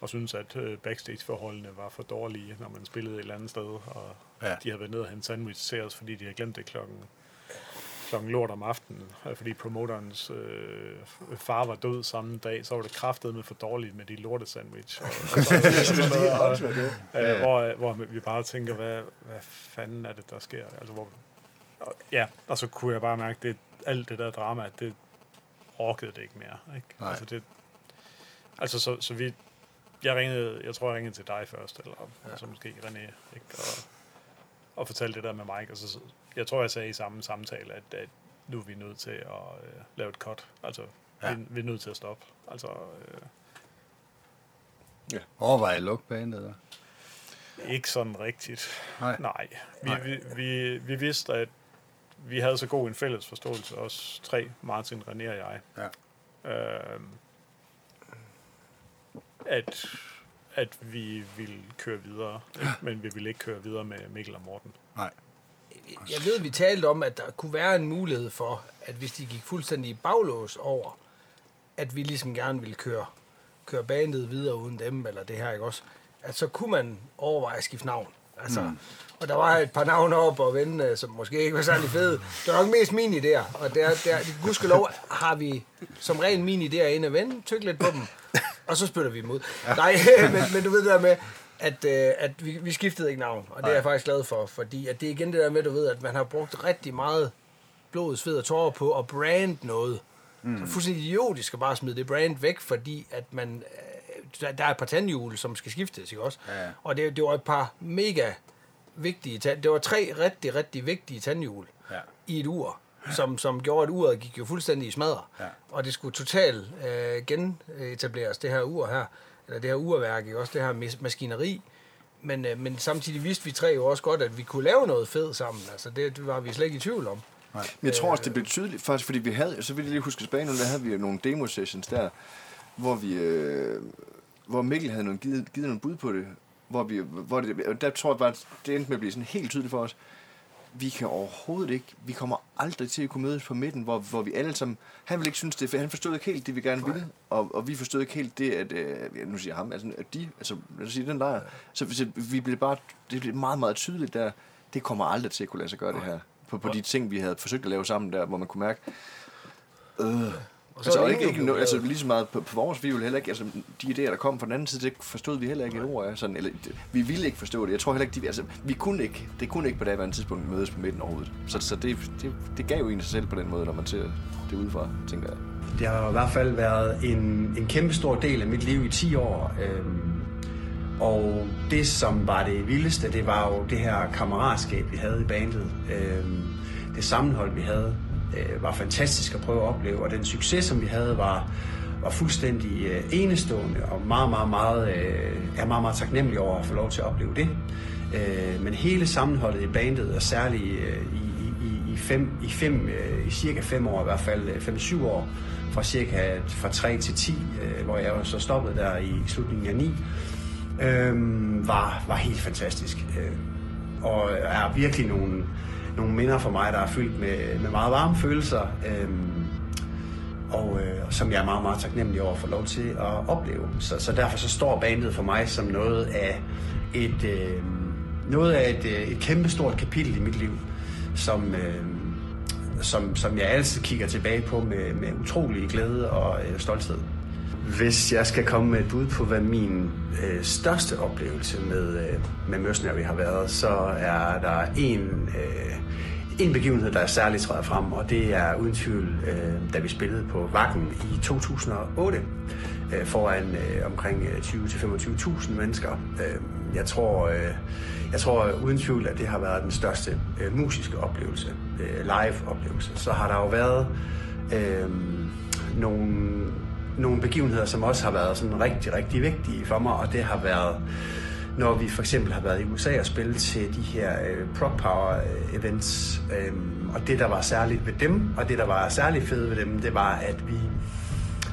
og synes at øh, backstage-forholdene var for dårlige, når man spillede et eller andet sted, og Ja. de havde været nede og hente sandwich til os, fordi de havde glemt det klokken, klokken lort om aftenen, øh, fordi promoterens øh, far var død samme dag, så var det kraftet med for dårligt med de lorte sandwich. Og, og, så, og, og, øh, hvor, hvor vi bare tænker, hvad, hvad fanden er det, der sker? Altså, hvor, og, ja, og så kunne jeg bare mærke, det alt det der drama, det orkede det ikke mere. Ikke? Nej. Altså, det, altså så, så vi, jeg ringede, jeg tror, jeg ringede til dig først, eller ja. så måske René, ikke? Og, og fortalte det der med Mike, og så, jeg tror, jeg sagde i samme samtale, at, at nu er vi nødt til at øh, lave et cut. Altså, Ja. ja. vi, vi er nødt til at stoppe. Altså, øh, Overvej at lukke bandet. der. ikke sådan rigtigt. Nej. Nej. Vi, Nej. Vi, vi, vi vidste, at vi havde så god en fælles forståelse, os tre, Martin, René og jeg, Ja. øh, at, at vi ville køre videre, ikke? men vi ville ikke køre videre med Mikkel og Morten. Nej. Jeg ved, vi talte om, at der kunne være en mulighed for, at hvis de gik fuldstændig baglås over, at vi ligesom gerne ville køre, køre bandet videre uden dem, eller det her, ikke også? At så kunne man overveje at skifte navn. Altså, mm. Og der var et par navne op og vende, som måske ikke var særlig fede. Det var nok mest mine idéer, og der, der, gudskelov har vi som regel mine idéer inde at vende, tykke lidt på dem, og så spytter vi dem ud. Ja. Nej, men, men du ved det der med, at, øh, at vi, vi skiftede ikke navn, og det er jeg faktisk glad for, fordi at det er igen det der med, du ved, at man har brugt rigtig meget blod, sved og tårer på at brande noget. Mm. Så fuldstændig idiotisk at bare smide det brand væk, fordi at man der, der er et par tandhjul, som skal skiftes, ikke også? Ja. Og det, det var et par mega vigtige tand, det var tre rigtig, rigtig vigtige tandhjul Ja. i et ur, som, som gjorde, at uret gik jo fuldstændig i smadre. Ja. Og det skulle totalt øh, genetableres, det her ur her, eller det her urværk, ikke også, det her mas- maskineri. Men, øh, men samtidig vidste vi tre jo også godt, at vi kunne lave noget fedt sammen. Altså, det, det var vi slet ikke i tvivl om. Men jeg tror også, det blev tydeligt, faktisk, fordi vi havde, så vil jeg lige huske tilbage, nu, der havde vi nogle demo-sessions der, hvor vi, øh, hvor Mikkel havde nogle, givet, givet nogle bud på det, hvor vi, hvor det, der tror jeg bare, det endte med at blive sådan helt tydeligt for os, vi kan overhovedet ikke, vi kommer aldrig til at kunne mødes på midten, hvor, hvor vi alle sammen, han ville ikke synes det, for han forstod ikke helt det, vi gerne ville, og, og vi forstod ikke helt det, at, øh, nu siger jeg ham, altså, at de, altså, lad os sige, den lejr, så, så vi blev bare, det blev meget, meget tydeligt der, det kommer aldrig til at kunne lade sig gøre det her, på, på de ting, vi havde forsøgt at lave sammen der, hvor man kunne mærke, øh, så altså, er og det ikke, ikke no, altså lavet. lige så meget på, på vores, vi ville heller ikke, altså de idéer, der kom fra den anden side, det forstod vi heller ikke et ord af, sådan, eller det- vi ville ikke forstå det. Jeg tror heller ikke, de, altså vi kunne ikke, det kunne ikke på daværende tidspunkt mødes på midten overhovedet. Så, så det, det, det gav jo en sig selv på den måde, når man ser det udefra, tænker jeg. Det har i hvert fald været en, en kæmpe stor del af mit liv i 10 år. Øhm, og det, som var det vildeste, det var jo det her kammeratskab, vi havde i bandet. Øhm, det sammenhold, vi havde, øh, var fantastisk at prøve at opleve. Og den succes, som vi havde, var, var fuldstændig øh, enestående og meget, meget, meget, øh, jeg er meget, meget taknemmelig over at få lov til at opleve det. Øh, men hele sammenholdet i bandet, og særligt øh, i, i, i, i, fem, i, fem, øh, i cirka fem år, i hvert fald øh, 5-7 år, fra cirka fra 3 til 10, øh, hvor jeg jo så stoppede der i slutningen af 9, øh, var, var helt fantastisk. Øh, og er virkelig nogle, nogle minder for mig, der er fyldt med, med meget varme følelser, øh, og øh, som jeg er meget, meget taknemmelig over at få lov til at opleve. Så, så derfor så står bandet for mig som noget af et, øh, noget af et, øh, et kæmpestort kapitel i mit liv, som, øh, som, som jeg altid kigger tilbage på med, med utrolig glæde og øh, stolthed. Hvis jeg skal komme med et bud på, hvad min øh, største oplevelse med, øh, med Mercenary har været, så er der en, øh, en begivenhed, der er særligt træder frem, og det er uden tvivl, øh, da vi spillede på Vakken i 2008 øh, foran øh, omkring øh, 20-25.000 mennesker. Øh, jeg tror, øh, jeg tror uden tvivl, at det har været den største øh, musiske oplevelse, øh, live oplevelse. Så har der jo været øh, nogle nogle begivenheder, som også har været sådan rigtig, rigtig vigtige for mig, og det har været, når vi for eksempel har været i USA og spillet til de her øh, prop Power øh, events, øh, og det, der var særligt ved dem, og det, der var særligt fedt ved dem, det var, at vi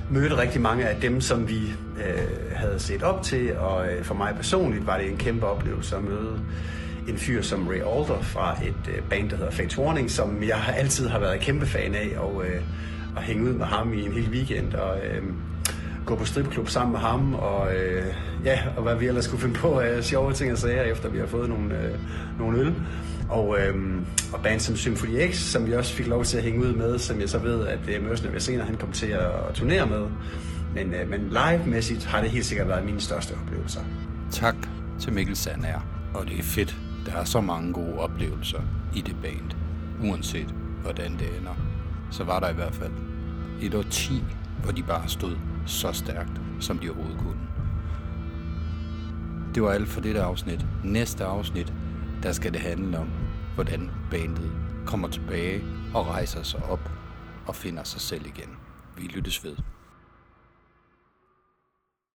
mødte rigtig mange af dem, som vi øh, havde set op til, og øh, for mig personligt var det en kæmpe oplevelse at møde en fyr som Ray Alder fra et øh, band, der hedder Fates Warning, som jeg altid har været kæmpe fan af, og, øh, og hænge ud med ham i en hel weekend, og øh, gå på stripklub sammen med ham, og øh, ja, og hvad vi ellers skulle finde på af sjove ting og sager, efter vi har fået nogle, øh, nogle øl. Og, øh, og band som Symphony X, som vi også fik lov til at hænge ud med, som jeg så ved, at øh, Mørsene vil senere han kom til at, at turnere med. Men, øh, men live-mæssigt har det helt sikkert været mine største oplevelser. Tak til Mikkel Sandager. Og det er fedt, der er så mange gode oplevelser i det band. Uanset hvordan det ender, så var der i hvert fald et år 10, hvor de bare stod så stærkt, som de overhovedet kunne. Det var alt for dette afsnit. Næste afsnit, der skal det handle om, hvordan bandet kommer tilbage og rejser sig op og finder sig selv igen. Vi lyttes ved.